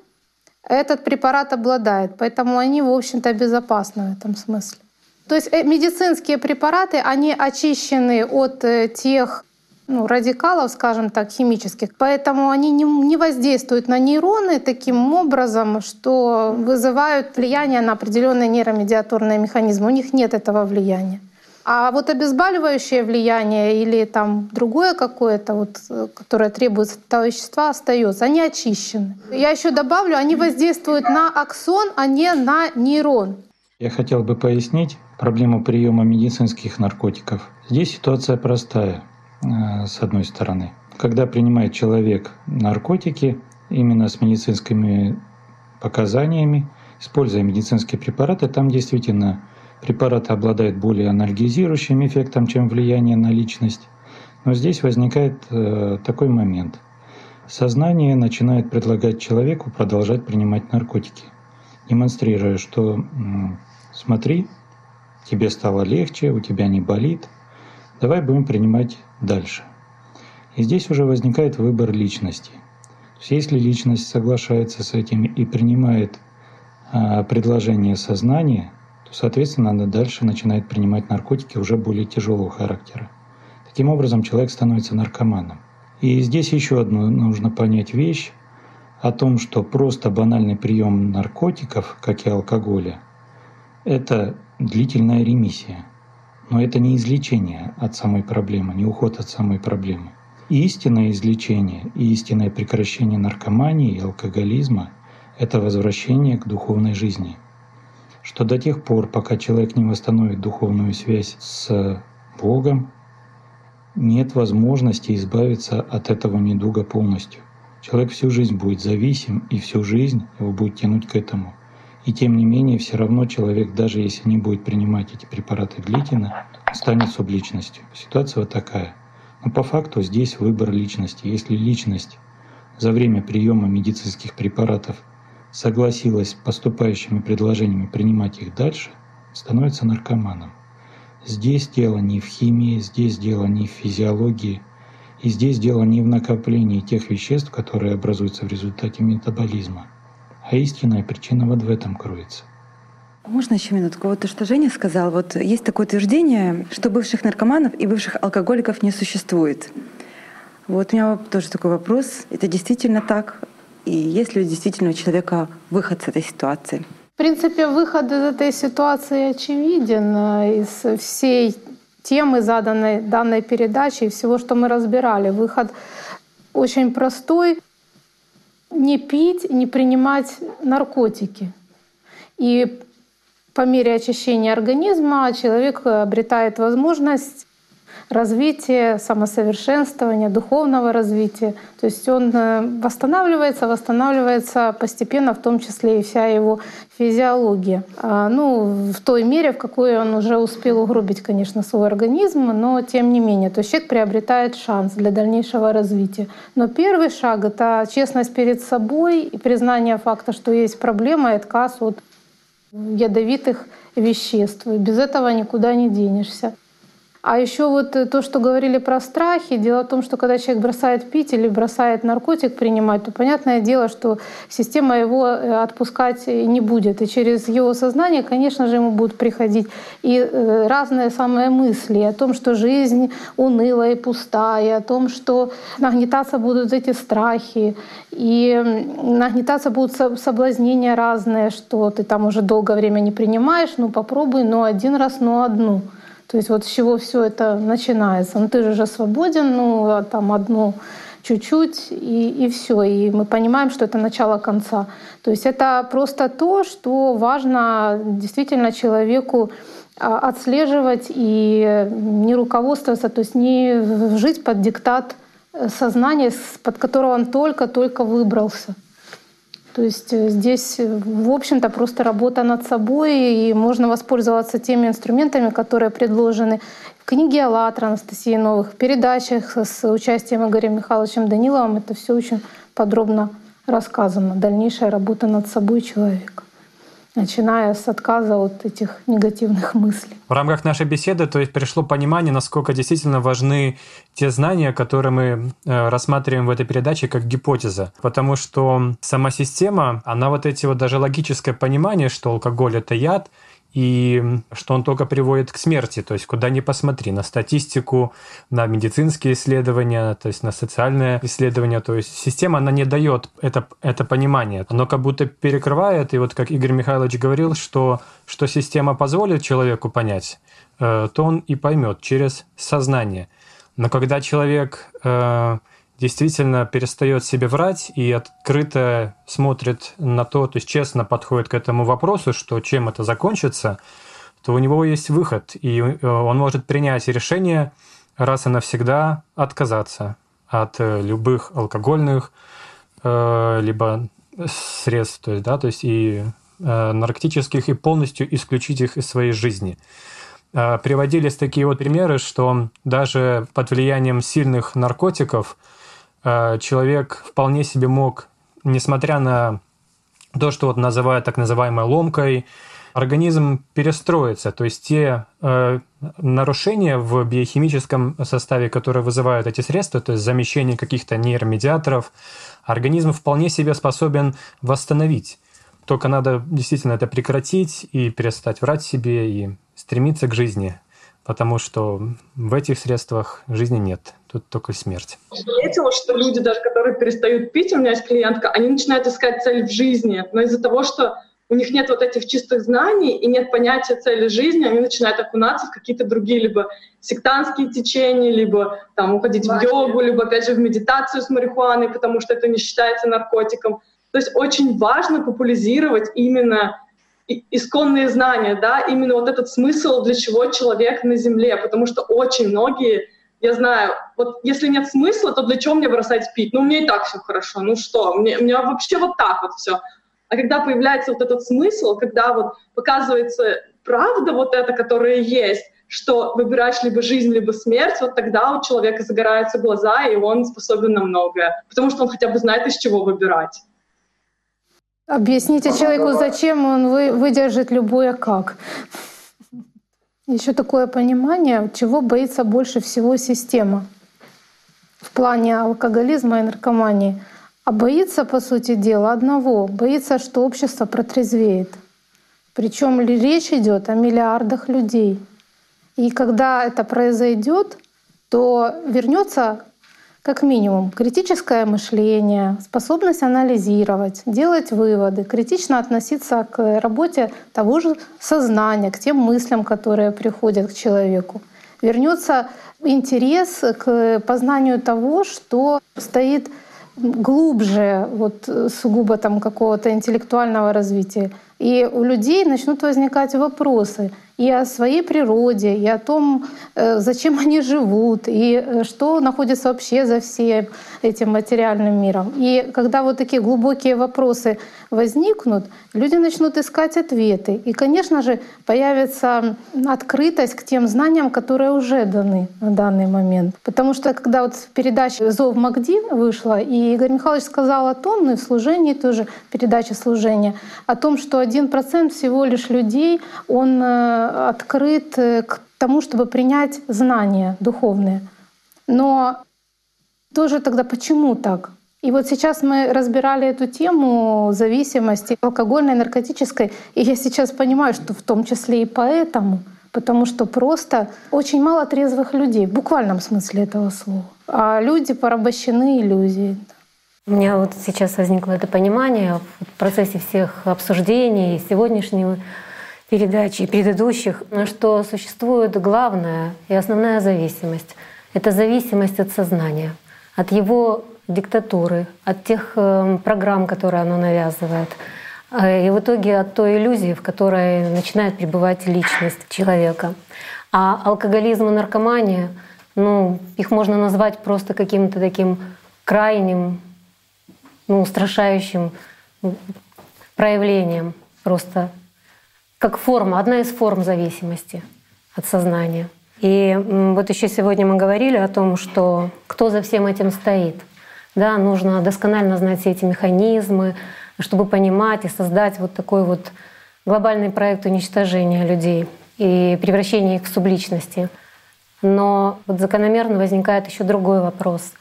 этот препарат обладает. Поэтому они, в общем-то, безопасны в этом смысле. То есть э, медицинские препараты, они очищены от э, тех ну, радикалов, скажем так, химических. Поэтому они не, не воздействуют на нейроны таким образом, что вызывают влияние на определенные нейромедиаторные механизмы. У них нет этого влияния. А вот обезболивающее влияние или там другое какое-то, вот, которое требуется этого вещества, остается. Они очищены. Я еще добавлю, они воздействуют на аксон, а не на нейрон. Я хотел бы пояснить проблему приема медицинских наркотиков. Здесь ситуация простая. Э, с одной стороны. Когда принимает человек наркотики, именно с медицинскими показаниями, используя медицинские препараты, там действительно препараты обладают более анальгизирующим эффектом, чем влияние на личность. Но здесь возникает э, такой момент. Сознание начинает предлагать человеку продолжать принимать наркотики, демонстрируя, что смотри, тебе стало легче, у тебя не болит, давай будем принимать дальше. И здесь уже возникает выбор личности. То есть если личность соглашается с этим и принимает а, предложение сознания, то, соответственно, она дальше начинает принимать наркотики уже более тяжелого характера. Таким образом, человек становится наркоманом. И здесь еще одну нужно понять вещь о том, что просто банальный прием наркотиков, как и алкоголя, это длительная ремиссия – но это не излечение от самой проблемы, не уход от самой проблемы. истинное излечение и истинное прекращение наркомании и алкоголизма – это возвращение к духовной жизни. Что до тех пор, пока человек не восстановит духовную связь с Богом, нет возможности избавиться от этого недуга полностью. Человек всю жизнь будет зависим, и всю жизнь его будет тянуть к этому – и тем не менее, все равно человек, даже если не будет принимать эти препараты длительно, станет субличностью. Ситуация вот такая. Но по факту здесь выбор личности. Если личность за время приема медицинских препаратов согласилась с поступающими предложениями принимать их дальше, становится наркоманом. Здесь дело не в химии, здесь дело не в физиологии, и здесь дело не в накоплении тех веществ, которые образуются в результате метаболизма – а истинная причина вот в этом кроется. Можно еще минутку? Вот то, что Женя сказал, вот есть такое утверждение, что бывших наркоманов и бывших алкоголиков не существует. Вот у меня тоже такой вопрос. Это действительно так? И есть ли действительно у человека выход с этой ситуации? В принципе, выход из этой ситуации очевиден э, из всей темы заданной данной передачи и всего, что мы разбирали. Выход очень простой не пить, не принимать наркотики. И по мере очищения организма человек обретает возможность развития, самосовершенствования, духовного развития. То есть он э, восстанавливается, восстанавливается постепенно, в том числе и вся его физиология. А, ну, в той мере, в какой он уже успел угробить, конечно, свой организм, но тем не менее. То есть человек приобретает шанс для дальнейшего развития. Но первый шаг — это честность перед собой и признание факта, что есть проблема и отказ от ядовитых веществ. И без этого никуда не денешься. А еще вот э, то, что говорили про страхи, дело в том, что когда человек бросает пить или бросает наркотик принимать, то понятное дело, что система его э, отпускать не будет. И через его сознание, конечно же, ему будут приходить и э, разные самые мысли о том, что жизнь унылая и пустая, о том, что нагнетаться будут эти страхи, и нагнетаться будут соблазнения разные, что ты там уже долгое время не принимаешь, ну попробуй, ну один раз, ну одну. То есть вот с чего все это начинается. Ну ты же свободен, ну а там одну чуть-чуть и, и все. И мы понимаем, что это начало конца. То есть это просто то, что важно действительно человеку а, отслеживать и не руководствоваться, то есть не жить под диктат э, сознания, под которого он только-только выбрался. То есть э, здесь, э, в общем-то, просто работа над собой, и можно воспользоваться теми инструментами, которые предложены в книге «АЛЛАТРА» Анастасии Новых, в передачах с участием Игоря Михайловичем Даниловым. Это все очень подробно рассказано. Дальнейшая работа над собой человека начиная с отказа от этих негативных мыслей. В рамках нашей беседы то есть пришло понимание, насколько действительно важны те знания, которые мы э, рассматриваем в этой передаче как гипотеза. Потому что сама система, она вот эти вот даже логическое понимание, что алкоголь — это яд, и что он только приводит к смерти. То есть куда ни посмотри, на статистику, на медицинские исследования, то есть на социальные исследования. То есть система, она не дает это, это понимание. Оно как будто перекрывает, и вот как Игорь Михайлович говорил, что, что система позволит человеку понять, э, то он и поймет через сознание. Но когда человек э, действительно перестает себе врать и открыто смотрит на то, то есть честно подходит к этому вопросу, что чем это закончится, то у него есть выход, и э, он может принять решение раз и навсегда отказаться от э, любых алкогольных э, либо средств, то есть, да, то есть и наркотических, и полностью исключить их из своей жизни. Приводились такие вот примеры, что даже под влиянием сильных наркотиков – человек вполне себе мог, несмотря на то, что вот называют так называемой ломкой, организм перестроится. То есть те э, нарушения в биохимическом составе, которые вызывают эти средства, то есть замещение каких-то нейромедиаторов, организм вполне себе способен восстановить. Только надо действительно это прекратить и перестать врать себе и стремиться к жизни потому что в этих средствах жизни нет, тут только смерть. Заметила, что люди, даже которые перестают пить, у меня есть клиентка, они начинают искать цель в жизни, но из-за того, что у них нет вот этих чистых знаний и нет понятия цели жизни, они начинают окунаться в какие-то другие либо сектантские течения, либо там уходить Важно. в йогу, либо опять же в медитацию с марихуаной, потому что это не считается наркотиком. То есть очень важно популяризировать именно исконные знания, да, именно вот этот смысл, для чего человек на Земле, потому что очень многие, я знаю, вот если нет смысла, то для чего мне бросать пить? Ну, мне и так все хорошо, ну что, мне, мне вообще вот так вот все. А когда появляется вот этот смысл, когда вот показывается правда вот эта, которая есть, что выбираешь либо жизнь, либо смерть, вот тогда у человека загораются глаза, и он способен на многое, потому что он хотя бы знает, из чего выбирать. Объясните человеку, зачем он вы, выдержит любое как. Еще такое понимание, чего боится больше всего система в плане алкоголизма и наркомании. А боится, по сути дела, одного. Боится, что общество протрезвеет. Причем речь идет о миллиардах людей. И когда это произойдет, то вернется как минимум критическое мышление, способность анализировать, делать выводы, критично относиться к работе того же сознания, к тем мыслям, которые приходят к человеку. Вернется интерес к познанию того, что стоит глубже вот, сугубо там какого-то интеллектуального развития. И у людей начнут возникать вопросы — и о своей природе, и о том, э, зачем [laughs] они живут, и э, что находится вообще за всем этим материальным миром. И когда вот такие глубокие вопросы возникнут, люди начнут искать ответы. И, конечно же, появится открытость к тем знаниям, которые уже даны на данный момент. Потому что когда вот передача «Зов Магди» вышла, и Игорь Михайлович сказал о том, ну и в служении тоже, передача служения, о том, что один процент всего лишь людей, он э, открыт э, к тому, чтобы принять знания духовные. Но тоже тогда почему так? И вот сейчас мы разбирали эту тему зависимости алкогольной, наркотической, и я сейчас понимаю, что в том числе и поэтому, потому что просто очень мало трезвых людей, в буквальном смысле этого слова. А люди порабощены иллюзией. У меня вот сейчас возникло это понимание в процессе всех обсуждений сегодняшнего передачи и предыдущих, что существует главная и основная зависимость. Это зависимость от сознания, от его диктатуры, от тех э, программ, которые оно навязывает. Э, и в итоге от той иллюзии, в которой начинает пребывать личность человека. А алкоголизм и наркомания, ну, их можно назвать просто каким-то таким крайним, ну, устрашающим проявлением, просто как форма, одна из форм зависимости от сознания. И вот еще сегодня мы говорили о том, что кто за всем этим стоит. Да, нужно досконально знать все эти механизмы, чтобы понимать и создать вот такой вот глобальный проект уничтожения людей и превращения их в субличности. Но вот закономерно возникает еще другой вопрос.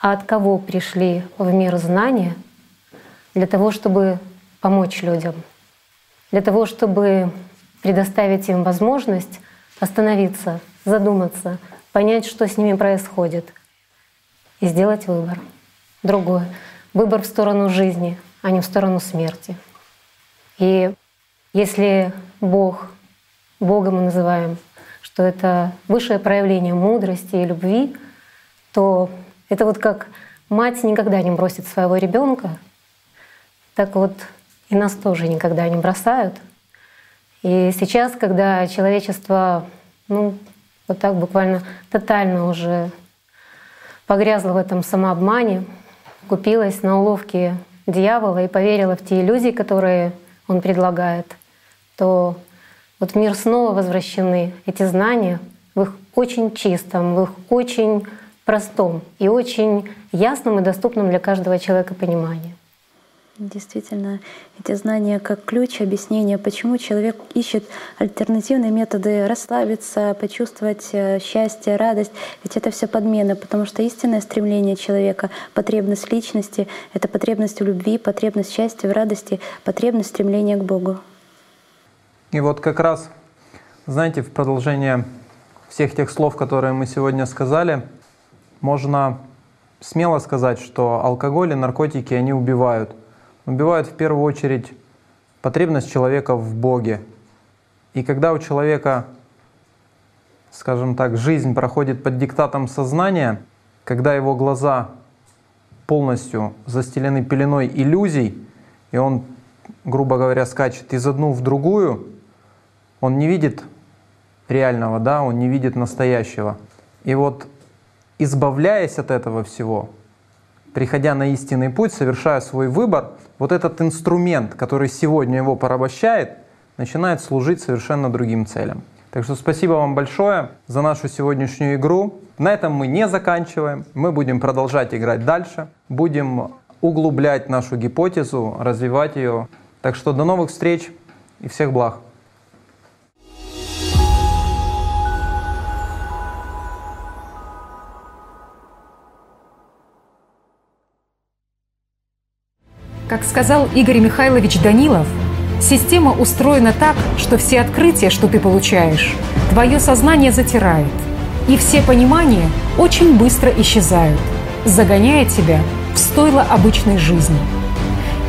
А от кого пришли в мир знания для того, чтобы помочь людям? Для того, чтобы предоставить им возможность остановиться, задуматься, понять, что с ними происходит, и сделать выбор. Другой. Выбор в сторону жизни, а не в сторону смерти. И если Бог, Бога мы называем, что это высшее проявление мудрости и любви, то это вот как мать никогда не бросит своего ребенка, так вот и нас тоже никогда не бросают — и сейчас, когда человечество, ну, вот так буквально тотально уже погрязло в этом самообмане, купилась на уловки дьявола и поверила в те иллюзии, которые он предлагает, то вот в мир снова возвращены эти знания в их очень чистом, в их очень простом и очень ясном и доступном для каждого человека понимании. Действительно, эти знания как ключ объяснения, почему человек ищет альтернативные методы расслабиться, почувствовать э, счастье, радость. Ведь это все подмена, потому что истинное стремление человека, потребность личности — это потребность в любви, потребность счастья, в радости, потребность стремления к Богу. И вот как раз, знаете, в продолжение всех тех слов, которые мы сегодня сказали, можно смело сказать, что алкоголь и наркотики, они убивают — убивают в первую очередь потребность человека в Боге. И когда у человека, скажем так, жизнь проходит под диктатом сознания, когда его глаза полностью застелены пеленой иллюзий, и он, грубо говоря, скачет из одну в другую, он не видит реального, да, он не видит настоящего. И вот избавляясь от этого всего, приходя на истинный путь, совершая свой выбор, вот этот инструмент, который сегодня его порабощает, начинает служить совершенно другим целям. Так что спасибо вам большое за нашу сегодняшнюю игру. На этом мы не заканчиваем. Мы будем продолжать играть дальше. Будем углублять нашу гипотезу, развивать ее. Так что до новых встреч и всех благ. Как сказал Игорь Михайлович Данилов, система устроена так, что все открытия, что ты получаешь, твое сознание затирает, и все понимания очень быстро исчезают, загоняя тебя в стойло обычной жизни.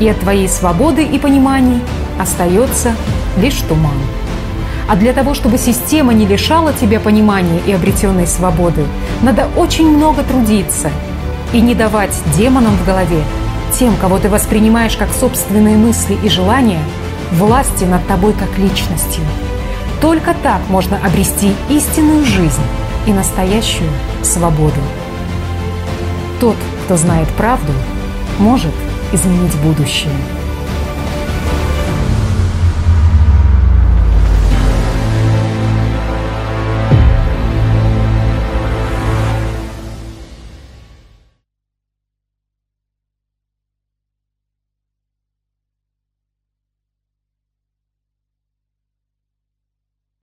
И от твоей свободы и пониманий остается лишь туман. А для того, чтобы система не лишала тебя понимания и обретенной свободы, надо очень много трудиться и не давать демонам в голове тем, кого ты воспринимаешь как собственные мысли и желания, власти над тобой как личностью. Только так можно обрести истинную жизнь и настоящую свободу. Тот, кто знает правду, может изменить будущее.